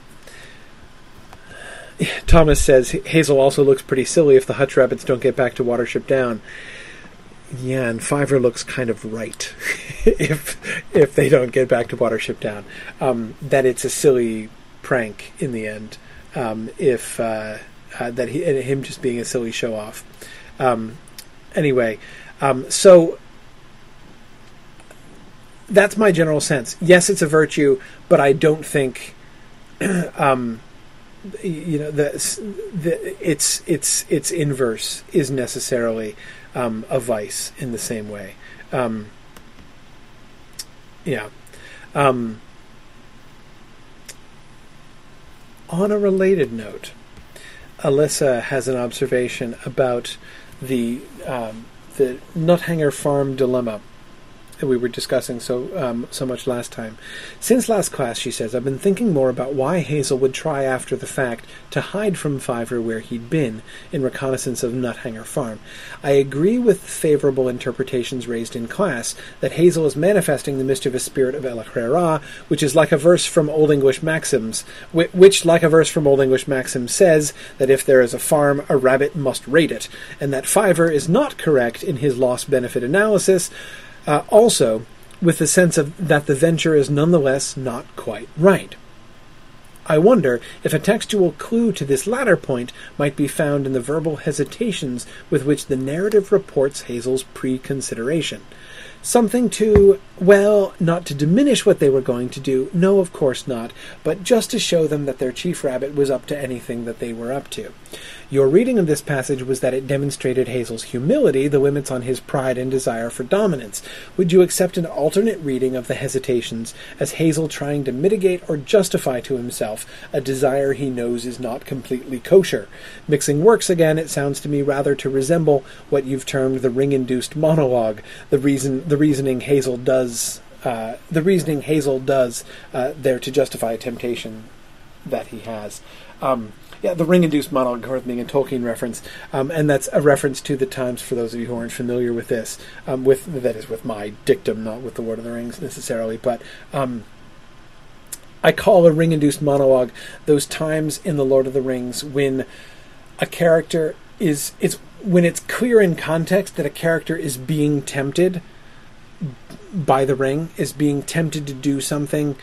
Thomas says Hazel also looks pretty silly if the hutch rabbits don't get back to Watership Down. Yeah, and Fiver looks kind of right if if they don't get back to Watership Down. Um, that it's a silly prank in the end. Um, if uh, uh, that he and him just being a silly show off. Um, anyway, um, so that's my general sense. Yes, it's a virtue, but I don't think, um, you know, the, the, its its its inverse is necessarily um, a vice in the same way. Um, yeah. Um, on a related note, Alyssa has an observation about the um, the Nuthanger Farm dilemma that we were discussing so um, so much last time. Since last class, she says, I've been thinking more about why Hazel would try after the fact to hide from Fiver where he'd been in reconnaissance of Nuthanger Farm. I agree with favorable interpretations raised in class that Hazel is manifesting the mischievous spirit of El-ahrairah, which is like a verse from Old English maxims, which, like a verse from Old English maxims, says that if there is a farm, a rabbit must raid it, and that Fiver is not correct in his loss benefit analysis uh, also, with the sense of that the venture is nonetheless not quite right. I wonder if a textual clue to this latter point might be found in the verbal hesitations with which the narrative reports Hazel's pre-consideration. Something to, well, not to diminish what they were going to do, no, of course not, but just to show them that their chief rabbit was up to anything that they were up to. Your reading of this passage was that it demonstrated Hazel's humility, the limits on his pride and desire for dominance. Would you accept an alternate reading of the hesitations as Hazel trying to mitigate or justify to himself a desire he knows is not completely kosher? Mixing works again, it sounds to me rather to resemble what you've termed the ring-induced monologue, the reason the reasoning Hazel does uh, the reasoning Hazel does uh, there to justify a temptation that he has. Um, yeah, the ring-induced monologue, of being a Tolkien reference, um, and that's a reference to the times for those of you who aren't familiar with this. Um, with that is with my dictum, not with the Lord of the Rings necessarily, but. Um, I call a ring-induced monologue those times in the Lord of the Rings when a character is it's when it's clear in context that a character is being tempted by the ring, is being tempted to do something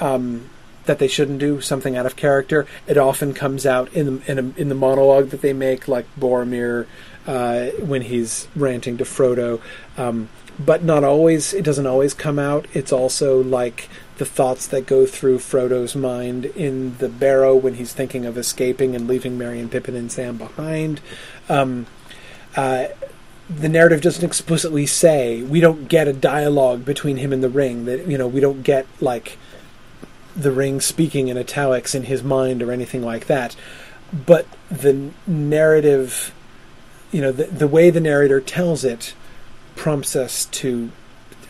um, that they shouldn't do, something out of character. It often comes out in the, in, a, in the monologue that they make, like Boromir uh, when he's ranting to Frodo. Um, but not always. It doesn't always come out. It's also like the thoughts that go through Frodo's mind in the barrow when he's thinking of escaping and leaving Merry and Pippin and Sam behind. Um, uh, the narrative doesn't explicitly say we don't get a dialogue between him and the ring. That you know we don't get like the ring speaking in italics in his mind or anything like that. But the narrative, you know, the, the way the narrator tells it prompts us to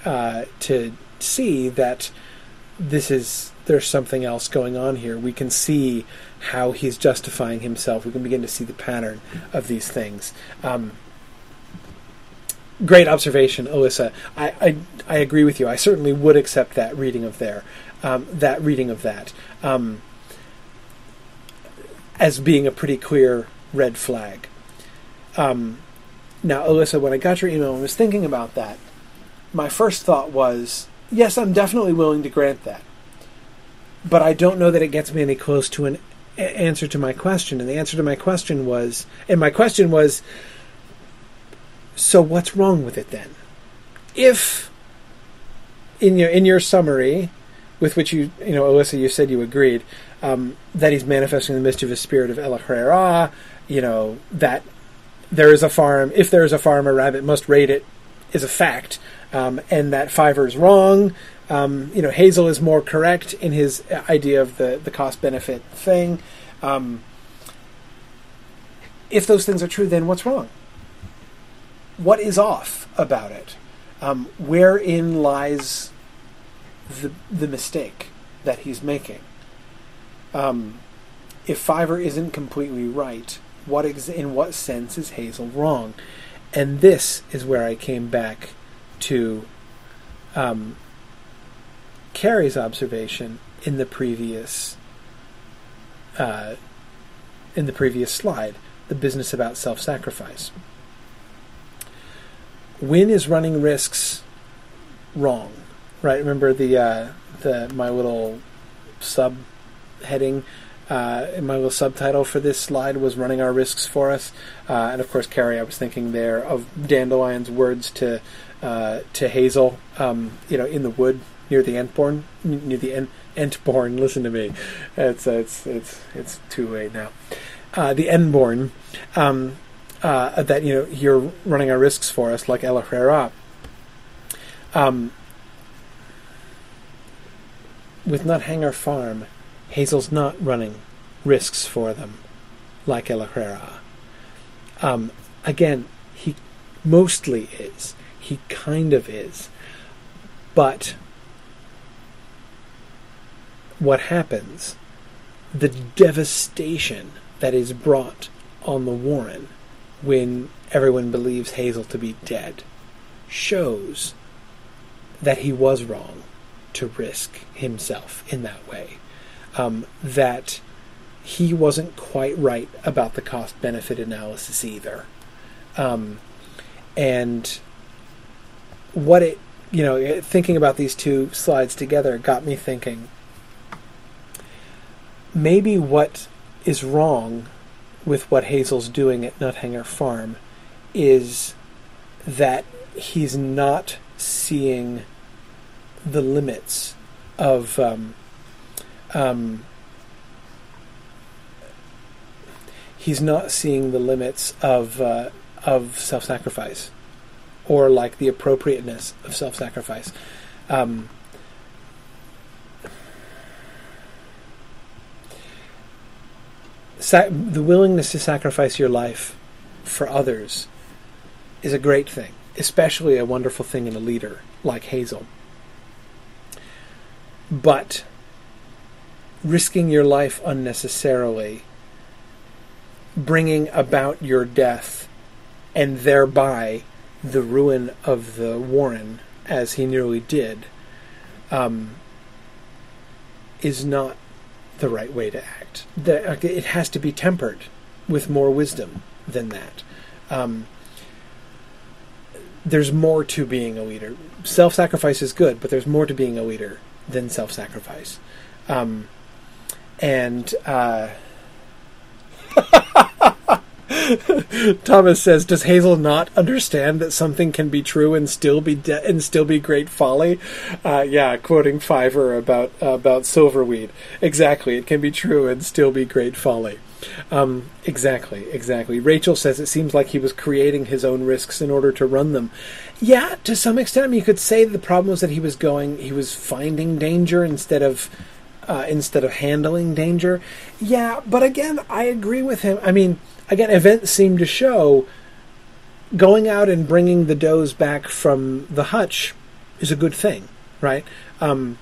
uh, to see that this is there's something else going on here. We can see how he's justifying himself. We can begin to see the pattern of these things. Um, great observation, Alyssa. I, I, I agree with you. I certainly would accept that reading of there um, that reading of that um, as being a pretty clear red flag. Um, now, Alyssa, when I got your email and was thinking about that, my first thought was, yes, I'm definitely willing to grant that. But I don't know that it gets me any close to an a- answer to my question. And the answer to my question was, and my question was, so what's wrong with it then? If in your in your summary with which you, you know, Alyssa, you said you agreed um, that he's manifesting the mischievous spirit of El-ahrairah. You know that there is a farm. If there is a farm, a rabbit must raid it. Is a fact, um, and that Fiver is wrong. Um, you know, Hazel is more correct in his idea of the the cost benefit thing. Um, if those things are true, then what's wrong? What is off about it? Um, wherein lies the the mistake that he's making. Um, if Fiver isn't completely right, what ex- in what sense is Hazel wrong? And this is where I came back to um, Carrie's observation in the previous uh, in the previous slide, the business about self-sacrifice. Win is running risks wrong right? Remember the uh, the my little sub heading. Uh, my little subtitle for this slide was "Running Our Risks for Us," uh, and of course, Carrie. I was thinking there of Dandelion's words to uh, to Hazel, um, you know, in the wood near the Entborn, near the Ent- Entborn. Listen to me, it's it's it's it's too late now. Uh, the Enborne, um, uh, that you know, you're running our risks for us, like El-ahrairah. Um, with Nuthanger Farm, Hazel's not running risks for them like El-ahrairah. Um, again, he mostly is. He kind of is. But what happens, the devastation that is brought on the Warren when everyone believes Hazel to be dead, shows that he was wrong to risk himself in that way. Um, that he wasn't quite right about the cost benefit analysis either. Um, and what it you know, thinking about these two slides together got me thinking. Maybe what is wrong with what Hazel's doing at Nuthanger Farm is that he's not seeing the limits of um, um, he's not seeing the limits of uh, of self-sacrifice or like the appropriateness of self-sacrifice. Um, the willingness to sacrifice your life for others is a great thing, especially a wonderful thing in a leader like Hazel. But risking your life unnecessarily, bringing about your death, and thereby the ruin of the Warren, as he nearly did, um, is not the right way to act. It has to be tempered with more wisdom than that. Um, there's more to being a leader. Self sacrifice is good, but there's more to being a leader than self sacrifice. Um, and uh, Thomas says, "Does Hazel not understand that something can be true and still be de- and still be great folly?" Uh, yeah, quoting Fiver about uh, about silverweed. Exactly, it can be true and still be great folly. Um, exactly, exactly. Rachel says it seems like he was creating his own risks in order to run them. Yeah, to some extent. I mean, you could say the problem was that he was going, he was finding danger instead of uh, instead of handling danger. Yeah, but again, I agree with him. I mean, again, events seem to show going out and bringing the does back from the hutch is a good thing, right? Um,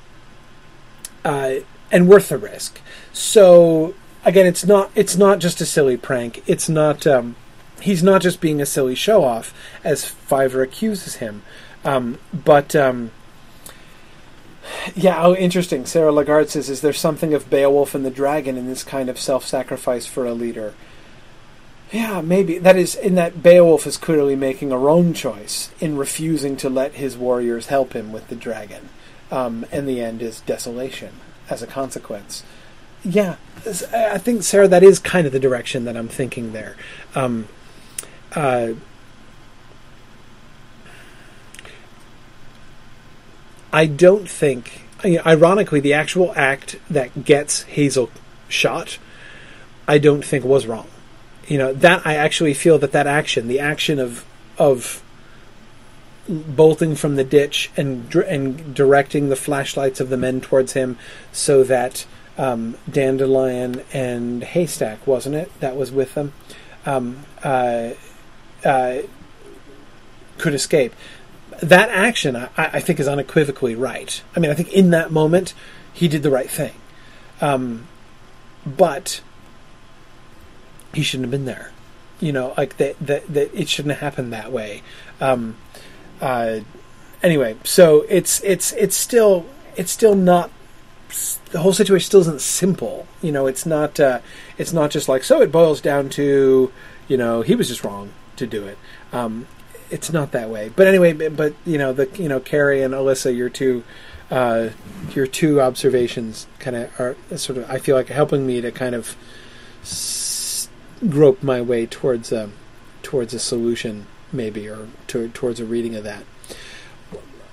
uh, and worth the risk. So again, it's not it's not just a silly prank. It's not. Um, he's not just being a silly show off, as Fiver accuses him. Um, but um, yeah, oh, interesting. Sarah Lagarde says, "Is there something of Beowulf and the dragon in this kind of self-sacrifice for a leader?" Yeah, maybe that is in that Beowulf is clearly making a wrong choice in refusing to let his warriors help him with the dragon, um, and the end is desolation as a consequence. Yeah, I think Sarah, that is kind of the direction that I'm thinking there. Um, uh, I don't think. Ironically, the actual act that gets Hazel shot, I don't think was wrong. You know that I actually feel that that action, the action of of bolting from the ditch and and directing the flashlights of the men towards him, so that um, Dandelion and Haystack, wasn't it, that was with them, um, uh, uh, could escape that action, I, I, think, is unequivocally right. I mean, I think in that moment, he did the right thing. Um, but he shouldn't have been there. You know, like that, that, that it shouldn't have happened that way. Um, uh, anyway, so it's, it's, it's still, it's still not, the whole situation still isn't simple. You know, it's not, uh, it's not just like, so it boils down to, you know, he was just wrong to do it. Um, it's not that way. But anyway, but you know the you know Carrie and Alyssa, your two uh, your two observations kind of are sort of I feel like helping me to kind of s- grope my way towards a towards a solution maybe or to, towards a reading of that.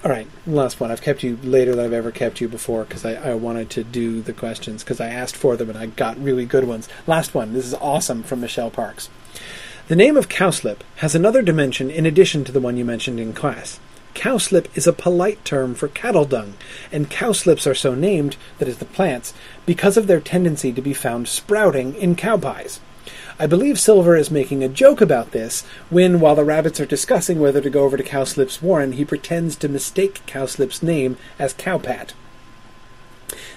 All right, last one. I've kept you later than I've ever kept you before because I, I wanted to do the questions because I asked for them and I got really good ones. Last one. This is awesome from Michelle Parks. The name of cowslip has another dimension in addition to the one you mentioned in class. Cowslip is a polite term for cattle dung, and cowslips are so named, that is, the plants, because of their tendency to be found sprouting in cow pies. I believe Silver is making a joke about this when, while the rabbits are discussing whether to go over to Cowslip's warren, he pretends to mistake Cowslip's name as Cowpat.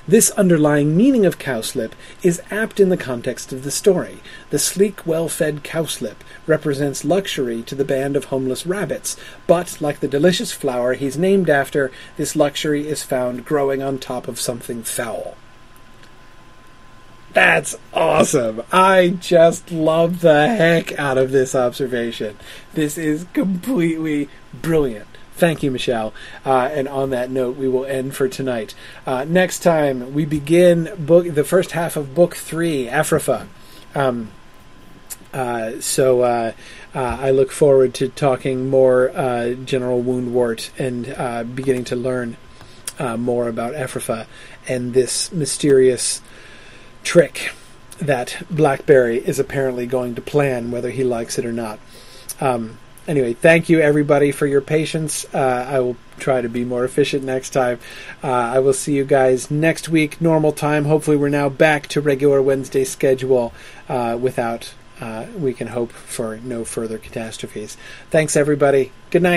This underlying meaning of cowslip is apt in the context of the story. The sleek, well fed cowslip represents luxury to the band of homeless rabbits, but, like the delicious flower he's named after, this luxury is found growing on top of something foul. That's awesome. I just love the heck out of this observation. This is completely brilliant. Thank you, Michelle. Uh, and on that note, we will end for tonight. Uh, next time, we begin book the first half of book three, Efrafa. Um, uh, so uh, uh, I look forward to talking more uh, General Woundwort and uh, beginning to learn uh, more about Efrafa and this mysterious trick that Blackberry is apparently going to plan, whether he likes it or not. Um, anyway, thank you everybody for your patience. Uh, I will try to be more efficient next time. Uh, I will see you guys next week, normal time. Hopefully, we're now back to regular Wednesday schedule uh, without. Uh, we can hope for no further catastrophes. Thanks, everybody. Good night.